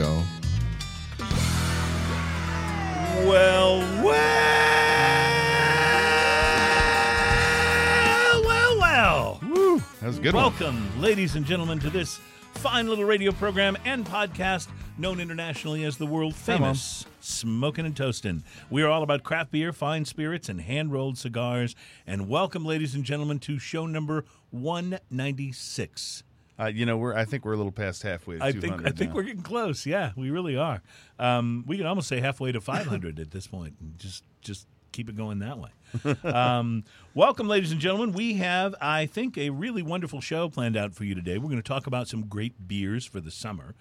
Cheers. Well, well, well, well. Woo, that was a good one. Welcome, ladies and gentlemen, to this fine little radio program and podcast known internationally as the world famous Smoking and Toasting. We are all about craft beer, fine spirits, and hand rolled cigars. And welcome, ladies and gentlemen, to show number 196. Uh, you know, we're I think we're a little past halfway to I think I think now. we're getting close. Yeah, we really are. Um, we can almost say halfway to 500 at this point, point. just just keep it going that way. um, welcome, ladies and gentlemen. We have, I think, a really wonderful show planned out for you today. We're going to talk about some great beers for the summer,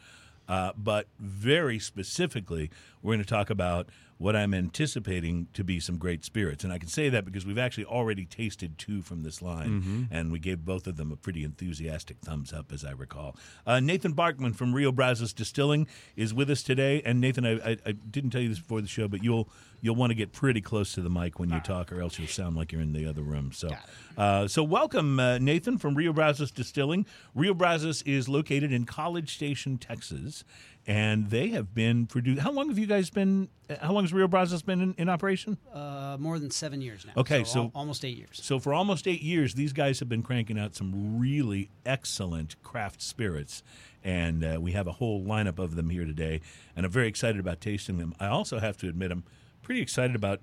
uh, but very specifically, we're going to talk about what I'm anticipating to be some great spirits. And I can say that because we've actually already tasted two from this line, and we gave both of them a pretty enthusiastic thumbs up, as I recall. Uh, Nathan Barkman from Rio Brazos Distilling is with us today. And Nathan, I, I, I didn't tell you this before the show, but you'll you'll want to get pretty close to the mic when you talk, or else you'll sound like you're in the other room. So, uh, so welcome, uh, Nathan from Rio Brazos Distilling. Rio Brazos is located in College Station, Texas, and they have been produced. How long have you guys been? How long has Rio Brazos been in, in operation? Uh, more than seven years now. Okay, al- so- almost eight years. So for almost eight years, these guys have been cranking out some really excellent craft spirits, and uh, we have a whole lineup of them here today. And I'm very excited about tasting them. I also have to admit, I'm pretty excited about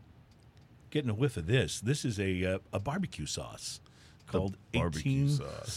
getting a whiff of this. This is a uh, a barbecue sauce called barbecue sauce.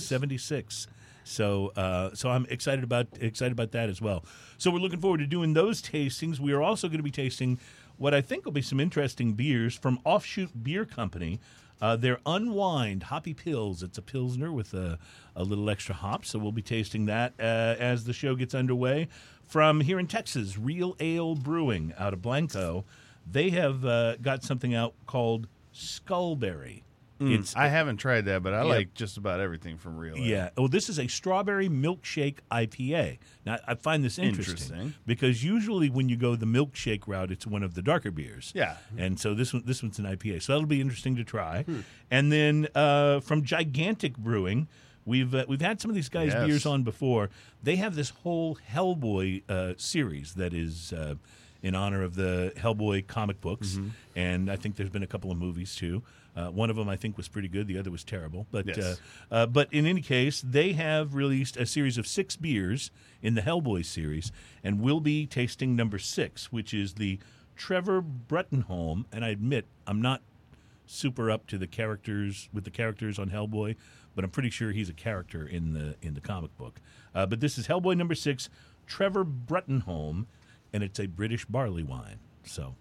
1876. So, uh, so I'm excited about excited about that as well. So we're looking forward to doing those tastings. We are also going to be tasting what I think will be some interesting beers from Offshoot Beer Company. Uh, their Unwind Hoppy Pils. It's a Pilsner with a, a little extra hop. So we'll be tasting that uh, as the show gets underway. From here in Texas, Real Ale Brewing out of Blanco. They have uh, got something out called Skullberry. It's I haven't tried that, but I like just about everything from Real. Ale. yeah. Oh, this is a strawberry milkshake IPA. Now, I find this interesting, Interesting. because usually when you go the milkshake route, it's one of the darker beers. Yeah. And so this one, this one's an IPA. So that'll be interesting to try. And then uh, from Gigantic Brewing, we've uh, we've had some of these guys' Yes. beers on before. They have this whole Hellboy uh, series that is. Uh, in honor of the Hellboy comic books, Mm-hmm. and I think there's been a couple of movies too. Uh, one of them I think was pretty good; the other was terrible. But Yes. uh, uh, but in any case, they have released a series of six beers in the Hellboy series, and we'll be tasting number six, which is the Trevor Bruttenholm. And I admit, I'm not super up to the characters with the characters on Hellboy, but I'm pretty sure he's a character in the in the comic book. Uh, but this is Hellboy number six, Trevor Bruttenholm, and it's a British barley wine. So.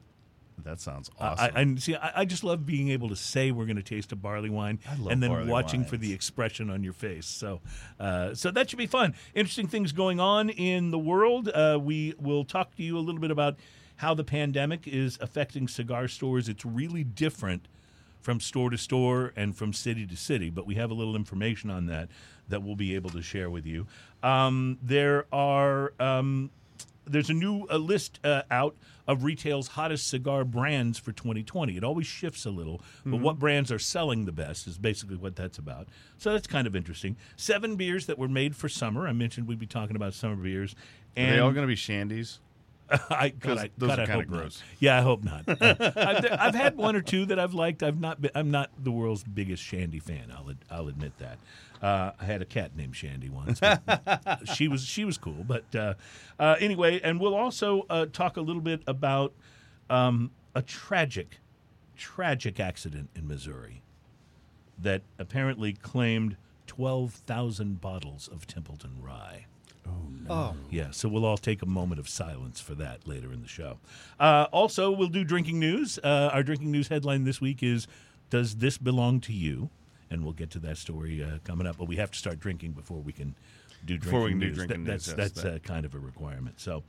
That sounds awesome. I, I see. I, I just love being able to say we're going to taste a barley wine, I love and then watching for the expression on your face. So, uh, so that should be fun. Interesting things going on in the world. Uh, we will talk to you a little bit about how the pandemic is affecting cigar stores. It's really different from store to store and from city to city, but we have a little information on that that we'll be able to share with you. Um, there are. Um, there's a new uh, list uh, out of retail's hottest cigar brands for 2020. It always shifts a little, but what brands are selling the best is basically what that's about. So that's kind of interesting. Seven beers that were made for summer. I mentioned we'd be talking about summer beers. Are And they all going to be shandies? I, God, Those- I, those God, are hope not. gross. Yeah, I hope not. Uh, I've, I've had one or two that I've liked. I've not. Been, I'm not the world's biggest Shandy fan. I'll I'll admit that. Uh, I had a cat named Shandy once. she was she was cool. But uh, uh, anyway, and we'll also uh, talk a little bit about um, a tragic, tragic accident in Missouri that apparently claimed twelve thousand bottles of Templeton rye. Oh, Yeah, so we'll all take a moment of silence for that later in the show. Uh, also, we'll do drinking news. Uh, our drinking news headline this week is Does This Belong to You? And we'll get to that story uh, coming up. But we have to start drinking before we can do drinking Before we can do news. drinking That- news, That's, yes, that's that- uh, kind of a requirement. So,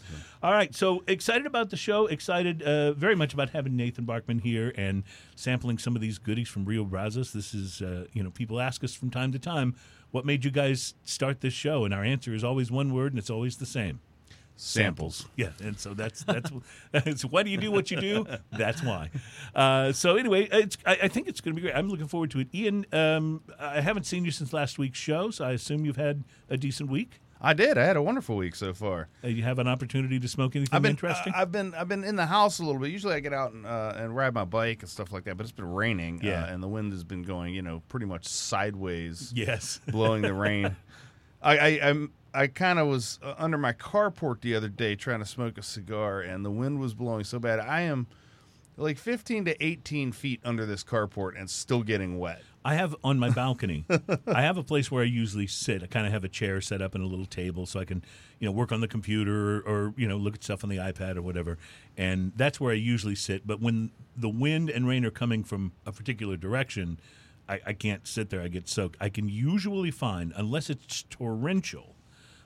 all right. So excited about the show. Excited uh, very much about having Nathan Barkman here and sampling some of these goodies from Rio Brazos. This is, uh, you know, people ask us from time to time, what made you guys start this show? And our answer is always one word, and it's always the same. Samples. Yeah, and so that's that's it's why do you do what you do? That's why. Uh, so anyway, it's I, I think it's going to be great. I'm looking forward to it. Ian, um, I haven't seen you since last week's show, so I assume you've had a decent week. I did. I had a wonderful week so far. Uh, you have an opportunity to smoke anything I've been interesting? I- I've been I've been in the house a little bit. Usually I get out and uh, and ride my bike and stuff like that. But it's been raining. Yeah. uh, and the wind has been going. You know, pretty much sideways, yes. blowing the rain. I I I'm, I kind of was uh, under my carport the other day trying to smoke a cigar, and the wind was blowing so bad. I am like 15 to 18 feet under this carport and still getting wet. I have on my balcony. I have a place where I usually sit. I kind of have a chair set up and a little table so I can, you know, work on the computer or, or, you know look at stuff on the iPad or whatever. And that's where I usually sit. But when the wind and rain are coming from a particular direction, I, I can't sit there. I get soaked. I can usually find, unless it's torrential,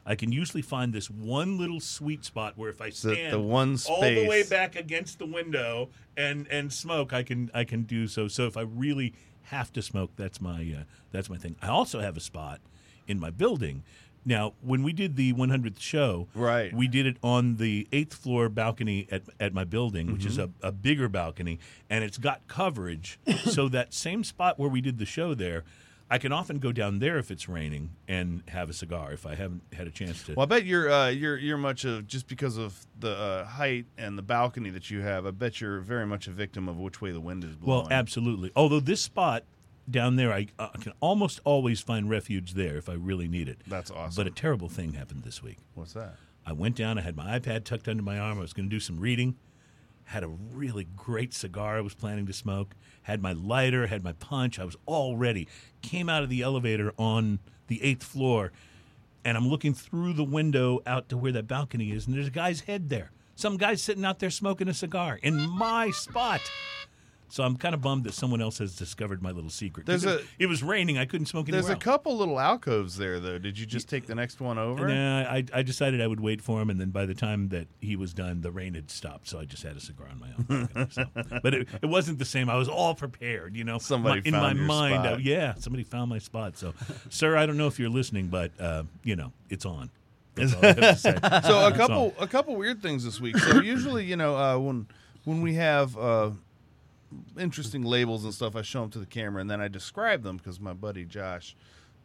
I can usually find this one little sweet spot where if I The, stand the one all the way back against the window and and smoke i can i can do so. So if i really have to smoke that's my uh, that's my thing. I also have a spot in my building. Now when we did the 100th show Right. we did it on the eighth floor balcony at, at my building which is a, Mm-hmm. a bigger balcony and it's got coverage. So that same spot where we did the show there I can often go down there if it's raining and have a cigar if I haven't had a chance to. Well, I bet you're uh, you're you're much of just because of the uh, height and the balcony that you have. I bet you're very much a victim of which way the wind is blowing. Well, absolutely. Although this spot down there, I uh, can almost always find refuge there if I really need it. That's awesome. But a terrible thing happened this week. What's that? I went down, I had my iPad tucked under my arm, I was going to do some reading, had a really great cigar I was planning to smoke, had my lighter, had my punch, I was all ready. Came out of the elevator on the eighth floor, and I'm looking through the window out to where that balcony is, and there's a guy's head there. Some guy's sitting out there smoking a cigar in my spot. So I'm kind of bummed that someone else has discovered my little secret. There's it, a- it was raining. I couldn't smoke anywhere There's a else. couple little alcoves there, though. Did you just take the next one over? Nah, I, I decided I would wait for him, and then by the time that he was done, the rain had stopped, so I just had a cigar on my own. so. But it, it wasn't the same. I was all prepared, you know. Somebody My- in my mind. uh, yeah, somebody found my spot. So, sir, I don't know if you're listening, but uh, you know, it's on. That's all I have to say. so a couple a couple weird things this week. So usually, you know, uh, when when we have uh, interesting labels and stuff, I show them to the camera and then I describe them because my buddy Josh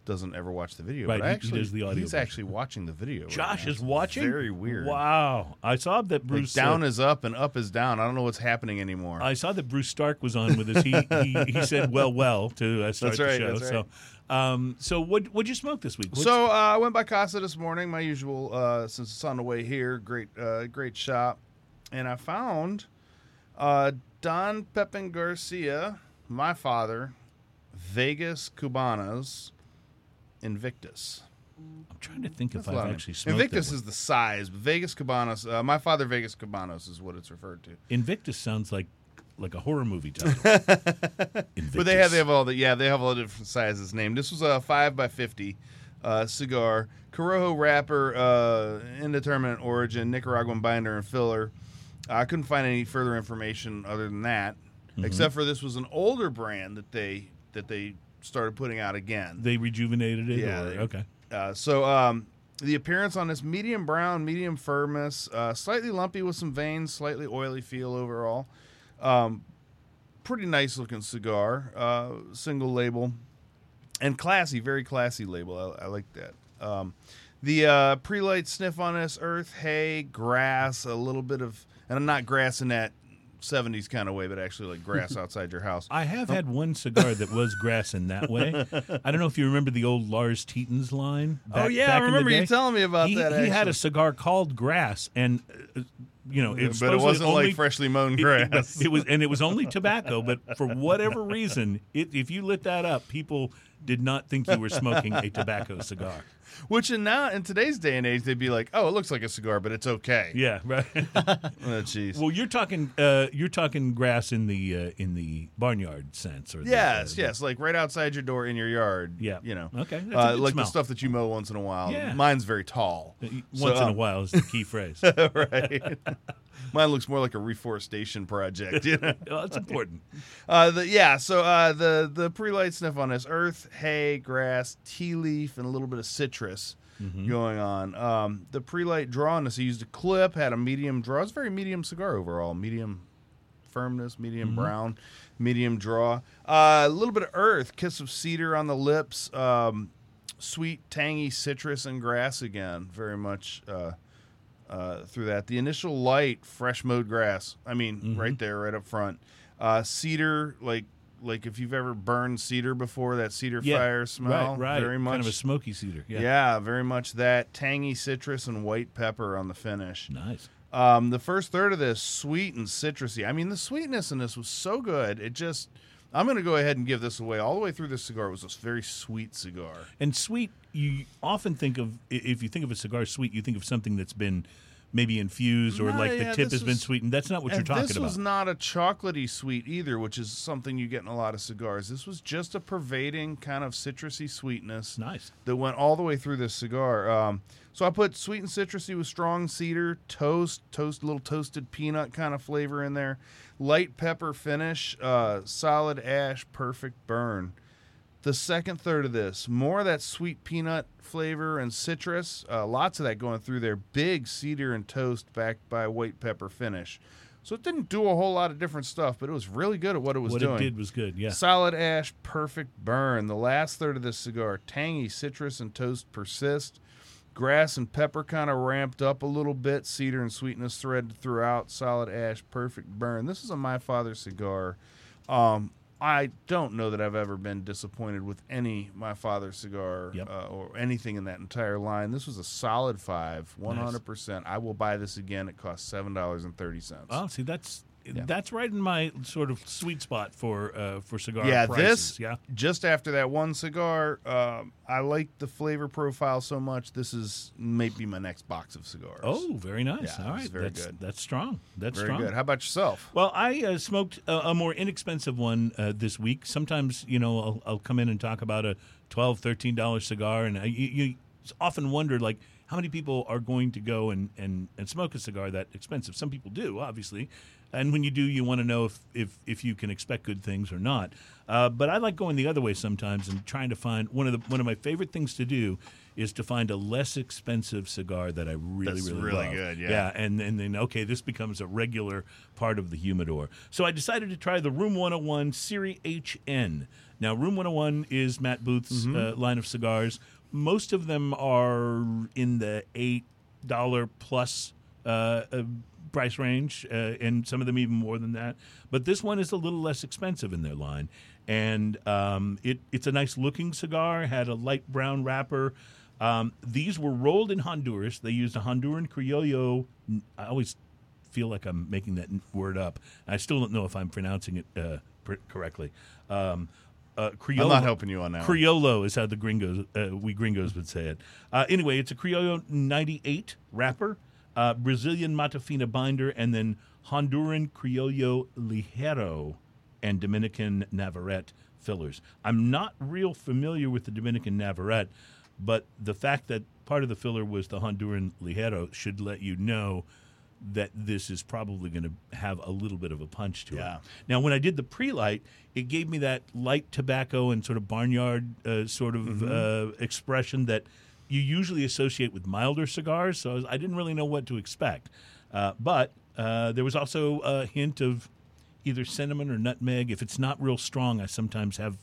doesn't ever watch the video. Right, but he- he actually, audio he's version. actually watching the video. Josh now. is watching. Very weird. Wow, I saw that Like Bruce. down uh, is up and up is down. I don't know what's happening anymore. I saw that Bruce Stark was on with us. He he, he said well well to uh, start That's right, the show. right. So, um, so what what'd you smoke this week? What's- So uh, I went by Casa this morning, my usual. Uh, since it's on the way here, great, uh, great shop, and I found uh, Don Pepin Garcia, my father, Vegas Cubanos, Invictus. I'm trying to think if That's lot I've actually smoked Invictus is the size, Vegas Cubanos. Uh, my father, Vegas Cubanos, is what it's referred to. Invictus sounds like like a horror movie title. But they have they have all the yeah they have all the different sizes named. This was a five by fifty uh, cigar, Corojo wrapper, uh, indeterminate origin, Nicaraguan binder and filler. I couldn't find any further information other than that, Mm-hmm. except for this was an older brand that they that they started putting out again. they rejuvenated it. Yeah, or- they- okay. Uh, so um, the appearance on this medium brown, medium firmness, uh, slightly lumpy with some veins, slightly oily feel overall. Um, pretty nice looking cigar, uh, single label, and classy, very classy label. I, I like that. Um, the uh, pre-light sniff on this: earth, hay, grass, a little bit of, and I'm not grass in that. 70s kind of way, but actually like grass outside your house. I have had one cigar that was grass in that way. I don't know if you remember the old Lars Tetens line. oh back- yeah, back I remember you telling me about he, that. He had a cigar called Grass, and uh, you know, it was but it wasn't only, like freshly mown it- grass. It, it was, and it was only tobacco. But for whatever reason, it, if you lit that up, people did not think you were smoking a tobacco cigar. Which in now in today's day and age, they'd be like, "Oh, it looks like a cigar, but it's okay." Yeah, right. Oh, jeez. well, you're talking, uh, you're talking grass in the uh, in the barnyard sense, or yes, the- yes, like right outside your door in your yard. Yeah. you know. Okay, a uh, like smell. the stuff that you mow once in a while. Yeah. Mine's very tall. Once So, in a um, while is the key phrase. right. Mine looks more like a reforestation project. You know? well, that's important. Uh, the, yeah, so uh, the the pre-light sniff on this: earth, hay, grass, tea leaf, and a little bit of citrus Mm-hmm. going on. Um, the pre-light draw on this, he used a clip, had a medium draw. It's a very medium cigar overall, medium firmness, medium Mm-hmm. brown, medium draw. Uh, a little bit of earth, kiss of cedar on the lips. Um, sweet, tangy citrus and grass again. Very much uh, uh, through that. The initial light, fresh mowed grass. I mean, Mm-hmm. right there, right up front. Uh, cedar, like like if you've ever burned cedar before, that cedar fire smell. Right, right. Very much. kind of a smoky cedar. Yeah. yeah. very much that tangy citrus and white pepper on the finish. Nice. Um, the first third of this sweet and citrusy. I mean, the sweetness in this was so good. It just, I'm going to go ahead and give this away. All the way through this cigar was a very sweet cigar. And sweet, you often think of if you think of a cigar sweet, you think of something that's been maybe infused or No, like the yeah, tip this has been sweetened. That's not what you're talking about. this about. was not a chocolatey sweet either, which is something you get in a lot of cigars. This was just a pervading kind of citrusy sweetness. nice. that went all the way through this cigar. Um, so I put sweet and citrusy with strong cedar, toast, toast, little toasted peanut kind of flavor in there, light pepper finish, uh, solid ash, perfect burn. The second third of this, more of that sweet peanut flavor and citrus, uh, lots of that going through there. Big cedar and toast backed by white pepper finish. So it didn't do a whole lot of different stuff, but it was really good at what it was What doing. it did was good. Yeah. Solid ash, perfect burn. The last third of this cigar, tangy citrus and toast persist. Grass and pepper kind of ramped up a little bit. Cedar and sweetness threaded throughout. Solid ash, perfect burn. This is a My Father cigar. Um, I don't know that I've ever been disappointed with any My Father cigar Yep. uh, or anything in that entire line. This was a solid five, 100%. I will buy this again. It costs $7.30. Oh, see, that's Yeah. that's right in my sort of sweet spot for uh, for cigar yeah, prices. this Yeah. just after that one cigar, um, I like the flavor profile so much. This is maybe my next box of cigars. Oh, very nice. Yeah, All right, very that's, good. That's strong. That's very strong. good. How about yourself? Well, I uh, smoked a, a more inexpensive one uh, this week. Sometimes, you know, I'll, I'll come in and talk about a $12, $13 cigar, and I, you, you often wondered like, how many people are going to go and, and, and smoke a cigar that expensive? Some people do, obviously. And when you do, you want to know if, if, if you can expect good things or not. Uh, but I like going the other way sometimes and trying to find one of the one of my favorite things to do is to find a less expensive cigar that I really That's really, really love. good, yeah. yeah, and, and then okay, this becomes a regular part of the humidor. So I decided to try the Room 101 Serie HN. Now, Room 101 is Matt Booth's Mm-hmm. uh, line of cigars. Most of them are in the eight dollar plus uh, uh, price range, uh, and some of them even more than that. But this one is a little less expensive in their line, and um, it, it's a nice looking cigar. Had a light brown wrapper. Um, these were rolled in Honduras. They used a Honduran Criollo. I always feel like I'm making that word up. I still don't know if I'm pronouncing it uh, pr- correctly. Um, uh, Criollo, I'm not helping you on that. Criollo is how the gringos, uh, we gringos would say it. Uh, anyway, it's a Criollo 98 wrapper, uh, Brazilian Mata Fina binder, and then Honduran Criollo Ligero and Dominican Navarrete fillers. I'm not real familiar with the Dominican Navarrete, but the fact that part of the filler was the Honduran Ligero should let you know that this is probably going to have a little bit of a punch to Yeah. it. Now, when I did the pre-light, it gave me that light tobacco and sort of barnyard uh, sort of uh, expression that you usually associate with milder cigars. So I, was- I didn't really know what to expect. Uh, but uh, there was also a hint of either cinnamon or nutmeg. If it's not real strong, I sometimes have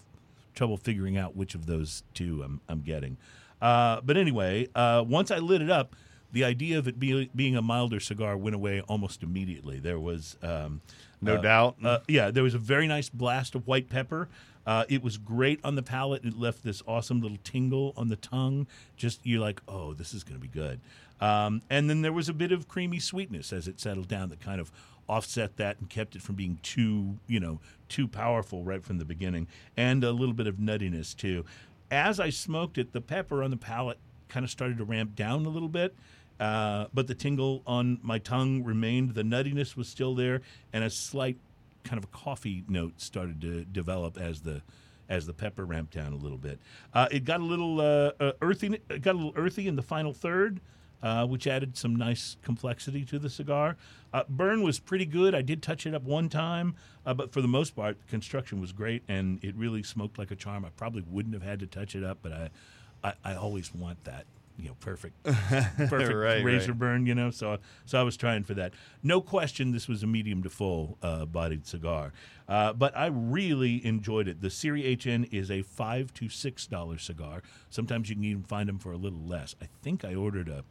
trouble figuring out which of those two I'm, I'm getting. Uh, but anyway, uh, once I lit it up, the idea of it be, being a milder cigar went away almost immediately. There was um, No uh, doubt. uh, yeah, there was a very nice blast of white pepper. Uh, it was great on the palate. It left this awesome little tingle on the tongue. Just you're like, oh, this is going to be good. Um, and then there was a bit of creamy sweetness as it settled down that kind of offset that and kept it from being too, you know, too powerful right from the beginning, and a little bit of nuttiness too. As I smoked it, the pepper on the palate kind of started to ramp down a little bit. Uh, but the tingle on my tongue remained. The nuttiness was still there, and a slight kind of a coffee note started to develop as the as the pepper ramped down a little bit. Uh, it got a little uh, uh, earthy. It got a little earthy in the final third, uh, which added some nice complexity to the cigar. Burn was pretty good. I did touch it up one time, but for the most part, construction was great, and it really smoked like a charm. I probably wouldn't have had to touch it up, but I, I, I always want that you know, perfect, perfect Right, razor right. burn. You know, so so I was trying for that. No question, this was a medium to full uh, bodied cigar, uh, but I really enjoyed it. The Serie HN is a five to six dollar cigar. Sometimes you can even find them for a little less. I think I ordered a.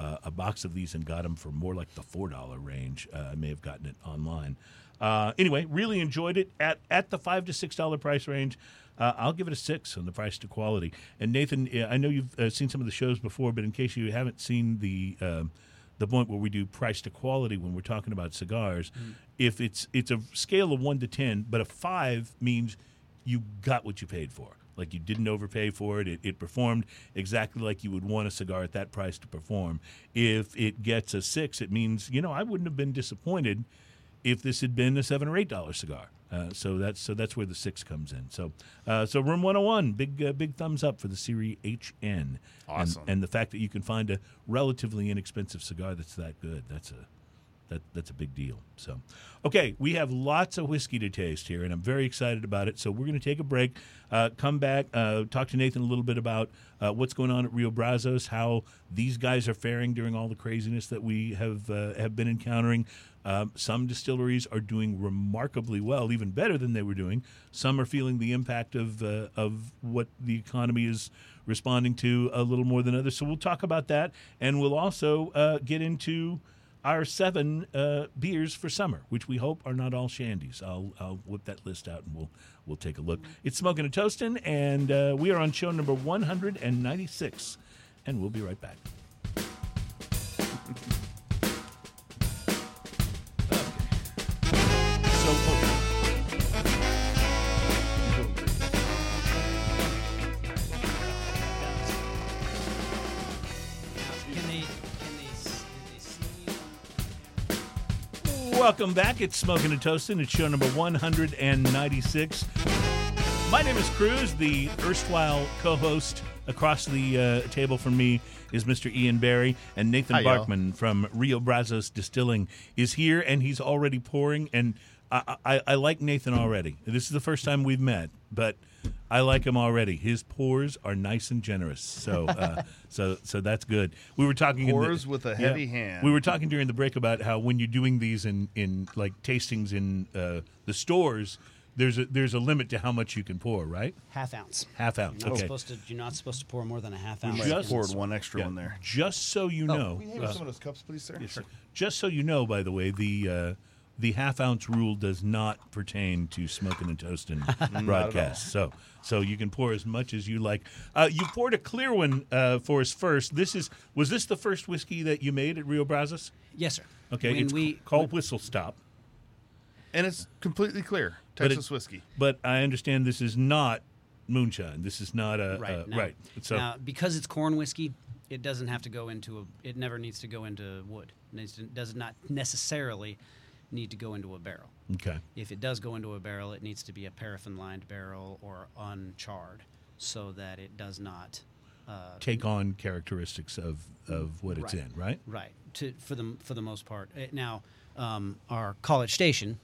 Uh, a box of these and got them for more like the four dollar range. Uh, I may have gotten it online. Uh, anyway, really enjoyed it at at the five to six dollar price range. Uh, I'll give it a six on the price to quality. And Nathan, I know you've uh, seen some of the shows before, but in case you haven't seen the um the point where we do price to quality when we're talking about cigars, if it's it's a scale of one to ten, but a five means you got what you paid for. Like you didn't overpay for it. it. It performed exactly like you would want a cigar at that price to perform. If it gets a six, it means you know I wouldn't have been disappointed if this had been a seven or eight dollar cigar. Uh, so that's so that's where the six comes in. So uh, so room 101, big uh, big thumbs up for the Serie HN. Awesome. And, and the fact that you can find a relatively inexpensive cigar that's that good. That's a that that's a big deal. So, okay, we have lots of whiskey to taste here, and I'm very excited about it. So we're going to take a break, uh, come back, uh, talk to Nathan a little bit about uh, what's going on at Rio Brazos, how these guys are faring during all the craziness that we have uh, have been encountering. Um, some distilleries are doing remarkably well, even better than they were doing. Some are feeling the impact of uh, of what the economy is responding to a little more than others. So we'll talk about that, and we'll also uh, get into our seven uh, beers for summer, which we hope are not all shandies. I'll, I'll whip that list out and we'll we'll take a look. It's smoking and toasting, and uh, we are on show number 196, and we'll be right back. Welcome back. It's Smoking and Toasting. It's show number 196. My name is Cruz. The erstwhile co-host across the uh, table from me is Mr. Ian Barry, and Nathan Hi. Barkman from Rio Brazos Distilling is here, and he's already pouring. And I, I, I like Nathan already. This is the first time we've met, but I like him already. His pours are nice and generous, so uh, so so that's good. We were talking in the- Pours with a heavy hand. We were talking during the break about how when you're doing these in in like tastings in uh, the stores, there's a there's a limit to how much you can pour, right? Half ounce. Half ounce. You're not Okay. supposed to. You're not supposed to pour more than a half ounce. Might Just- have poured one extra Yeah. one there. Just so you know, We have uh, some of those cups, please, sir. Sure. just so you know, by the way, the uh, the half ounce rule does not pertain to smoking and toasting broadcasts. So so you can pour as much as you like. Uh, you poured a clear one uh, for us first. This is was this the first whiskey that you made at Rio Brazos? Yes, sir. Okay, When it's we called Whistle Stop. And it's completely clear. But it- Texas whiskey. But I understand this is not moonshine. This is not a right uh, now, right. So now because it's corn whiskey, it doesn't have to go into a. It never needs to go into wood. It needs to, does not necessarily need to go into a barrel. okay, If it does go into a barrel, it needs to be a paraffin lined barrel or uncharred, so that it does not. Uh, take on characteristics of of what it's Right. in, right? Right. To for the for the most part. Uh, Now, um, our College Station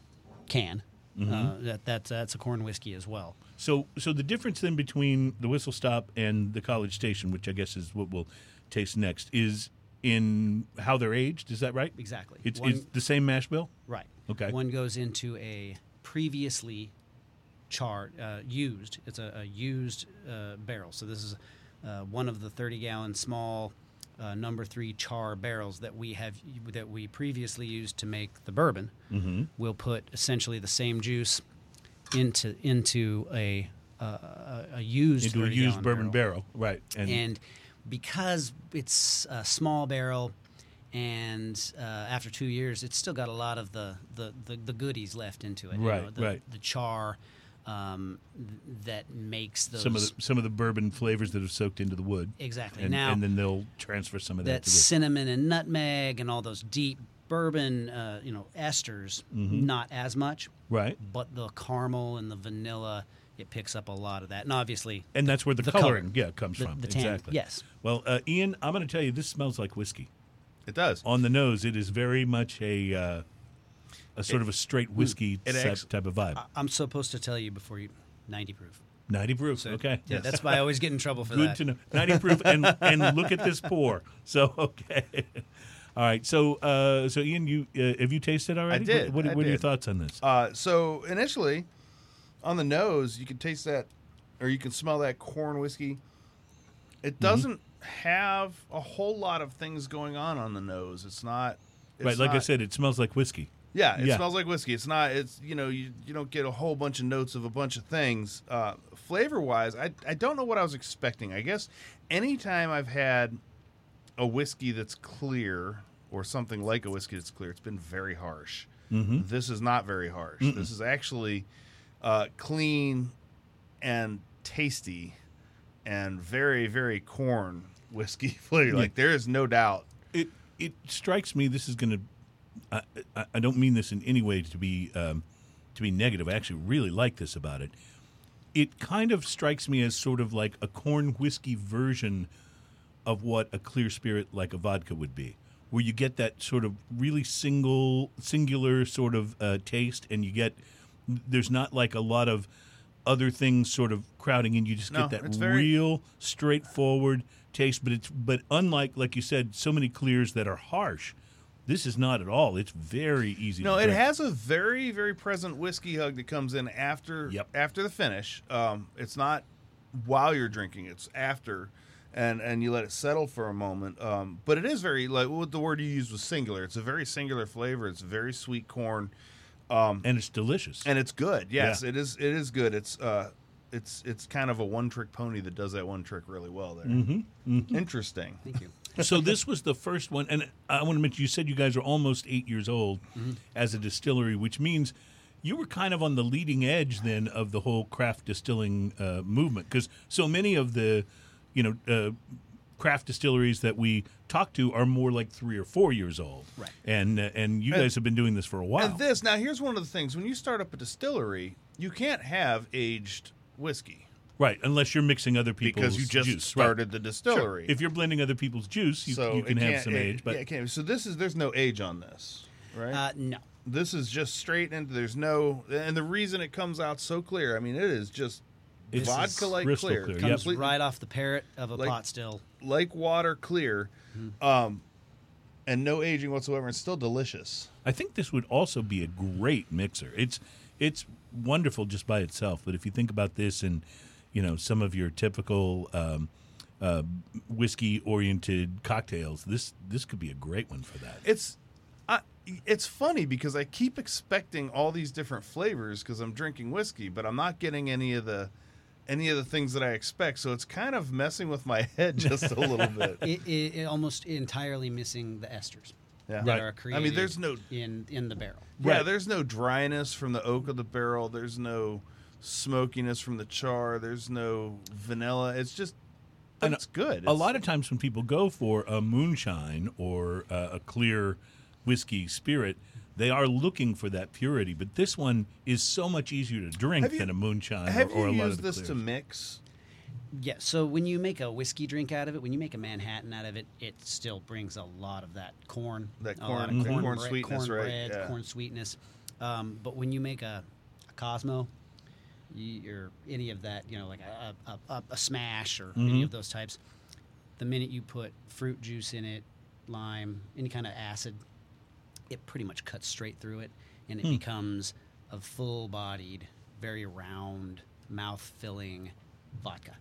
can. Mm-hmm. Uh, that that's that's a corn whiskey as well. So so the difference then between the Whistle Stop and the College Station, which I guess is what we'll taste next, is in how they're aged. Is that right? Exactly. It's, One- it's the same mash bill. Right. Okay. One goes into a previously charred, uh, used. It's a, a used uh, barrel. So this is uh, one of the 30 gallon small uh, number three char barrels that we have that we previously used to make the bourbon. Mm-hmm. We'll put essentially the same juice into into a uh, a, a used Into a used bourbon barrel, right? and because it's a small barrel and uh, after two years it's still got a lot of the, the, the, the goodies left into it you Right, know, the, right. the char um, th- that makes those some of the some of the bourbon flavors that have soaked into the wood. exactly And, now and then they'll transfer some of that, that cinnamon and nutmeg and all those deep bourbon uh, you know esters Mm-hmm. not as much Right. but the caramel and the vanilla it picks up a lot of that and obviously And that's where the, the coloring, color. yeah, comes the, from. the tan exactly. yes Well, uh, Ian, I'm going to tell you, this smells like whiskey. It does. On the nose, it is very much a uh, a sort of a straight whiskey it type, acts- type of vibe. I'm supposed to tell you before you 90 proof 90 proof. So, okay. Yeah, that's why I always get in trouble for Good that. to know. 90 proof. And, and look at this pour. So, okay. All right. So, uh, so Ian, you uh, have you tasted already? I did, What, what, I what are your thoughts on this? Uh, so initially, on the nose, you can taste that, or you can smell that corn whiskey. It Mm-hmm. doesn't have a whole lot of things going on on the nose. It's not. It's right. Like I said, it smells like whiskey. Yeah, it Yeah. smells like whiskey. It's not. It's you know you you don't get a whole bunch of notes of a bunch of things. Uh, flavor wise, I I don't know what I was expecting. I guess anytime I've had a whiskey that's clear or something like a whiskey that's clear, it's been very harsh. Mm-hmm. This is not very harsh. This is actually uh, clean and tasty and very very corn whiskey flavor. Like there is no doubt. It it strikes me this is going to. I, I, I don't mean this in any way to be um, to be negative. I actually really like this about it. It kind of strikes me as sort of like a corn whiskey version of what a clear spirit like a vodka would be, where you get that sort of really single, singular sort of uh, taste, and you get there's not like a lot of other things sort of crowding in. You just No, get that very- real straightforward taste. But it's but unlike like you said, so many clears that are harsh. This is not at all. It's very easy. No, it has a very, very present whiskey hug that comes in after Yep. after the finish. Um, it's not while you're drinking; it's after, and and you let it settle for a moment. Um, but it is very like what the word you used was singular. It's a very singular flavor. It's very sweet corn, and it's delicious. and it's good. Yes, Yeah. it is. It is good. It's uh, it's it's kind of a one trick pony that does that one trick really well. There, Mm-hmm. interesting. Thank you. so this was the first one, and I want to mention you said you guys are almost eight years old as a distillery, which means you were kind of on the leading edge then of the whole craft distilling uh, movement because so many of the you know uh, craft distilleries that we talk to are more like three or four years old, Right. And uh, and you guys have been doing this for a while. And this now here's one of the things when you start up a distillery, you can't have aged whiskey. Right, unless you're mixing other people's because you just juice. Right. started the distillery. If you're blending other people's juice, you, so you can have some it- age. But yeah, it can't- so this is there's no age on this, right? Uh, no. this is just straight into there's no and the reason it comes out so clear. I mean, it is just It's vodka like crystal clear, clear, Comes Yep. right off the parrot of a Like- pot still. like water clear, Mm-hmm. um, and no aging whatsoever. It's still delicious. I think this would also be a great mixer. It's it's wonderful just by itself, but if you think about this and you know some of your typical um, uh, whiskey oriented cocktails, this this could be a great one for that. It's I, it's funny because I keep expecting all these different flavors because I'm drinking whiskey, but I'm not getting any of the any of the things that I expect. So it's kind of messing with my head just a little bit. It, it, it almost entirely missing the esters Yeah. that Right. are I mean, there's no in in the barrel. yeah, Right. there's no dryness from the oak of the barrel. There's no smokiness from the char. There's no vanilla. It's just but And it's good. a It's- lot of times when people go for a moonshine or uh, a clear whiskey spirit, they are looking for that purity. But this one is so much easier to drink you- than a moonshine Have or, or you a lot used of the this to mix? Yeah. So when you make a whiskey drink out of it, when you make a Manhattan out of it, it still brings a lot of that corn, That a corn- lot Mhm. of corn corn, sweetness, corn right, bread, yeah. corn sweetness. Um, but when you make a, a Cosmo, you, or any of that, you know, like a, a, a, a smash or any Mhm. of those types, the minute you put fruit juice in it, lime, any kind of acid, it pretty much cuts straight through it, and it Hmm. becomes a full-bodied, very round, mouth-filling vodka.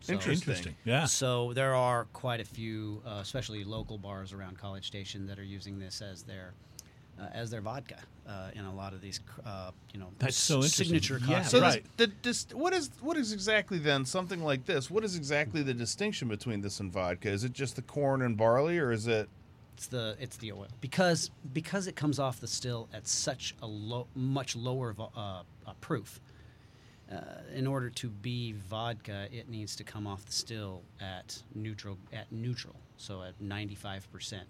So- Interesting. Interesting. Yeah. so there are quite a few, uh, especially local bars around College Station, that are using this as their uh, as their vodka uh, in a lot of these, uh, you know, That's so interesting. signature Yeah, cocktails. So Right. this, the dis, what is what is exactly then something like this? What is exactly the distinction between this and vodka? Is it just the corn and barley, or is it? It's the it's the oil because because it comes off the still at such a low, much lower vo- uh, uh, proof. Uh, in order to be vodka, it needs to come off the still at neutral at neutral, so at ninety five percent,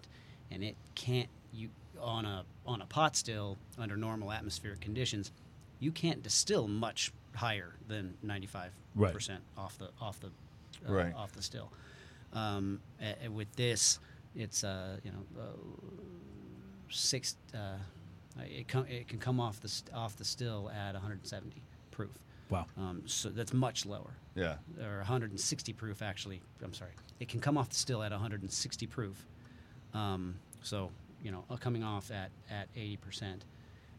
and it can't you on a on a pot still under normal atmospheric conditions, you can't distill much higher than ninety five Right. percent off the off the uh, Right. off the still. Um, with this, it's uh, you know uh, six. Uh, it com- it can come off the st- off the still at 170 proof. Wow. Um, so that's much lower, Yeah. or 160 proof actually. I'm sorry, it can come off the still at 160 proof. Um, so you know, uh, coming off at at 80 percent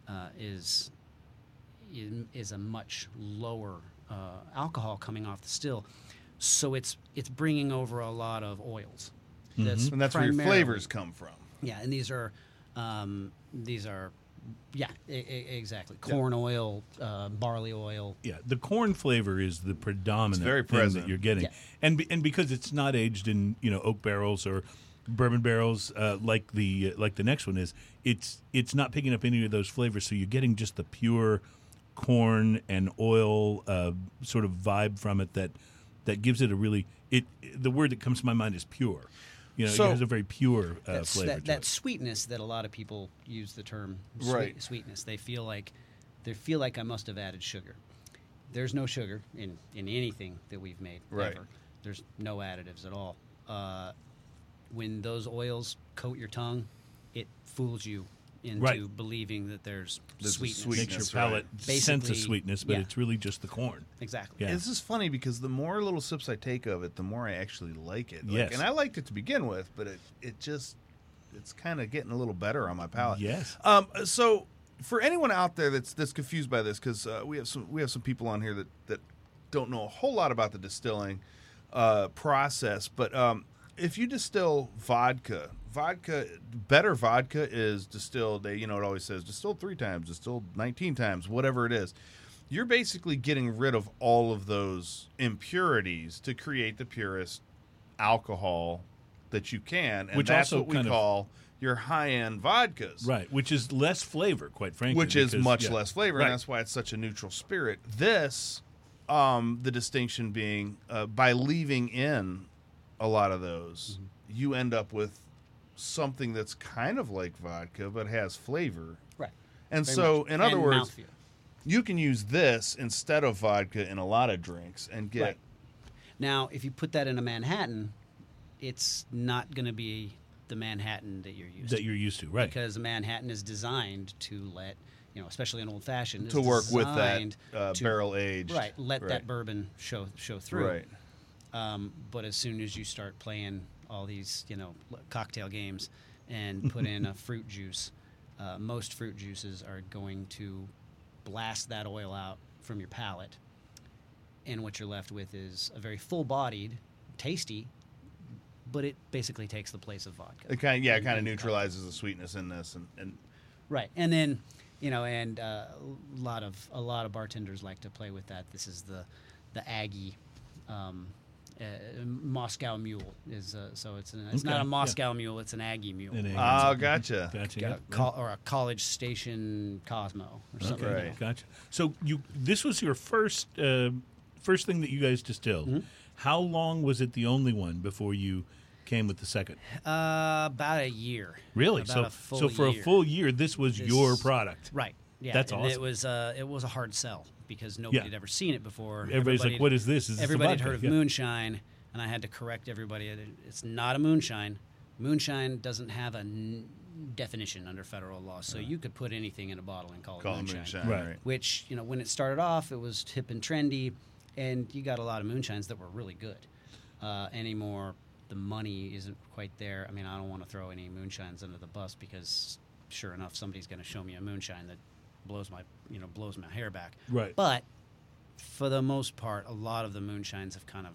uh, is is is a much lower uh, alcohol coming off the still. So it's it's bringing over a lot of oils. That's And that's where your flavors come from. yeah, and these are um, these are yeah, e- e- exactly. Corn oil, uh, barley oil. Yeah, the corn flavor is the predominant It's very thing present. that you're getting, Yeah. and be, and because it's not aged in you know oak barrels or bourbon barrels uh, like the like the next one is, it's it's not picking up any of those flavors, so you're getting just the pure corn and oil uh, sort of vibe from it that that gives it a really it. The word that comes to my mind is pure. You know, So- it has a very pure uh, That's, flavor that, to that it. sweetness that a lot of people use the term sweet, Right. sweetness. They feel like they feel like I must have added sugar. There's no sugar in, in anything that we've made Right. ever. There's no additives at all. Uh, when those oils coat your tongue, it fools you into Right. believing that there's There's a sweetness. sweet- Makes your Sweetness, right. palate sense of sweetness, but yeah. it's really just the corn. Exactly. Yeah. This is funny because the more little sips I take of it, the more I actually like it. Like, Yes. And I liked it to begin with, but it, it just, it's kind of getting a little better on my palate. Yes. Um, so for anyone out there that's that's confused by this, because uh, we have some we have some people on here that that don't know a whole lot about the distilling uh, process, but um, if you distill vodka, vodka better vodka is distilled. They, you know, it always says distilled three times, distilled nineteen times, whatever it is. You're basically getting rid of all of those impurities to create the purest alcohol that you can, and Which that's what we kind of- call your high-end vodkas Right, which is less flavor, quite frankly. which is much yeah. less flavor, Right. and that's why it's such a neutral spirit. This, um, the distinction being uh, by leaving in a lot of those, Mm-hmm. you end up with something that's kind of like vodka but has flavor. Right. And Very so, much. in other And words, mouthfeel. you can use this instead of vodka in a lot of drinks and get Right. Now, if you put that in a Manhattan, it's not going to be the Manhattan that you're used that to. you're used to, right? because a Manhattan is designed to let you know, especially an old fashioned, to work with that uh, to- barrel aged. Right, let Right. that bourbon show show through. Right. Um, but as soon as you start playing all these, you know, cocktail games and put in a fruit juice, uh, most fruit juices are going to blast that oil out from your palate, and what you're left with is a very full-bodied, tasty, but it basically takes the place of vodka. It kind of, yeah, it kind of neutralizes the sweetness in this, and, and Right, and then you know, and uh, a lot of a lot of bartenders like to play with that. This is the the Aggie. Um, uh, Moscow Mule is uh, so it's an, it's Okay, not a Moscow Mule, it's an Aggie Mule, An Aggie. oh, gotcha. Gotcha. Got yeah. a or a College Station Cosmo or something. Okay, Right. gotcha. So you this was your first uh, first thing that you guys distilled. Mm-hmm. How long was it the only one before you came with the second? Uh, about a year. Really? About so a full so for year. a full year, this was This- your product. Right. Yeah. That's and awesome. It was uh, it was a hard sell because nobody Yeah. had ever seen it before. Everybody's like, Everybody- "What is this? Is this everybody had heard of Yeah. moonshine, and I had to correct everybody. It's not a moonshine. Moonshine doesn't have a n- definition under federal law, so you could put anything in a bottle and call, Call it it moonshine. moonshine, Right. right? Which you know, when it started off, it was hip and trendy, and you got a lot of moonshines that were really good. Uh, anymore, the money isn't quite there. I mean, I don't want to throw any moonshines under the bus because, sure enough, somebody's going to show me a moonshine that blows my you know blows my hair back. Right. But for the most part, a lot of the moonshines have kind of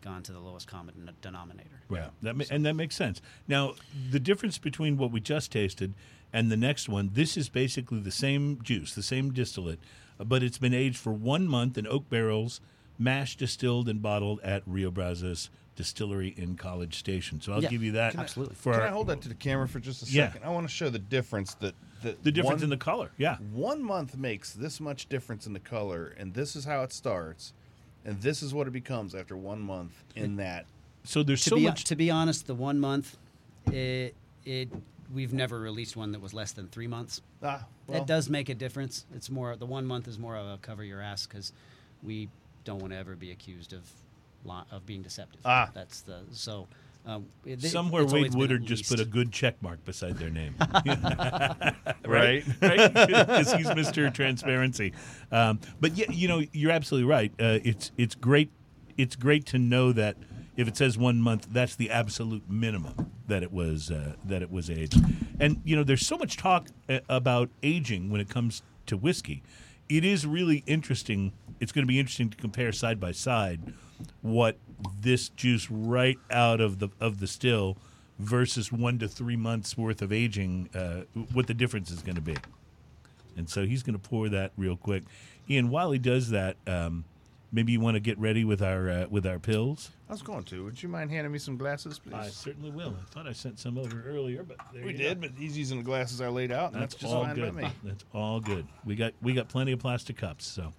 gone to the lowest common den- denominator. Right. Yeah. That ma- and that makes sense. Now, the difference between what we just tasted and the next one, this is basically the same juice, the same distillate, uh, but it's been aged for one month in oak barrels, mashed, distilled, and bottled at Rio Brazos Distillery in College Station. So I'll Yeah. give you that. Can I- Absolutely. For Can our- I hold that to the camera for just a Yeah. second? I want to show the difference that, that the difference one, in the color. Yeah. one month makes this much difference in the color, and this is how it starts, and this is what it becomes after one month in that. So there's To so be much. to be honest, the one month, it it we've never released one that was less than three months. Ah, well, that does make a difference. It's more the one month is more of a cover your ass because we don't want to ever be accused of li- of being deceptive. Ah. that's the so. Uh, it- Somewhere Wade Woodard just put a good check mark beside their name. Right. right? Because he's Mr. Transparency. Um, but yeah, you know, you're absolutely right. Uh, it's it's great. It's great to know that if it says one month, that's the absolute minimum that it was uh, that it was aged. And you know, there's so much talk uh, about aging when it comes to whiskey. It is really interesting. It's going to be interesting to compare side by side what this juice right out of the of the still versus one to three months worth of aging, uh, what the difference is going to be. And so he's going to pour that real quick. Ian, while he does that, um, maybe you want to get ready with our uh, with our pills. I was going to. Would you mind handing me some glasses, please? I certainly will. I thought I sent some over earlier, but there we did, go. but he's using the glasses I laid out, and That's, that's, just all fine good. by me. That's all good. We got we got plenty of plastic cups. So,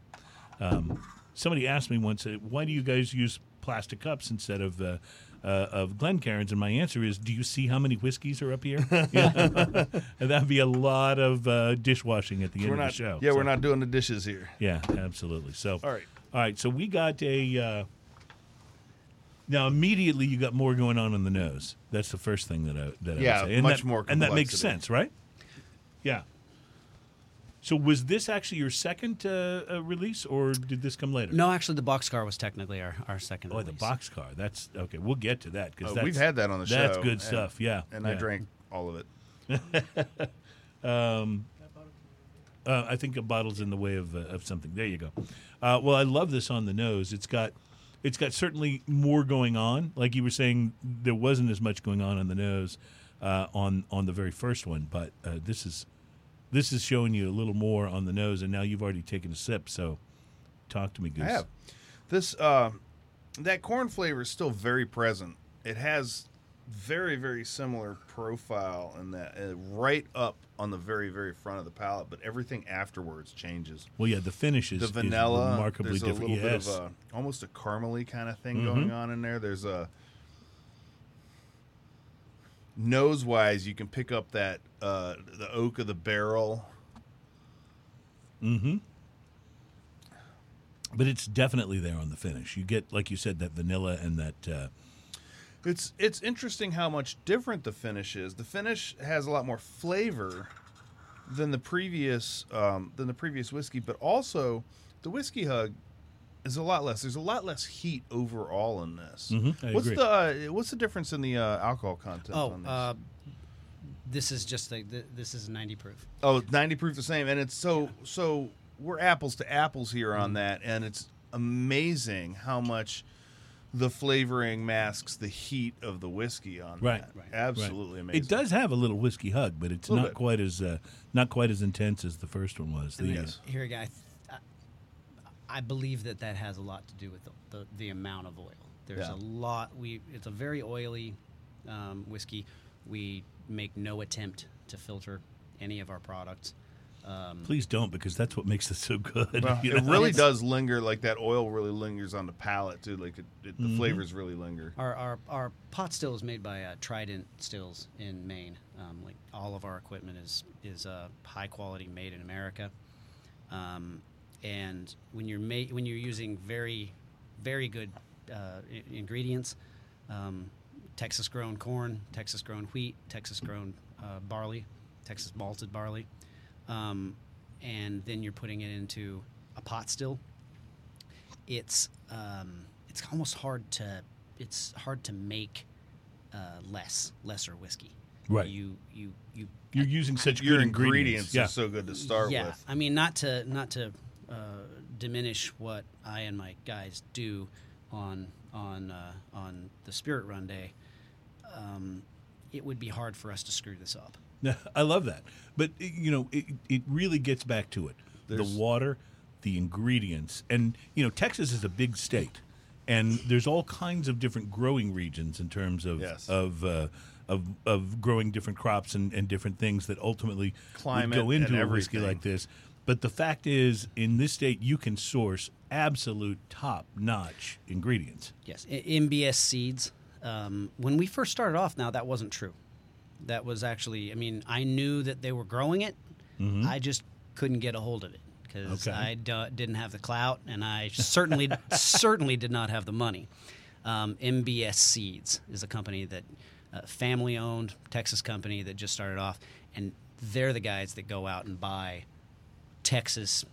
um, somebody asked me once, uh, "Why do you guys use plastic cups instead of uh, uh, of Glencairns?" And my answer is, "Do you see how many whiskeys are up here? Yeah. and that'd be a lot of uh, dishwashing at the end of the show. Yeah, So- we're not doing the dishes here. Yeah, absolutely. So, All right. all right. So we got a. Uh, now immediately you got more going on in the nose. That's the first thing that I that I Yeah, would say. And much that- more and that makes sense, right? Yeah. So was this actually your second uh, uh, release, or did this come later? No, actually, the boxcar was technically our, our second. Oh, the boxcar. That's okay. We'll get to that because Oh, we've had that on the show. That's good and- stuff. Yeah, And I drank all of it. Uh, I think a bottle's in the way of uh, of something. There you go. Uh, well, I love this on the nose. It's got it's got certainly more going on. Like you were saying, there wasn't as much going on on the nose uh, on on the very first one, but uh, this is this is showing you a little more on the nose, and now you've already taken a sip. So, talk to me, Goose. I have. This uh, that corn flavor is still very present. It has very very similar profile in that uh, right up on the very very front of the palate, but everything afterwards changes. Well, yeah, the finish is The is vanilla, remarkably there's a different. little yes. bit of a almost a caramely kind of thing Mm-hmm. going on in there. There's a nose wise, you can pick up that uh, the oak of the barrel. Mm-hmm. But it's definitely there on the finish. You get, like you said, that vanilla and that. Uh, It's it's interesting how much different the finish is. The finish has a lot more flavor than the previous um, than the previous whiskey, but also the whiskey hug is a lot less. There's a lot less heat overall in this. Mhm, I what's agree. the uh, what's the difference in the uh, alcohol content? Oh, on this? uh, this is just like th- this is 90 proof. oh, 90 proof the same, and it's so so we're apples to apples here on that, and it's amazing how much. The flavoring masks the heat of the whiskey on Right, that. right, Absolutely right. amazing. It does have a little whiskey hug, but it's not bit. quite as uh, not quite as intense as the first one was. The, Yes. Here again, I, th- I- I believe that that has a lot to do with the, the, the amount of oil. There's Yeah. a lot. We it's a very oily um, whiskey. We make no attempt to filter any of our products. Um, Please don't, because that's what makes it so good. Well, you it really does linger. Like that oil really lingers on the palate too. Like it, it, Mm-hmm. the flavors really linger. Our, our, our pot still is made by uh, Trident Stills in Maine. Um, like all of our equipment is is uh, high quality, made in America. Um, and when you're ma- when you're using very very good uh, I- ingredients, um, Texas grown corn, Texas grown wheat, Texas grown uh, barley, Texas malted barley, um, and then you're putting it into a pot still it's um, it's almost hard to it's hard to make uh, less lesser whiskey. Right. You you you. You're using such Your good ingredients Yeah. are so good to start yeah, with. I mean not to not to uh, diminish what I and my guys do on on uh, on the Spirit Run Day. Um, it would be hard for us to screw this up. Yeah, I love that. But i- you know, it, it really gets back to it: There's- the water, the ingredients, and you know, Texas is a big state, and there's all kinds of different growing regions in terms of Yes. of. Uh, of, of growing different crops and, and different things that ultimately would Climate go into and a whiskey like this. But the fact is, in this state, you can source absolute top notch ingredients. Yes, MBS seeds. Um, when we first started off, now that wasn't true. That was actually, I mean, I knew that they were growing it. I just couldn't get a hold of it because Okay. I d- didn't have the clout, and I certainly, certainly did not have the money. Um, MBS Seeds is a company that uh, family owned Texas company that just started off, and they're the guys that go out and buy Texas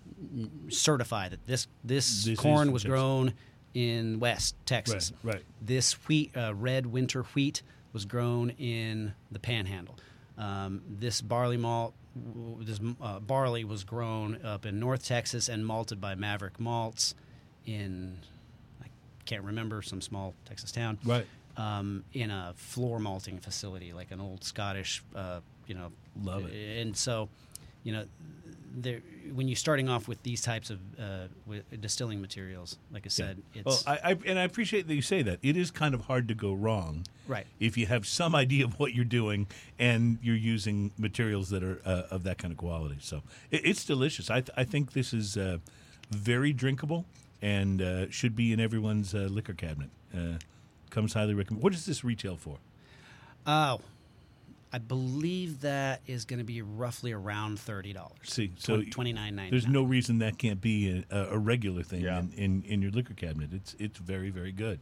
certify that this this, This corn was Texas. grown in West Texas. Right, right. This wheat, uh, red winter wheat, was grown in the Panhandle. Um, this barley malt, this uh, barley was grown up in North Texas and malted by Maverick Malts in I can't remember some small Texas town. Right. Um, in a floor malting facility, like an old Scottish, uh, you know, Love it. And so, you know, there when you're starting off with these types of uh, distilling materials, like I said, it's Well, I, I and I appreciate that you say that. It is kind of hard to go wrong, Right. If you have some idea of what you're doing and you're using materials that are uh, of that kind of quality. So it, it's delicious. I, th- I think this is uh, very drinkable and uh, should be in everyone's uh, liquor cabinet. Uh, comes highly recommended. What does this retail for? Oh, I believe that is going to be roughly around thirty dollars. See, so twenty nine ninety. There's no reason that can't be a, a regular thing Yeah. in, in, in your liquor cabinet. It's it's very very good.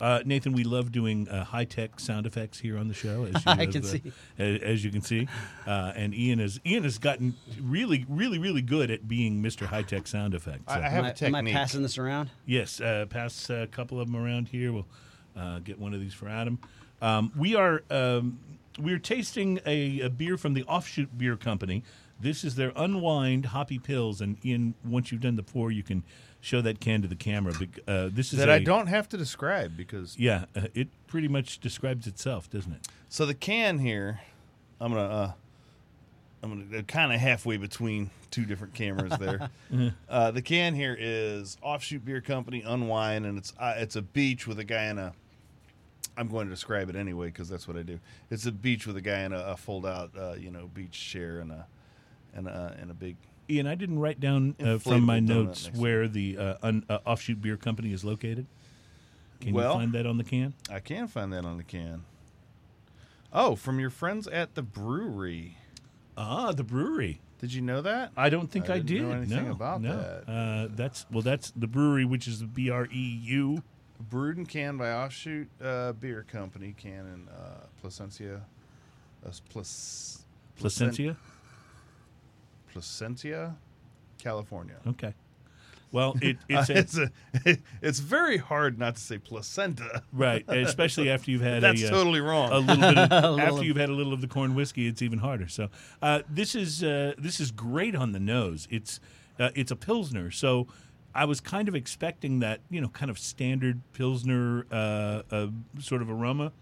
Uh, Nathan, we love doing uh, high tech sound effects here on the show. As you I have, can uh, see. a- as you can see, uh, and Ian has Ian has gotten really really really good at being Mr. High Tech sound effects. I- So- I have am, a I, am I passing this around? Yes, uh, pass a couple of them around here. We'll uh, get one of these for Adam. Um, we are um, we're tasting a, a beer from the Offshoot Beer Company. This is their Unwind Hoppy Pils, and Ian, once you've done the pour, you can show that can to the camera. Uh, this is that I I don't have to describe because Yeah, uh, it pretty much describes itself, doesn't it? so the can here, I'm gonna uh, I'm gonna kind of halfway between two different cameras there. uh, the can here is Offshoot Beer Company Unwind, and it's uh, it's a beach with a guy in a. I'm going to describe it anyway because that's what I do. It's a beach with a guy in a, a fold out, uh, you know, beach chair and a and a and a big. Ian, I didn't write down uh, from my notes where the uh, un, uh, Offshoot Beer Company is located. Can Well- you find that on the can? I can find that on the can. Oh, from your friends at the brewery. Ah, the brewery. Did you know that? I don't think I I, didn't did. know anything no, about no. that. Uh, that's well, that's the brewery, which is the B R E U. Brewed and canned by Offshoot uh, Beer Company, can in uh, Placentia, uh, Plac- Placentia. Placentia, California. Okay. Well, it, it's, Uh, a, it's a, it's very hard not to say placenta. right, especially after you've had That's a, uh, totally wrong. a little bit of, little after of- you've had a little of the corn whiskey. It's even harder. So uh, this is uh, this is great on the nose. It's uh, it's a pilsner. So I was kind of expecting that you know kind of standard pilsner uh, uh, sort of aroma.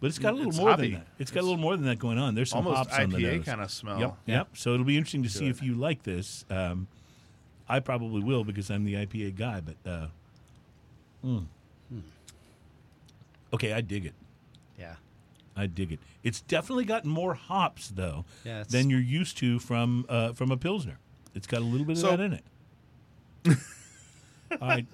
But it's got a little It's more hoppy. than that. it's got a little more than that going on. There's some Almost hops on the IPA nose. kind of smell. Yep. Yep. So it'll be interesting to see if you like this. Um, I probably will because I'm the IPA guy. But uh, mm. okay, I dig it. Yeah. I dig it. It's definitely got more hops though Yeah, than you're used to from uh, from a pilsner. It's got a little bit of So- that in it. All right.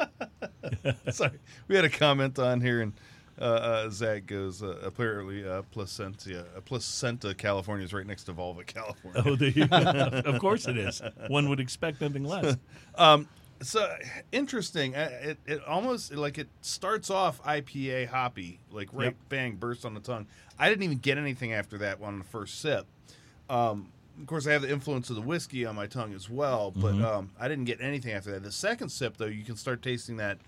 Sorry, we had a comment on here, and uh, uh, Zach goes uh, apparently uh, Placentia, uh, Placenta, California is right next to Volva, California. Oh, there you go. of course it is. One would expect nothing less. Um, so interesting. Uh, It, it almost like it starts off IPA hoppy, like right Yep. bang burst on the tongue. I didn't even get anything after that on the first sip. Um, of course, I have the influence of the whiskey on my tongue as well, but Mm-hmm. um, I didn't get anything after that. The second sip, though, you can start tasting that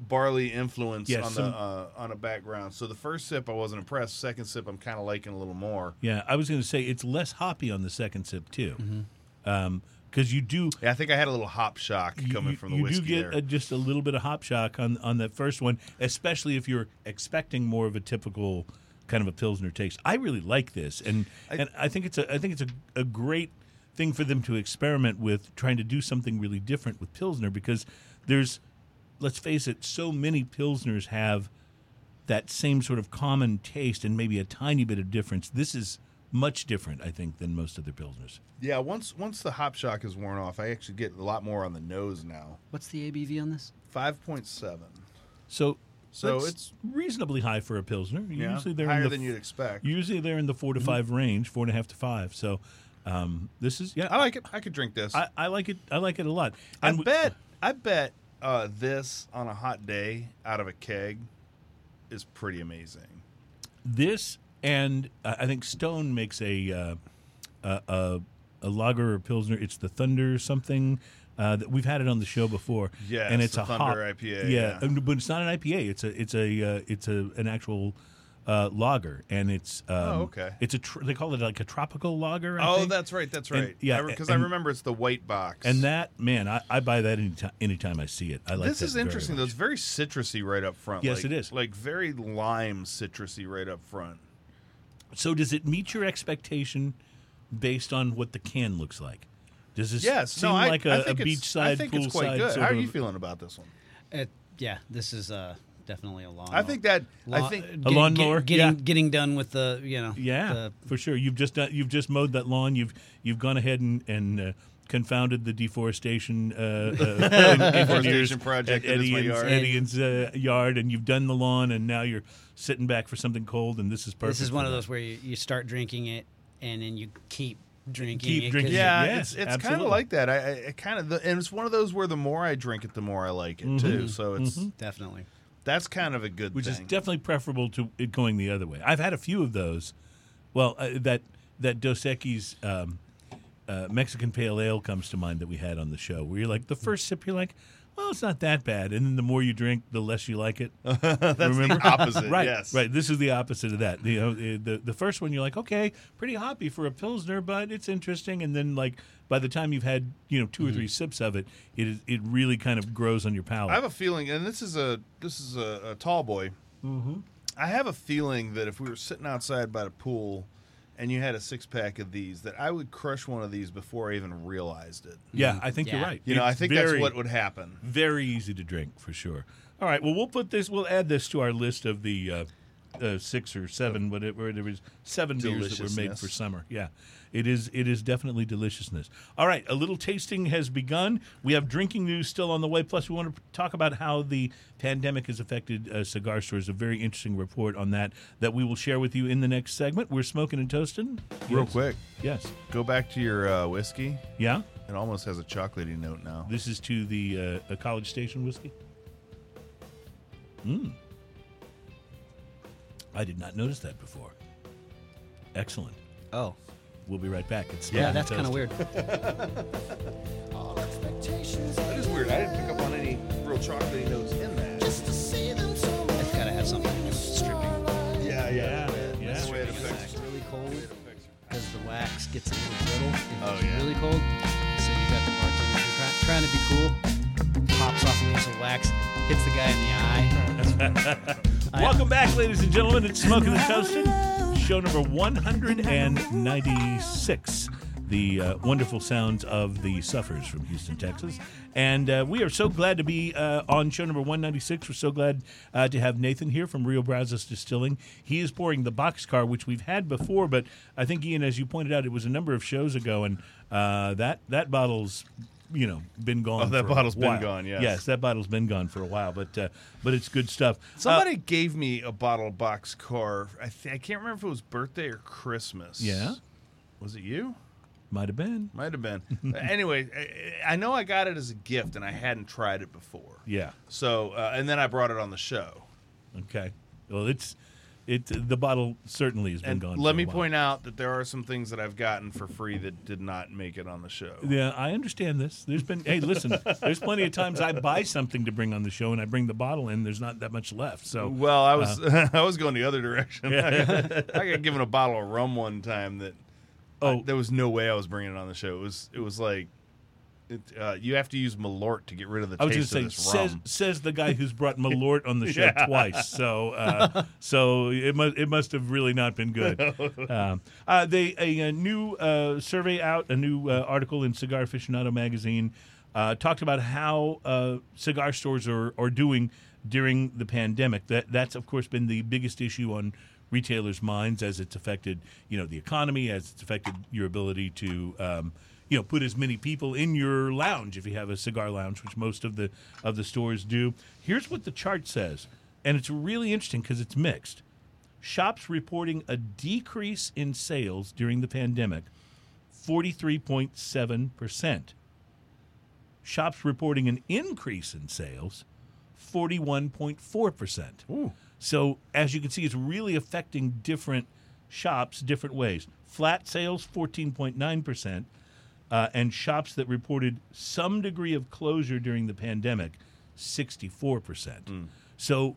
barley influence on some- the uh, on a background. So the first sip, I wasn't impressed. Second sip, I'm kind of liking a little more. Yeah, I was going to say it's less hoppy on the second sip too, Mm-hmm. because you do Yeah, I think I had a little hop shock you- coming from the you whiskey do get there. a, just a little bit of hop shock on on that first one, especially if you're expecting more of a typical kind of a pilsner taste. I really like this, and and I think it's a I think it's a, a great thing for them to experiment with trying to do something really different with pilsner because there's let's face it, so many pilsners have that same sort of common taste and maybe a tiny bit of difference. This is much different, I think, than most other pilsners. yeah, once once the hop shock is worn off, I actually get a lot more on the nose now. What's the ABV on this? Five point seven. So, So that's it's- reasonably high for a pilsner. Yeah, Usually they're higher the than you'd expect. Usually they're in the 4 to five range, four and a half to five. So, um, this is yeah. I like it. I could drink this. I, I like it. I like it a lot. I And bet. I bet uh, this on a hot day out of a keg is pretty amazing. This and uh, I think Stone makes a uh, a, a a lager or pilsner. It's the Thunder something. Uh, that we've had it on the show before. Yes, and it's a Thunder hop, IPA, Yeah, yeah. but it's not an IPA. It's a it's a uh, it's a an actual uh, lager, and it's um, Oh, okay. It's a tr- they call it like a tropical lager. I oh, think. that's right. That's And- right. yeah, because I, and- remember it's the white box. and that man, I, I buy that anytime anytime I see it. I like this is interesting. though. It's very citrusy right up front. Yes, like, it is. Like very lime citrusy right up front. So does it meet your expectation based on what the can looks like? Does this Yes. seem no, I, like I a, a think it's- beachside, I think it's quite good. sort How are of- you feeling about this one? It, yeah, this is uh, definitely a long. I think that I Lawn- think getting- lawnmower? get- getting Yeah. getting done with the you know Yeah, the, for sure. You've just done, you've just mowed that lawn. You've you've gone ahead and, and uh, confounded the deforestation uh, uh, engineers project at that is Eddie my yard. Eddie uh, yard, and you've done the lawn, and now you're sitting back for something cold, and this is perfect. this is one of those where you, you start drinking it and then you keep drinking Keep it 'cause drinking you- it. yeah, it's it's kind of like that. I, I, I kind of and it's one of those where the more I drink it, the more I like it too. So it's definitely. that's kind of a good Mm-hmm. which is definitely preferable to it going the other way. I've had a few of those. Well, uh, that that Dos Equis um, uh, Mexican Pale Ale comes to mind that we had on the show, where you're like the first sip, you're like, well, it's not that bad, and then the more you drink, the less you like it. that's remember? the opposite. right, Yes. right. This is the opposite of that. You know, the, the first one you're like, okay, pretty hoppy for a pilsner, but it's interesting, and then like by the time you've had you know 2 or three sips of it, it is, it really kind of grows on your palate. I have a feeling, and this is a this is a, a tall boy. Mm-hmm. I have a feeling that if we were sitting outside by the pool, and you had a six pack of these, that I would crush one of these before I even realized it. yeah, I think you're right. You know, I It's think very- that's what would happen. very easy to drink for sure. All right, well we'll put this. We'll add this to our list of the uh, uh, six or seven, whatever there was seven beers that were made Deliciousness. for summer. Yeah, it is. It is definitely deliciousness. All right, a little tasting has begun. We have drinking news still on the way. Plus, we want to talk about how the pandemic has affected uh, cigar stores. A very interesting report on that that we will share with you in the next segment. We're smoking and toasting. Real Yes. quick, Yes. go back to your uh, whiskey. Yeah. It almost has a chocolatey note now. This is to the uh, a College Station whiskey. Mmm. I did not notice that before. Excellent. Oh, We'll be right back. It's yeah, that's kind of weird. All expectations That is weird. I didn't pick up on any real chocolatey notes in that. just to see them so It's got to have something to do with stripping. Yeah, Yeah, yeah. yeah. That's the way it It's really cold because the wax gets a little brittle if Oh, it's yeah. really cold. So you got the bartender try, trying to be cool, pops off a piece of wax, hits the guy in the eye. Welcome back, ladies and gentlemen. It's Smoking and Toasting, show number 196. The uh, wonderful sounds of the Suffers from Houston, Texas. And uh, we are so glad to be uh, on show number 196. We're so glad uh, to have Nathan here from Rio Brazos Distilling. He is pouring the boxcar, which we've had before, but I think, Ian, as you pointed out, it was a number of shows ago, and uh, that, that bottle's. You know, been gone. Oh, that bottle's been gone, yes. yes, that bottle's been gone for a while, but uh, but it's good stuff. Uh, Somebody gave me a bottle box car. I, th- I can't remember if it was birthday or Christmas. Yeah? Was it you? Might have been. Might have been. anyway, I, I know I got it as a gift and I hadn't tried it before. Yeah. So, uh, and then I brought it on the show. Okay. Well, it's it. The bottle certainly has been And gone. let me point out that there are some things that I've gotten for free that did not make it on the show. Yeah, I understand this. There's been. Hey, listen. there's plenty of times I buy something to bring on the show, and I bring the bottle in. There's not that much left. So. Well, I was uh, I was going the other direction. Yeah. I, got, I got given a bottle of rum one time that Oh. oh there was no way I was bringing it on the show. It was it was like it, uh, you have to use Malort to get rid of the I was going taste to of say, this says rum. says the guy who's brought Malort on the show Yeah. twice. So, uh, so it must it must have really not been good. Um, uh, they a, a new uh, survey out, a new uh, article in Cigar Aficionado magazine uh, talked about how uh, cigar stores are are doing during the pandemic. That that's of course been the biggest issue on retailers' minds as it's affected you know the economy, as it's affected your ability to. Um, you know, put as many people in your lounge if you have a cigar lounge, which most of the of the stores do. Here's what the chart says, and it's really interesting because it's mixed. Shops reporting a decrease in sales during the pandemic, forty three point seven percent. Shops reporting an increase in sales, 41.4%. So, as you can see, it's really affecting different shops different ways. Flat sales, 14.9%, uh, and shops that reported some degree of closure during the pandemic, 64%. So,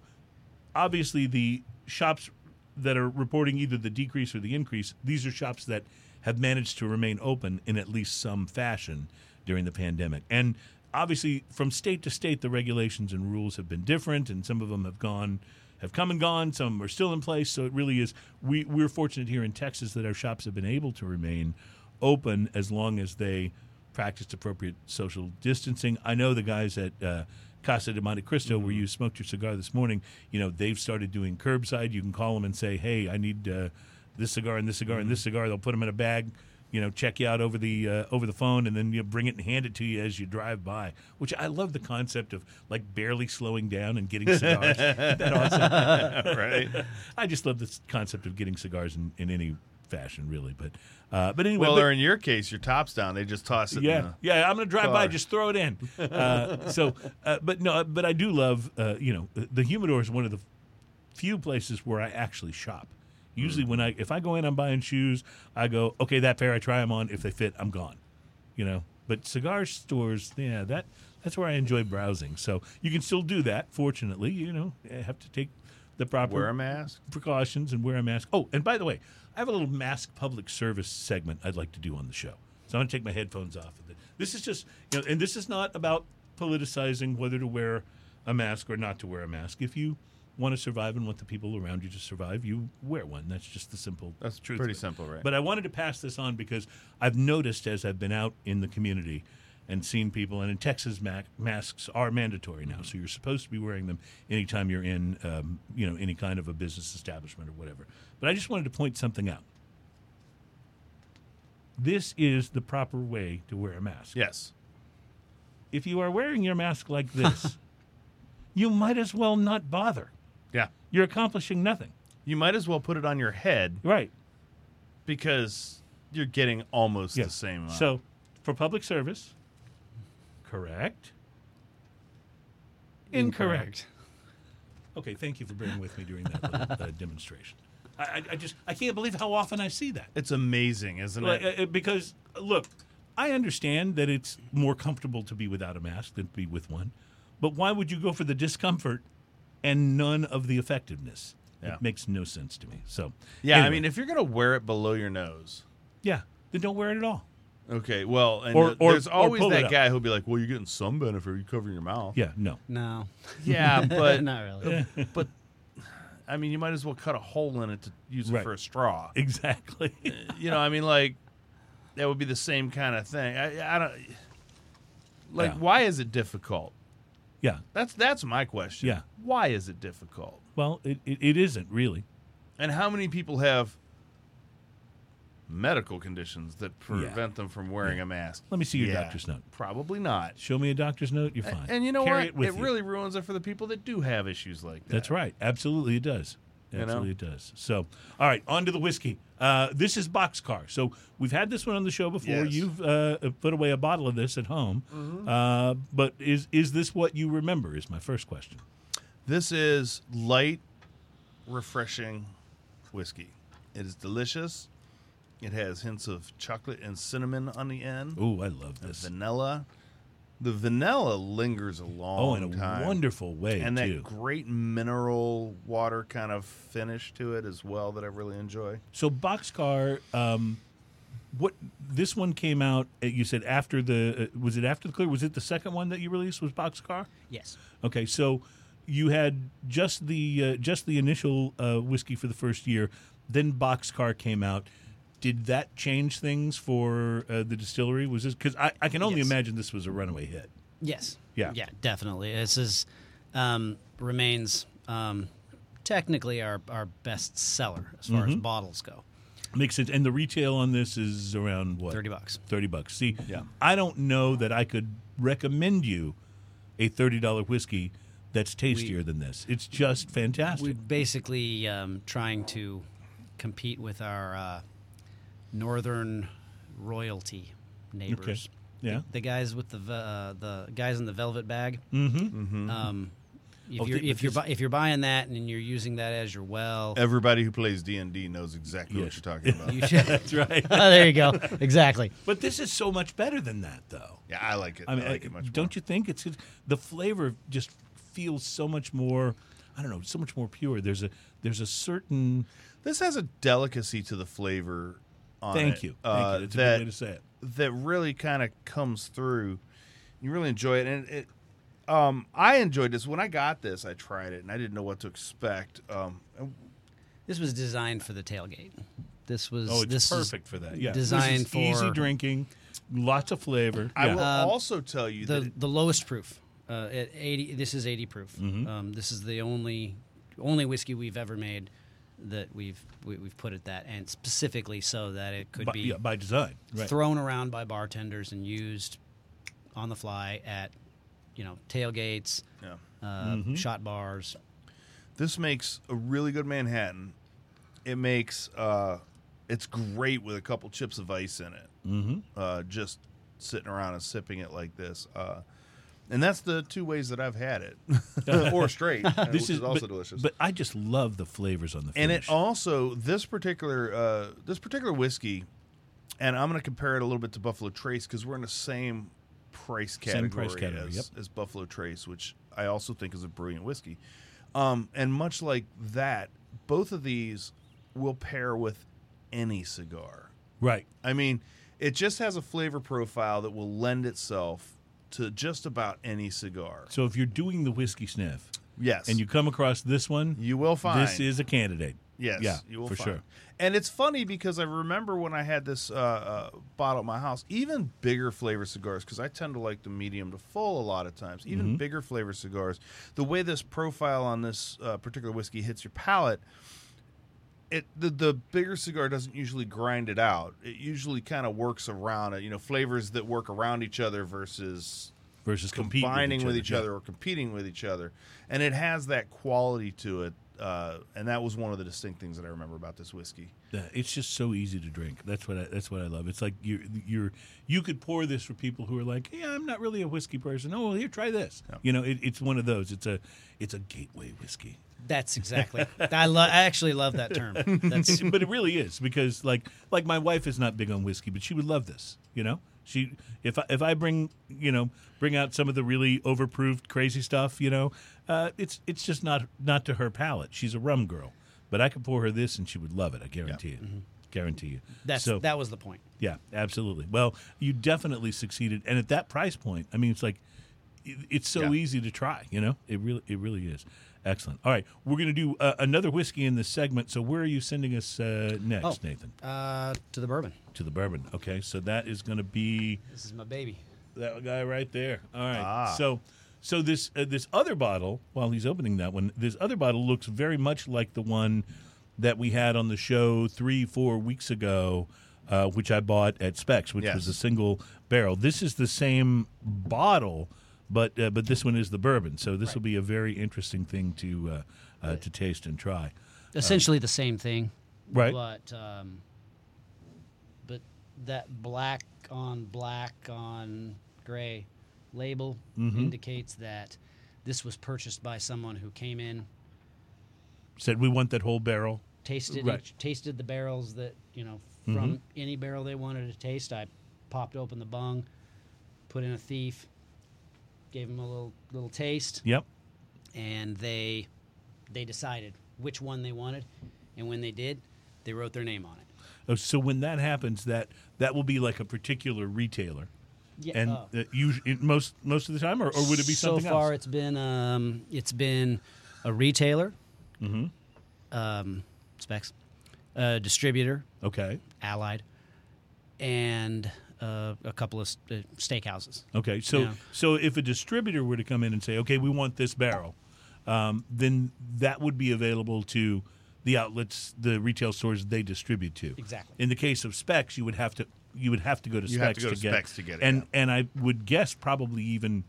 obviously, the shops that are reporting either the decrease or the increase, these are shops that have managed to remain open in at least some fashion during the pandemic. And obviously, from state to state, the regulations and rules have been different, and some of them have gone. Have come and gone. Some are still in place. So it really is. We we're fortunate here in Texas that our shops have been able to remain open as long as they practiced appropriate social distancing. I know the guys at uh, Casa de Monte Cristo, where you smoked your cigar this morning, you know, they've started doing curbside. You can call them and say, hey, I need uh, this cigar and this cigar and this cigar. They'll put them in a bag, you know, check you out over the uh, over the phone, and then you bring it and hand it to you as you drive by. Which I love the concept of like barely slowing down and getting cigars. That awesome? right. I just love this concept of getting cigars in, in any fashion, really. But uh, but anyway, Well, but- or in your case, your top's down. They just toss it. in yeah, yeah. I'm to drive by, just throw it in. Uh, so, uh, but no, but I do love, uh, you know, the humidor is one of the few places where I actually shop. Usually, when I if I go in, I'm buying shoes. I go, okay, that pair I try them on. If they fit, I'm gone. You know, but cigar stores, yeah, that that's where I enjoy browsing. So you can still do that. Fortunately, you know, I have to take the proper Wear a mask. precautions and wear a mask. Oh, and by the way, have a little mask public service segment I'd like to do on the show. So I'm going to take my headphones off. Of it. This is just, you know, and this is not about politicizing whether to wear a mask or not to wear a mask. If you want to survive and want the people around you to survive, you wear one. That's just the simple That's truth. pretty simple, right? But I wanted to pass this on because I've noticed as I've been out in the community and seen people, and in Texas, masks are mandatory now, so you're supposed to be wearing them anytime you're in, um, you know, any kind of a business establishment or whatever. But I just wanted to point something out. This is the proper way to wear a mask. yes. If you are wearing your mask like this, you might as well not bother. Yeah. You're accomplishing nothing. You might as well put it on your head Right. because you're getting almost Yeah. the same amount. So, for public service, correct? Incorrect. Okay, thank you for bearing with me during that little uh, demonstration. I, I, I just I can't believe how often I see that. it's amazing, isn't Like, it? uh, uh, because look, I understand that it's more comfortable to be without a mask than to be with one, but why would you go for the discomfort and none of the effectiveness? Yeah. It makes no sense to me. So, yeah, I anyway, mean, if you're gonna wear it below your nose, yeah, then don't wear it at all. Okay. Well, and Or- th- or- there's or always pull it that up. guy who'll be like, "Well, you're getting some benefit. You're covering your mouth." Yeah, no, No, Yeah, but not really. but I mean, you might as well cut a hole in it to use it Right. for a straw. exactly. you know, I mean, like that would be the same kind of thing. I, I don't like. Yeah. Why is it difficult? yeah. That's that's my question. Yeah. Why is it difficult? Well, it, it, it isn't really. And how many people have medical conditions that prevent them from wearing a mask? Let me see your Yeah, doctor's note. Probably not. Show me a doctor's note. You're A- fine. And you know Carry what? It, you. really ruins it for the people that do have issues like that. That's right. Absolutely, it does. know? Absolutely, it does. So, all right, on to the whiskey. Uh, this is Boxcar. So we've had this one on the show before. Yes. Mm-hmm. You've uh, put away a bottle of this at home. Uh, but is is this what you remember? Is my first question. This is light, refreshing whiskey. It is delicious. It has hints of chocolate and cinnamon on the end. Oh, I love this. vanilla. The vanilla lingers a long Oh, in a time. wonderful way and too. that great mineral water kind of finish to it as well that I really enjoy. So Boxcar, um, what this one came out? uh, You said after the uh, was it after the clear? Was it the second one that you released? Was Boxcar? Yes. Okay, so you had just the uh, just the initial uh, whiskey for the first year, then Boxcar came out. Did that change things for uh, the distillery? Was this because I, I can only Yes. imagine this was a runaway hit. Yes. Yeah. Yeah, definitely. This is um, remains um, technically our, our best seller as far Mm-hmm. as bottles go. Makes sense. And the retail on this is around what? Thirty bucks. 30 bucks. See, Yeah. I don't know that I could recommend you a $30 whiskey that's tastier than this. It's just fantastic. We're basically um, trying to compete with our uh, northern royalty neighbors. Yeah. The, guys with the uh, the guys in the velvet bag. Mm-hmm. Um, if Oh, you're th- if you're bu- if you're buying that and you're using that as your well, Everybody who plays D and D knows exactly Yes. what you're talking about. you should. That's right. oh, there you go. Exactly. But this is so much better than that, though. yeah, I like it. I mean, like it much don't you think it's the flavor just feels so much more? I don't know, so much more pure. There's a there's a certain. This has a delicacy to the flavor. On Thank it, you. Thank uh, you. That's a that good way to say it. that really kind of comes through. You really enjoy it, and it. Um, I enjoyed this when I got this. I tried it, and I didn't know what to expect. Um, This was designed for the tailgate. This was Oh, it's this is perfect for that. Yeah, designed this is easy drinking, lots of flavor. I Yeah. will Um, also tell you that the it- the lowest proof uh, at 80 this is 80 proof Mm-hmm. um, this is the only only whiskey we've ever made that we've we, we've put at that and specifically so that it could by, be yeah, by design. Right. thrown around by bartenders and used on the fly at you know tailgates yeah. uh, Mm-hmm. shot bars this makes a really good Manhattan. It makes uh, it's great with a couple chips of ice in it. mm-hmm. Uh, just sitting around and sipping it like this. Uh, and that's the two ways that I've had it, or straight, uh, This which is is, also but, delicious. But I just love the flavors on the fish. and it also this particular uh, this particular whiskey, and I'm going to compare it a little bit to Buffalo Trace because we're in the same price Same category, price category, as, yep. as Buffalo Trace, which I also think is a brilliant whiskey. Um, and much like that, both of these will pair with any cigar. right. I mean, it just has a flavor profile that will lend itself to just about any cigar. So if you're doing the whiskey sniff Yes, and you come across this one, you will find this is a candidate. Yes, Yeah, you will for find. sure. And it's funny because I remember when I had this uh, uh, bottle at my house, even bigger flavor cigars, because I tend to like the medium to full a lot of times. Even Mm-hmm. bigger flavor cigars, the way this profile on this uh, particular whiskey hits your palate, it the the bigger cigar doesn't usually grind it out. It usually kind of works around it. You know, flavors that work around each other versus Versus combining with each Yeah. other or competing with each other, and it has that quality to it. Uh, and that was one of the distinct things that I remember about this whiskey. Yeah, it's just so easy to drink. That's what I, that's what I love. It's like you're you're you could pour this for people who are like, yeah, I'm not really a whiskey person. Oh, well, here, try this. You know, it, it's one of those. It's a it's a gateway whiskey. That's exactly I love I actually love that term that's but it really is because like like my wife is not big on whiskey, but she would love this. You know, she if I, if I bring you know bring out some of the really overproofed crazy stuff, you know, uh, it's it's just not not to her palate. She's a rum girl, but I could pour her this and she would love it. I guarantee you. Guarantee you. that's so, that was the point yeah, absolutely. Well, you definitely succeeded, and at that price point, I mean, it's like it's so Yeah. easy to try. You know, it really it really is. Excellent. All right, we're going to do uh, another whiskey in this segment. So where are you sending us uh, next, Oh. Nathan? uh, to the bourbon To the bourbon. Okay, so that is going to be this is my baby that guy right there. All right. Ah. So so this uh, this other bottle, while he's opening that one, this other bottle looks very much like the one that we had on the show three four weeks ago, uh, which I bought at Specs, which Yes. was a single barrel. This is the same bottle. But uh, but this one is the bourbon, so this will be a very interesting thing to uh, uh, to taste and try. essentially the same thing Right. but um, but that black on black on gray label Mm-hmm. indicates that this was purchased by someone who came in Said we want that whole barrel. tasted Right. each, tasted the barrels that you know from Mm-hmm. any barrel they wanted to taste i popped open the bung put in a thief gave them a little little taste Yep. and they they decided which one they wanted and when they did they wrote their name on it Oh, So when that happens, that that will be like a particular retailer. yeah and oh. uh, usually most most of the time, or, or would it be something so far else? it's been um, it's been a retailer Mm-hmm. um, specs a distributor Okay, allied and uh, a couple of uh, steakhouses okay. So Yeah. so if a distributor were to come in and say, okay, we want this barrel, um, then that would be available to the outlets, the retail stores they distribute to. Exactly. In the case of specs, you would have to you would have to go to You have specs to go to get Specs to get it, and yeah. and I would guess probably even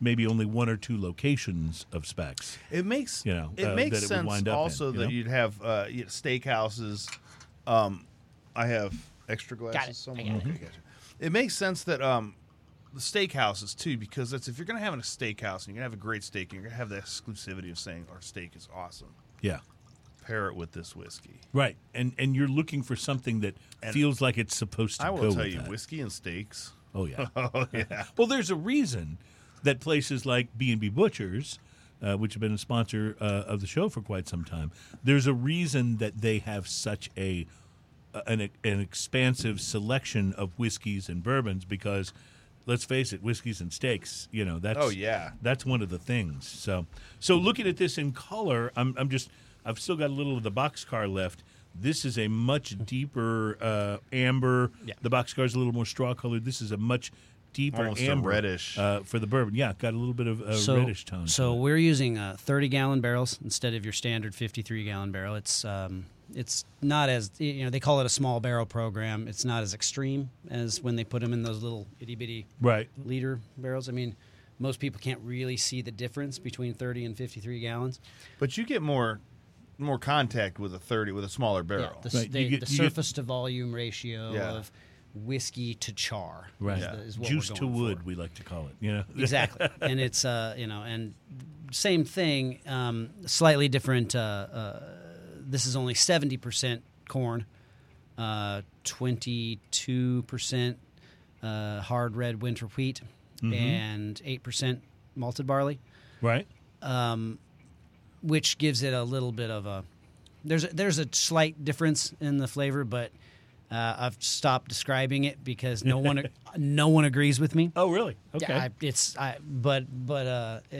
maybe only one or two locations of specs. It makes You know, it uh, makes that it would sense wind up in, also you that know? you'd have uh, steakhouses. Um, I have extra glasses. Got it. I somewhere. got it. Okay, gotcha. It makes sense that um, the steakhouses too, because that's if you're going to have a steakhouse and you're going to have a great steak and you're going to have the exclusivity of saying our steak is awesome. Yeah. Pair it with this whiskey. Right. And and you're looking for something that And feels like it's supposed to I go will tell with you, that. whiskey and steaks. Oh yeah. Oh yeah. well, there's a reason that places like B&B Butchers, uh, which have been a sponsor uh, of the show for quite some time, there's a reason that they have such a an, an expansive selection of whiskeys and bourbons because let's face it whiskeys and steaks you know that's Oh, yeah. that's one of the things so so looking at this in color i'm, I'm just i've still got a little of the boxcar left this is a much deeper uh, amber Yeah. the boxcar is a little more straw colored this is a much deeper Almost amber reddish. uh, for the bourbon yeah got a little bit of a so, reddish tone So it. we're using uh, 30 gallon barrels instead of your standard 53 gallon barrel. It's um, it's not as you know they call it a small barrel program. It's not as extreme as when they put them in those little itty bitty right liter barrels. I mean, most people can't really see the difference between 30 and 53 gallons. But you get more more contact with a 30 with a smaller barrel. the, Right, the, you get- the you get- surface to volume ratio Yeah. of whiskey to char. right Is, the, is what juice we're to wood for. we like to call it you know exactly and it's uh you know and same thing um slightly different uh, uh this is only 70% corn uh 22% uh hard red winter wheat and 8% malted barley. Right. Um which gives it a little bit of a there's a, there's a slight difference in the flavor but uh, I've stopped describing it because no one no one agrees with me. oh really okay Yeah, I, it's I, but but uh, uh,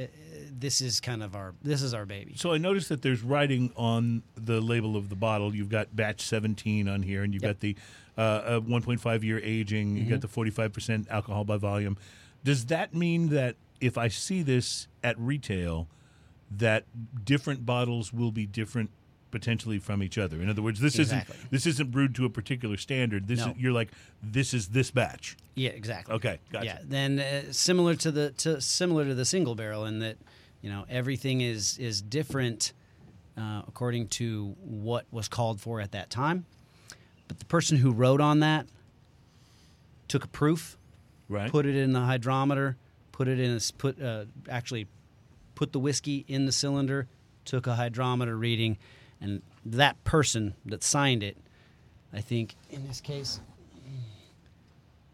this is kind of our this is our baby. So I noticed that there's writing on the label of the bottle. You've got batch 17 on here, and you've Yep. got the uh, uh, 1.5 year aging. You got the Mm-hmm. 45% alcohol by volume. Does that mean that if I see this at retail, that different bottles will be different potentially from each other? In other words, this Exactly. isn't this isn't brewed to a particular standard. This No. is, you're like this is this batch. Yeah, exactly. Okay, gotcha. Yeah, then uh, similar to the to similar to the single barrel in that you know everything is is different uh, according to what was called for at that time. But the person who wrote on that took a proof, Right. put it in the hydrometer, put it in a put uh, actually put the whiskey in the cylinder, took a hydrometer reading, and that person that signed it, I think in this case,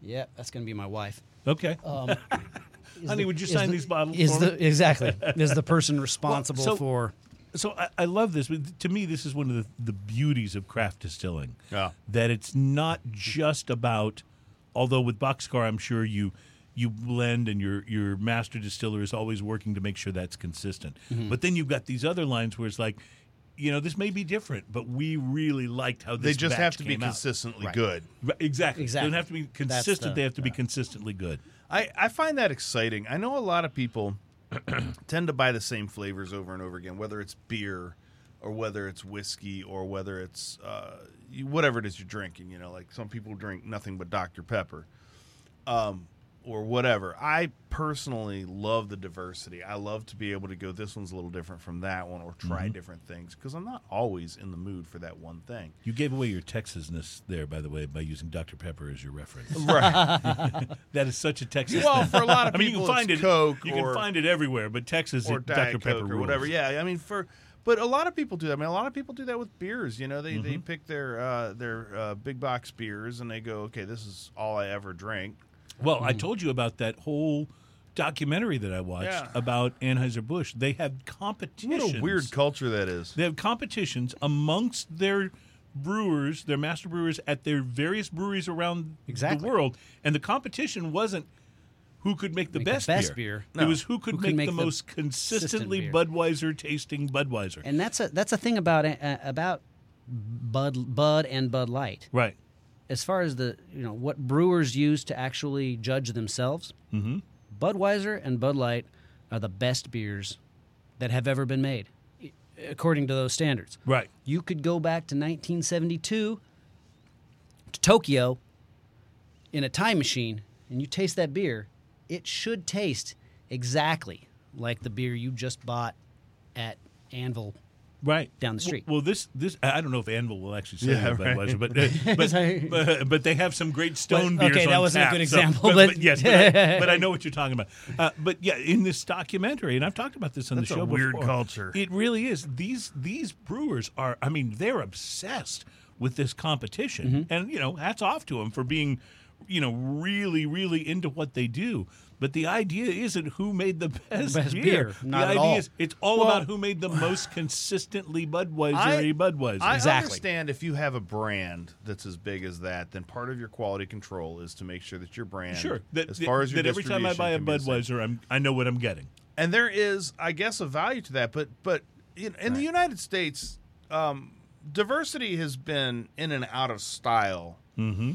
yeah, that's going to be my wife. okay. Um, Honey, the- would you sign the- these bottles Is for the me? exactly is the person responsible so- for? So I, I love this. But to me, this is one of the, the beauties of craft distilling. Yeah. That it's not just about, although with Boxcar, I'm sure you you blend and your your master distiller is always working to make sure that's consistent. Mm-hmm. But then you've got these other lines where it's like, you know, this may be different, but we really liked how They just batch have to be consistently Right. good. Right, exactly. Exactly. They don't have to be consistent. the- they have to be consistently good. I, I find that exciting. I know a lot of people tend to buy the same flavors over and over again, whether it's beer or whether it's whiskey or whether it's uh, you- whatever it is you're drinking. You know, like some people drink nothing but Dr. Pepper um, or whatever. I personally love the diversity. I love to be able to go, this one's a little different from that one or try different things because I'm not always in the mood for that one thing. You gave away your Texasness there, by the way, by using Dr. Pepper as your reference. Right. that is such a Texas. well, for a lot of I mean, you people, can find it's it. Coke you or can find it everywhere, but Texas, or it, Dr. Pepper Coke or rules. whatever. Yeah, I mean for but a lot of people do that. I mean, a lot of people do that with beers. You know, they, they Mm-hmm. pick their uh, their uh, big box beers and they go, okay, this is all I ever drink. Well, I told you about that whole documentary that I watched Yeah. about Anheuser Busch. They have What competitions. a weird culture that is. They have competitions amongst their brewers, their master brewers at their various breweries around Exactly. the world, and the competition wasn't who could make the Make the best, best beer. It was who could Who make, could make the, the most consistently beer. Budweiser tasting Budweiser. And that's a that's a thing about uh, about Bud Bud and Bud Light. right. As far as the you know what brewers use to actually judge themselves, mm-hmm. Budweiser and Bud Light are the best beers that have ever been made, according to those standards. Right. You could go back to 1972 to Tokyo in a time machine and you taste that beer, it should taste exactly like the beer you just bought at Anvil Right down the street. Well, well, this this I don't know if Anvil will actually say Yeah, that right. Budweiser, but, uh, but, but but they have some great stone Well, beers. okay, that wasn't a tap, good so- example, but, but- yes, but I, but I know what you're talking about. Uh, but yeah, in this documentary, and I've talked about this on That's the a show. weird before, culture. It really is. These these brewers are. I mean, they're obsessed with this competition, Mm-hmm. and you know, hats off to them for being, you know, really really into what they do. But the idea isn't who made the best, Best beer. beer, the not at idea all. is it's all Well- about who made the most consistently Budweiser I- Budweiser. I Exactly. understand if you have a brand that's as big as that, then part of your quality control is to make sure that your brand, Sure. That, as far as your that every time I buy a can be the same. Budweiser, I'm, I know what I'm getting. and there is, I guess, a value to that. But but in, in the United States, um, diversity has been in and out of style Mm-hmm.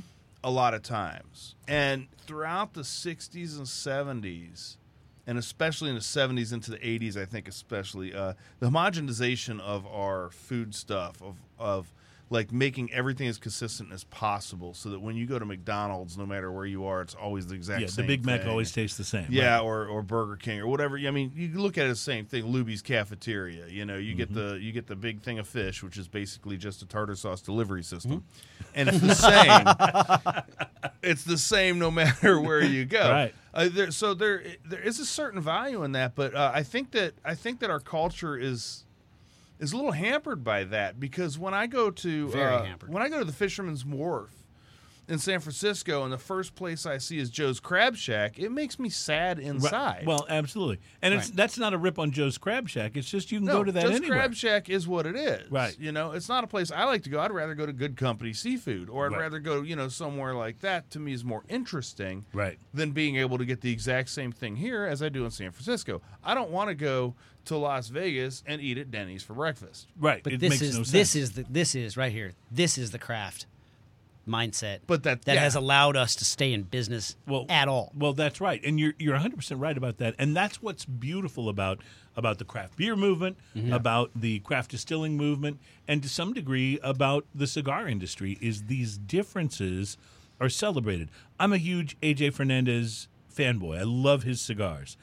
A lot of times, and throughout the '60s and '70s, and especially in the '70s into the '80s, I think especially uh, the homogenization of our food stuff of of like making everything as consistent as possible, so that when you go to McDonald's, no matter where you are, it's always the exact same. Yeah, the same. Big Mac always tastes the same. Yeah, right? or, or Burger King or whatever. I mean, you look at it the same thing. Luby's Cafeteria. You know, you get Mm-hmm. the you get the big thing of fish, which is basically just a tartar sauce delivery system, and it's the same. it's the same no matter where you go. Right. Uh, there, so there there is a certain value in that, but uh, I think that I think that our culture is is a little hampered by that because when I go to uh, when I go to the Fisherman's Wharf in San Francisco, and the first place I see is Joe's Crab Shack, it makes me sad Right. inside. Well, absolutely. And it's that's not a rip on Joe's Crab Shack. It's just you can no, go to that Joe's anywhere. Crab Shack is what it is. Right. You know, it's not a place I like to go. I'd rather go to Good Company Seafood, or I'd Right. rather go, you know, somewhere like that. To me, is more interesting. Right. Than being able to get the exact same thing here as I do in San Francisco. I don't want to go to Las Vegas and eat at Denny's for breakfast. Right. But it this makes is no sense. this is the this is right here. This is the craft mindset. But that- that yeah. has allowed us to stay in business well at all. Well, that's right, and you're you're 100 percent right about that, and that's what's beautiful about about the craft beer movement, Mm-hmm. about the craft distilling movement, and to some degree about the cigar industry. Is these differences are celebrated. I'm a huge AJ Fernandez fanboy. I love his cigars.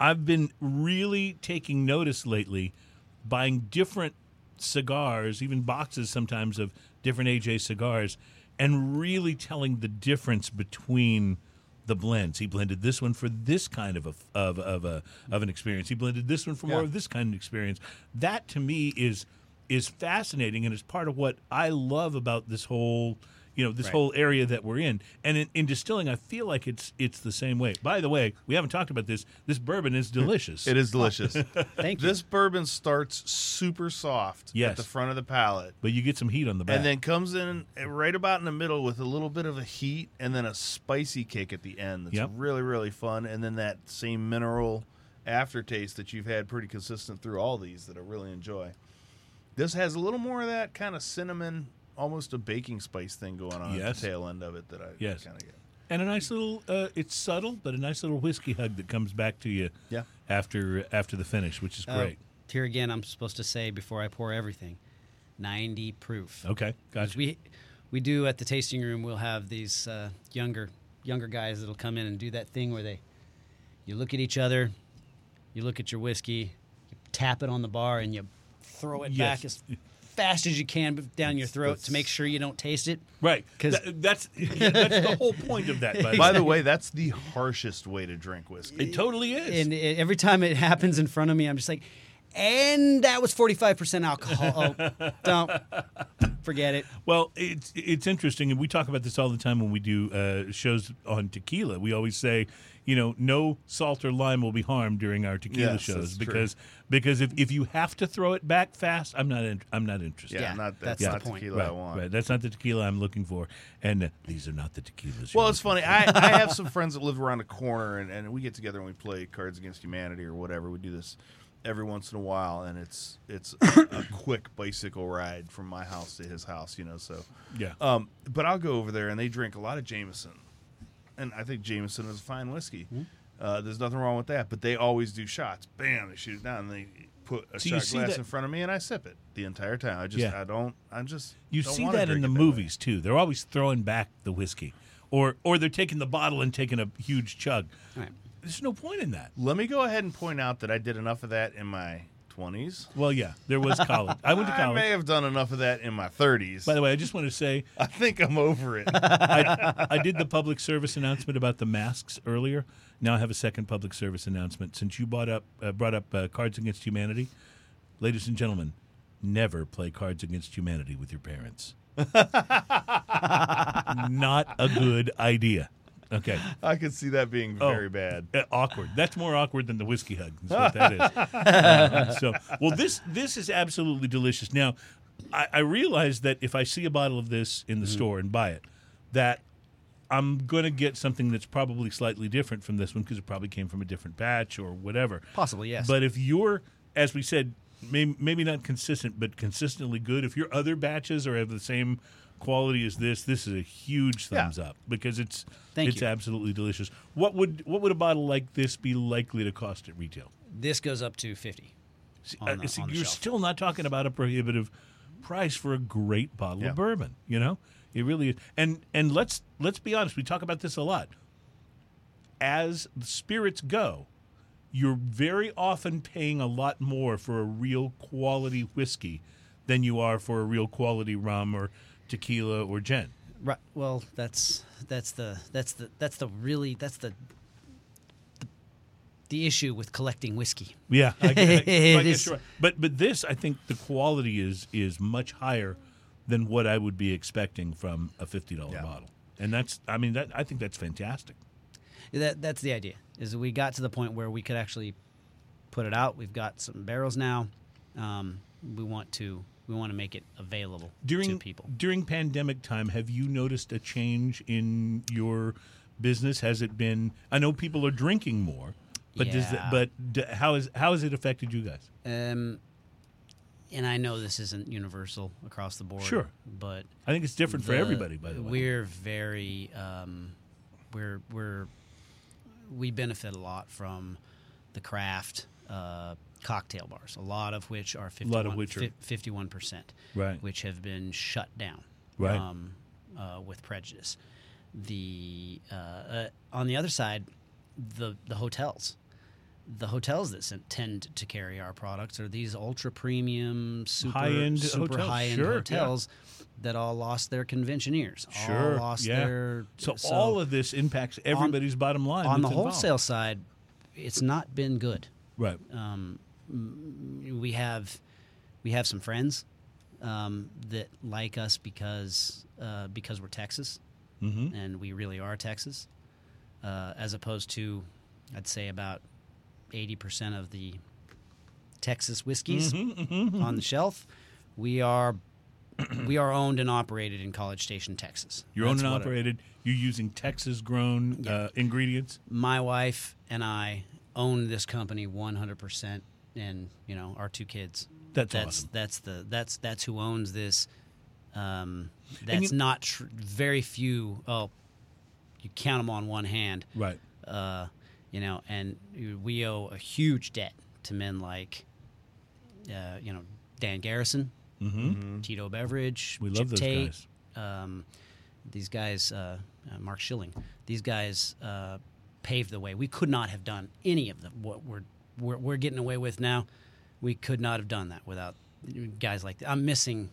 I've been really taking notice lately, buying different cigars, even boxes sometimes of different AJ cigars, and really telling the difference between the blends. He blended this one for this kind of a of, of a of an experience. He blended this one for more Yeah. of this kind of experience. That to me is is fascinating and is part of what I love about this whole you know this Right. whole area that we're in. And in, in distilling, I feel like it's it's the same way. By the way, we haven't talked about this. This bourbon is delicious. It is delicious. Thank you. this bourbon starts super soft Yes. at the front of the palate. but you get some heat on the back. and then comes in right about in the middle with a little bit of a heat and then a spicy kick at the end that's Yep. really really fun and then that same mineral aftertaste that you've had pretty consistent through all these that I really enjoy. This has a little more of that kind of cinnamon, almost a baking spice thing going on at the tail end of it that I Yes. kind of get. and a nice little uh, it's subtle but a nice little whiskey hug that comes back to you Yeah. after after the finish which is Uh, great here again, I'm supposed to say before I pour everything, 90 proof. okay Because gotcha we we do at the tasting room. We'll have these uh, younger younger guys that'll come in and do that thing where they you look at each other, you look at your whiskey, you tap it on the bar, and you throw it Yes. back as fast as you can down your throat to make sure you don't taste it. right 'Cause- Th- that's yeah, that's the whole point of that by the By way. the way, that's the harshest way to drink whiskey. it totally is And it, every time it happens in front of me, I'm just like, and that was 45% alcohol. Oh, don't forget it. Well, it's it's interesting, and we talk about this all the time when we do uh, shows on tequila. We always say, you know, no salt or lime will be harmed during our tequila Yes, shows that's true. because because if, if you have to throw it back fast, I'm not in, I'm not interested. yeah, Yeah, not that's that's, the not point. tequila I want. right. That's not the tequila I'm looking for, and uh, these are not the tequilas. Well, it's funny. I, I have some friends that live around the corner, and, and we get together and we play Cards Against Humanity or whatever. We do this every once in a while, and it's it's a quick bicycle ride from my house to his house, you know. So, yeah. um, but I'll go over there, and they drink a lot of Jameson, and I think Jameson is a fine whiskey. Hmm? Uh, there's nothing wrong with that, but they always do shots. Bam, they shoot it down, and they put a So shot glass that- in front of me, and I sip it the entire time. I just Yeah. I don't I just You don't see that in the it that way. movies too. They're always throwing back the whiskey, or or they're taking the bottle and taking a huge chug. All right. There's no point in that. Let me go ahead and point out that I did enough of that in my twenties. Well, yeah, there was college. I went to college. I college. may have done enough of that in my thirties. By the way, I just want to say I think I'm over it. I, I did the public service announcement about the masks earlier. Now I have a second public service announcement. Since you brought up uh, brought up uh, Cards Against Humanity, ladies and gentlemen, never play Cards Against Humanity with your parents. Not a good idea. Okay. I could see that being Oh. very bad. Uh, awkward. That's more awkward than the whiskey hug. Is what that is. Uh, so, well, this this is absolutely delicious. Now, I, I realize that if I see a bottle of this in the store and buy it, that I'm going to get something that's probably slightly different from this one because it probably came from a different batch or whatever. Possibly, yes. But if you're, as we said, may, maybe not consistent, but consistently good, if your other batches are of the same quality as this, this is a huge Yeah. thumbs up because it's Thank it's you. absolutely delicious. What would what would a bottle like this be likely to cost at retail? this goes up to 50 See, uh, the- see, you're still not talking about a prohibitive price for a great bottle Yeah. of bourbon. You know, it really is. And and let's let's be honest. We talk about this a lot. As the spirits go, you're very often paying a lot more for a real quality whiskey than you are for a real quality rum or tequila or gin. Right. Well, that's that's the that's the that's the really that's the the, the issue with collecting whiskey. Yeah, I, guess- I, I It guess is- right. But but this, I think, the quality is is much higher than what I would be expecting from a fifty dollar Yeah. bottle, and that's I mean that I think that's fantastic. That that's the idea. Is we got to the point where we could actually put it out. We've got some barrels now. Um, we want to we want to make it available During to people. during pandemic time, have you noticed a change in your business? Has it been? I know people are drinking more, but does that, but d- how is how has it affected you guys? Um, and I know this isn't universal across the board. Sure. but I think it's different for everybody. By the way, we're very um, we're we're we benefit a lot from the craft uh, cocktail bars, a lot of which are 51, lot of which are- fifty-one percent, Right. which have been shut down, Right. um, uh, with prejudice. The uh, uh, on the other side, the the hotels. The hotels that tend to carry our products are these ultra premium, super High-end super hotels, high end sure, yeah. that all lost their conventioneers. Sure, all lost yeah. their. so, all of this impacts everybody's bottom line on the involved. wholesale side, it's not been good. Right. Um, we have we have some friends um, that like us because uh, because we're Texas, Mm-hmm. and we really are Texas, uh, as opposed to I'd say about eighty percent of the Texas whiskeys Mm-hmm, on the shelf. We are we are owned and operated in College Station, Texas. You're owned and operated. You're using Texas grown uh, ingredients. my wife and I own this company 100% and you know our two kids That's that's awesome. that's the that's that's who owns this um that's you- not tr- very few oh you count them on one hand Right. uh you know and we owe a huge debt to men like uh you know Dan Garrison Mm-hmm. Tito Beveridge We Chip love those Tate, guys. um, these guys, uh, uh, Mark Schilling, these guys uh, paved the way. We could not have done any of the what we're, we're we're getting away with now. We could not have done that without guys like that. I'm missing.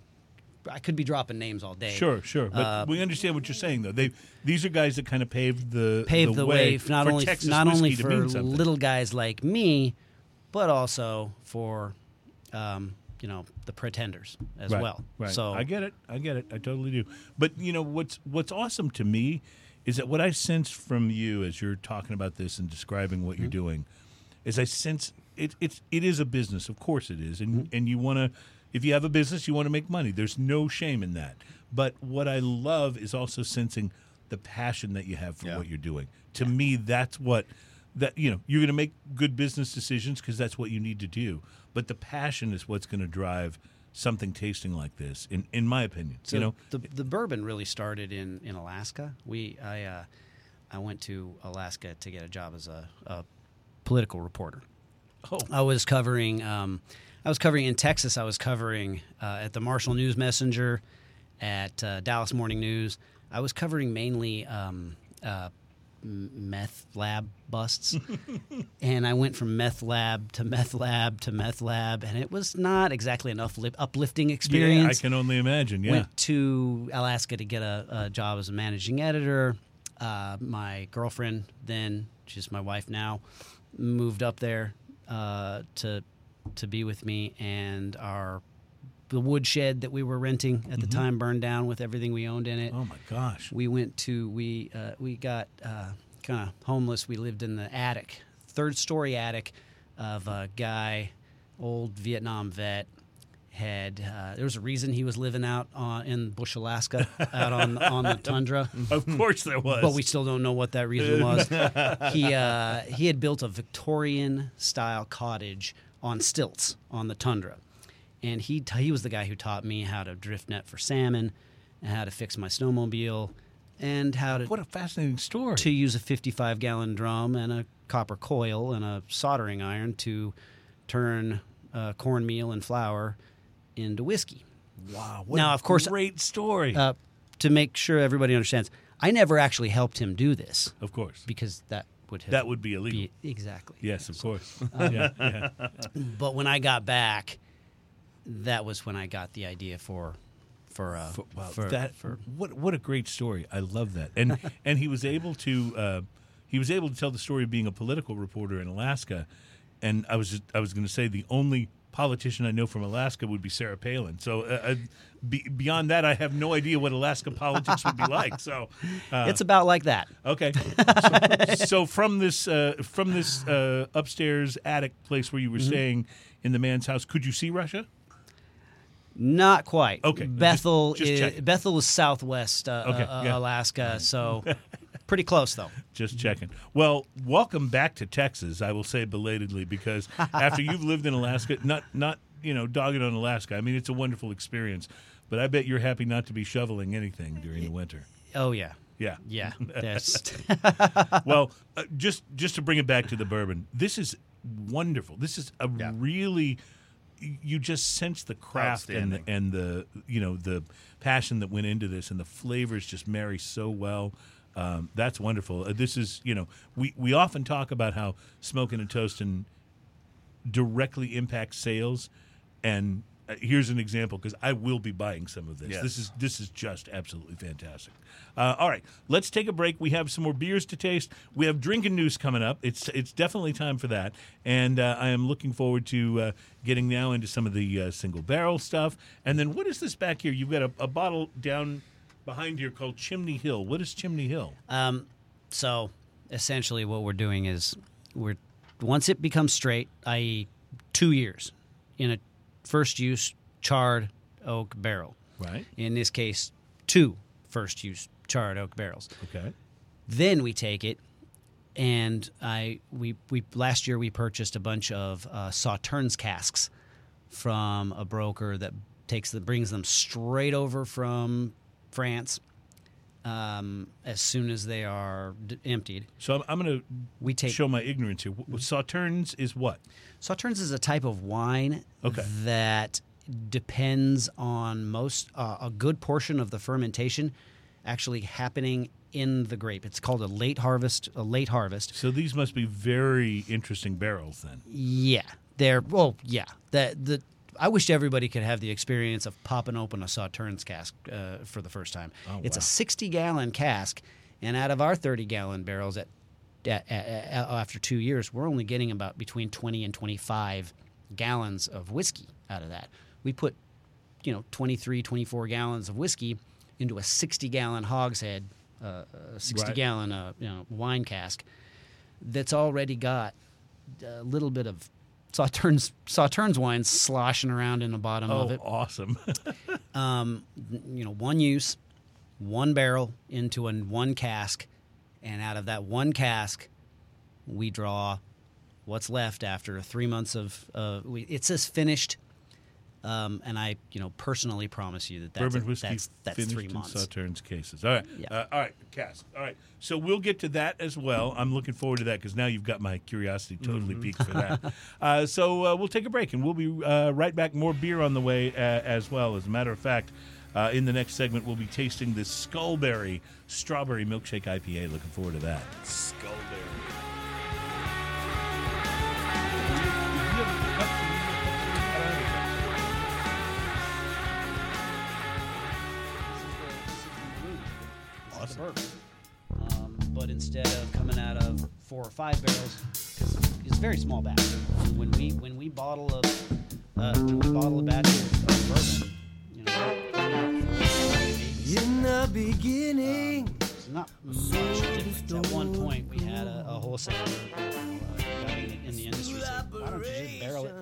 I could be dropping names all day. Sure, sure. But Uh, we understand what you're saying, though. They these are guys that kind of paved the paved the, way, f- not for only Texas not only for little guys like me, but also for um, you know the pretenders as right, well. Right. So I get it. I get it. I totally do. But you know what's what's awesome to me is that what I sense from you as you're talking about this and describing what Mm-hmm. you're doing is I sense it it's it is a business. Of course it is. And Mm-hmm. and you want to if you have a business, you want to make money. There's no shame in that. But what I love is also sensing the passion that you have for Yeah. what you're doing. To me, that's what that you know you're going to make good business decisions because that's what you need to do. But the passion is what's going to drive something tasting like this, in in my opinion. So you know, the the bourbon really started in, in Alaska. We I uh, I went to Alaska to get a job as a, a political reporter. oh, I was covering um, I was covering in Texas. I was covering uh, at the Marshall News Messenger, at uh, Dallas Morning News. I was covering mainly um, uh, meth lab busts, and I went from meth lab to meth lab to meth lab, and it was not exactly an uplif- uplifting Yeah, experience I can only imagine. Yeah. went to Alaska to get a, a job as a managing editor. Uh, my girlfriend, then she's my wife now, moved up there uh, to to be with me, and our the woodshed that we were renting at the time burned down with everything we owned in it. oh my gosh. We went to we uh, we got uh, kind of homeless. We lived in the attic, third story attic of a guy, old Vietnam vet. Had uh, there was a reason he was living out on, in Bush, Alaska, out on on the tundra, Of course there was. but we still don't know what that reason was. he uh, he had built a Victorian style cottage on stilts on the tundra, and he t- he was the guy who taught me how to drift net for salmon, and how to fix my snowmobile, and how to what a fascinating story. to use a 55 gallon drum and a copper coil and a soldering iron to turn uh, cornmeal and flour into whiskey. wow. What Now, of course, great story. Uh, to make sure everybody understands, I never actually helped him do this of course. because that would have That would be illegal. be exactly. Yes, of course. Um, yeah, yeah. But when I got back, that was when I got the idea for for uh, For- wow, for, that for what what a great story. I love that. And and he was able to uh, he was able to tell the story of being a political reporter in Alaska. And I was just, I was going to say the only politician I know from Alaska would be Sarah Palin. So uh, uh, be, beyond that, I have no idea what Alaska politics would be like. So uh, it's about like that. Okay. So, so from this uh, from this uh, upstairs attic place where you Mm-hmm. were staying in the man's house, could you see Russia? Not quite. Okay, Bethel just- just is. Bethel is southwest uh, Okay, uh, yeah. Alaska, so pretty close though. Just checking. Well, welcome back to Texas. I will say belatedly because after you've lived in Alaska, not not you know dogging on Alaska. I mean, it's a wonderful experience, but I bet you're happy not to be shoveling anything during the winter. Oh yeah, Yeah. yeah. Well, uh, just just to bring it back to the bourbon, this is wonderful. This is a Yeah. really you just sense the craft and the, and the you know the passion that went into this, and the flavors just marry so well. Um, that's wonderful. Uh, this is you know we we often talk about how smoking and toasting directly impacts sales, and uh, here's an example because I will be buying some of this. Yes. This is this is just absolutely fantastic. Uh, all right, let's take a break. We have some more beers to taste. We have drinking news coming up. It's it's definitely time for that, and uh, I am looking forward to uh, getting now into some of the uh, single barrel stuff. And then what is this back here? You've got a, a bottle down behind here called Chimney Hill. What is Chimney Hill? um. So essentially, what we're doing is we're once it becomes straight, i.e., two years in a first use charred oak barrel. Right. In this case, two first use charred oak barrels. Okay. Then we take it, and I we we last year we purchased a bunch of uh, Sauternes casks from a broker that takes the brings them straight over from France. Um, as soon as they are d- emptied, So I'm, I'm going we to take show my ignorance here. W- Sauternes is what? Sauternes is a type of wine Okay. that depends on most uh, a good portion of the fermentation actually happening in the grape. It's called a late harvest. A late harvest. So these must be very interesting barrels then. Yeah, they're well. Yeah, the the. I wish everybody could have the experience of popping open a Sauternes cask uh, for the first time. Oh, it's wow. a sixty gallon cask, and out of our thirty gallon barrels, at, at, at, at- after two years, we're only getting about between twenty and twenty five gallons of whiskey out of that. We put, you know, 23, 24 gallons of whiskey into a sixty gallon hogshead, uh, a sixty Right. gallon uh, you know wine cask that's already got a little bit of Sauternes Sauternes wine sloshing around in the bottom Oh, of it. Oh, awesome. Um, you know, one use, one barrel into a one cask, and out of that one cask, we draw what's left after three months of. Uh, we, it says finished, um, and I, you know, personally promise you that that's Bourbon whiskey that's, that's finished three in months. Sauternes cases. All right. Yeah. Uh, all right. Cask. All right. So we'll get to that as well. I'm looking forward to that because now you've got my curiosity totally Mm-hmm. piqued for that. uh, so uh, we'll take a break and we'll be uh, right back. More beer on the way uh, as well. As a matter of fact, Uh, in the next segment, we'll be tasting the Skullberry Strawberry Milkshake IPA. Looking forward to that. Awesome. Um, but instead of coming out of four or five barrels, because it's a very small batch. When we when we bottle a uh, when we bottle a batch of, of bourbon, you know, we're coming out four, five, maybe In the beginning. It's not much difference. At one point, we had a, a wholesaler you know, uh, in, in the industry said, "Why don't you just barrel it?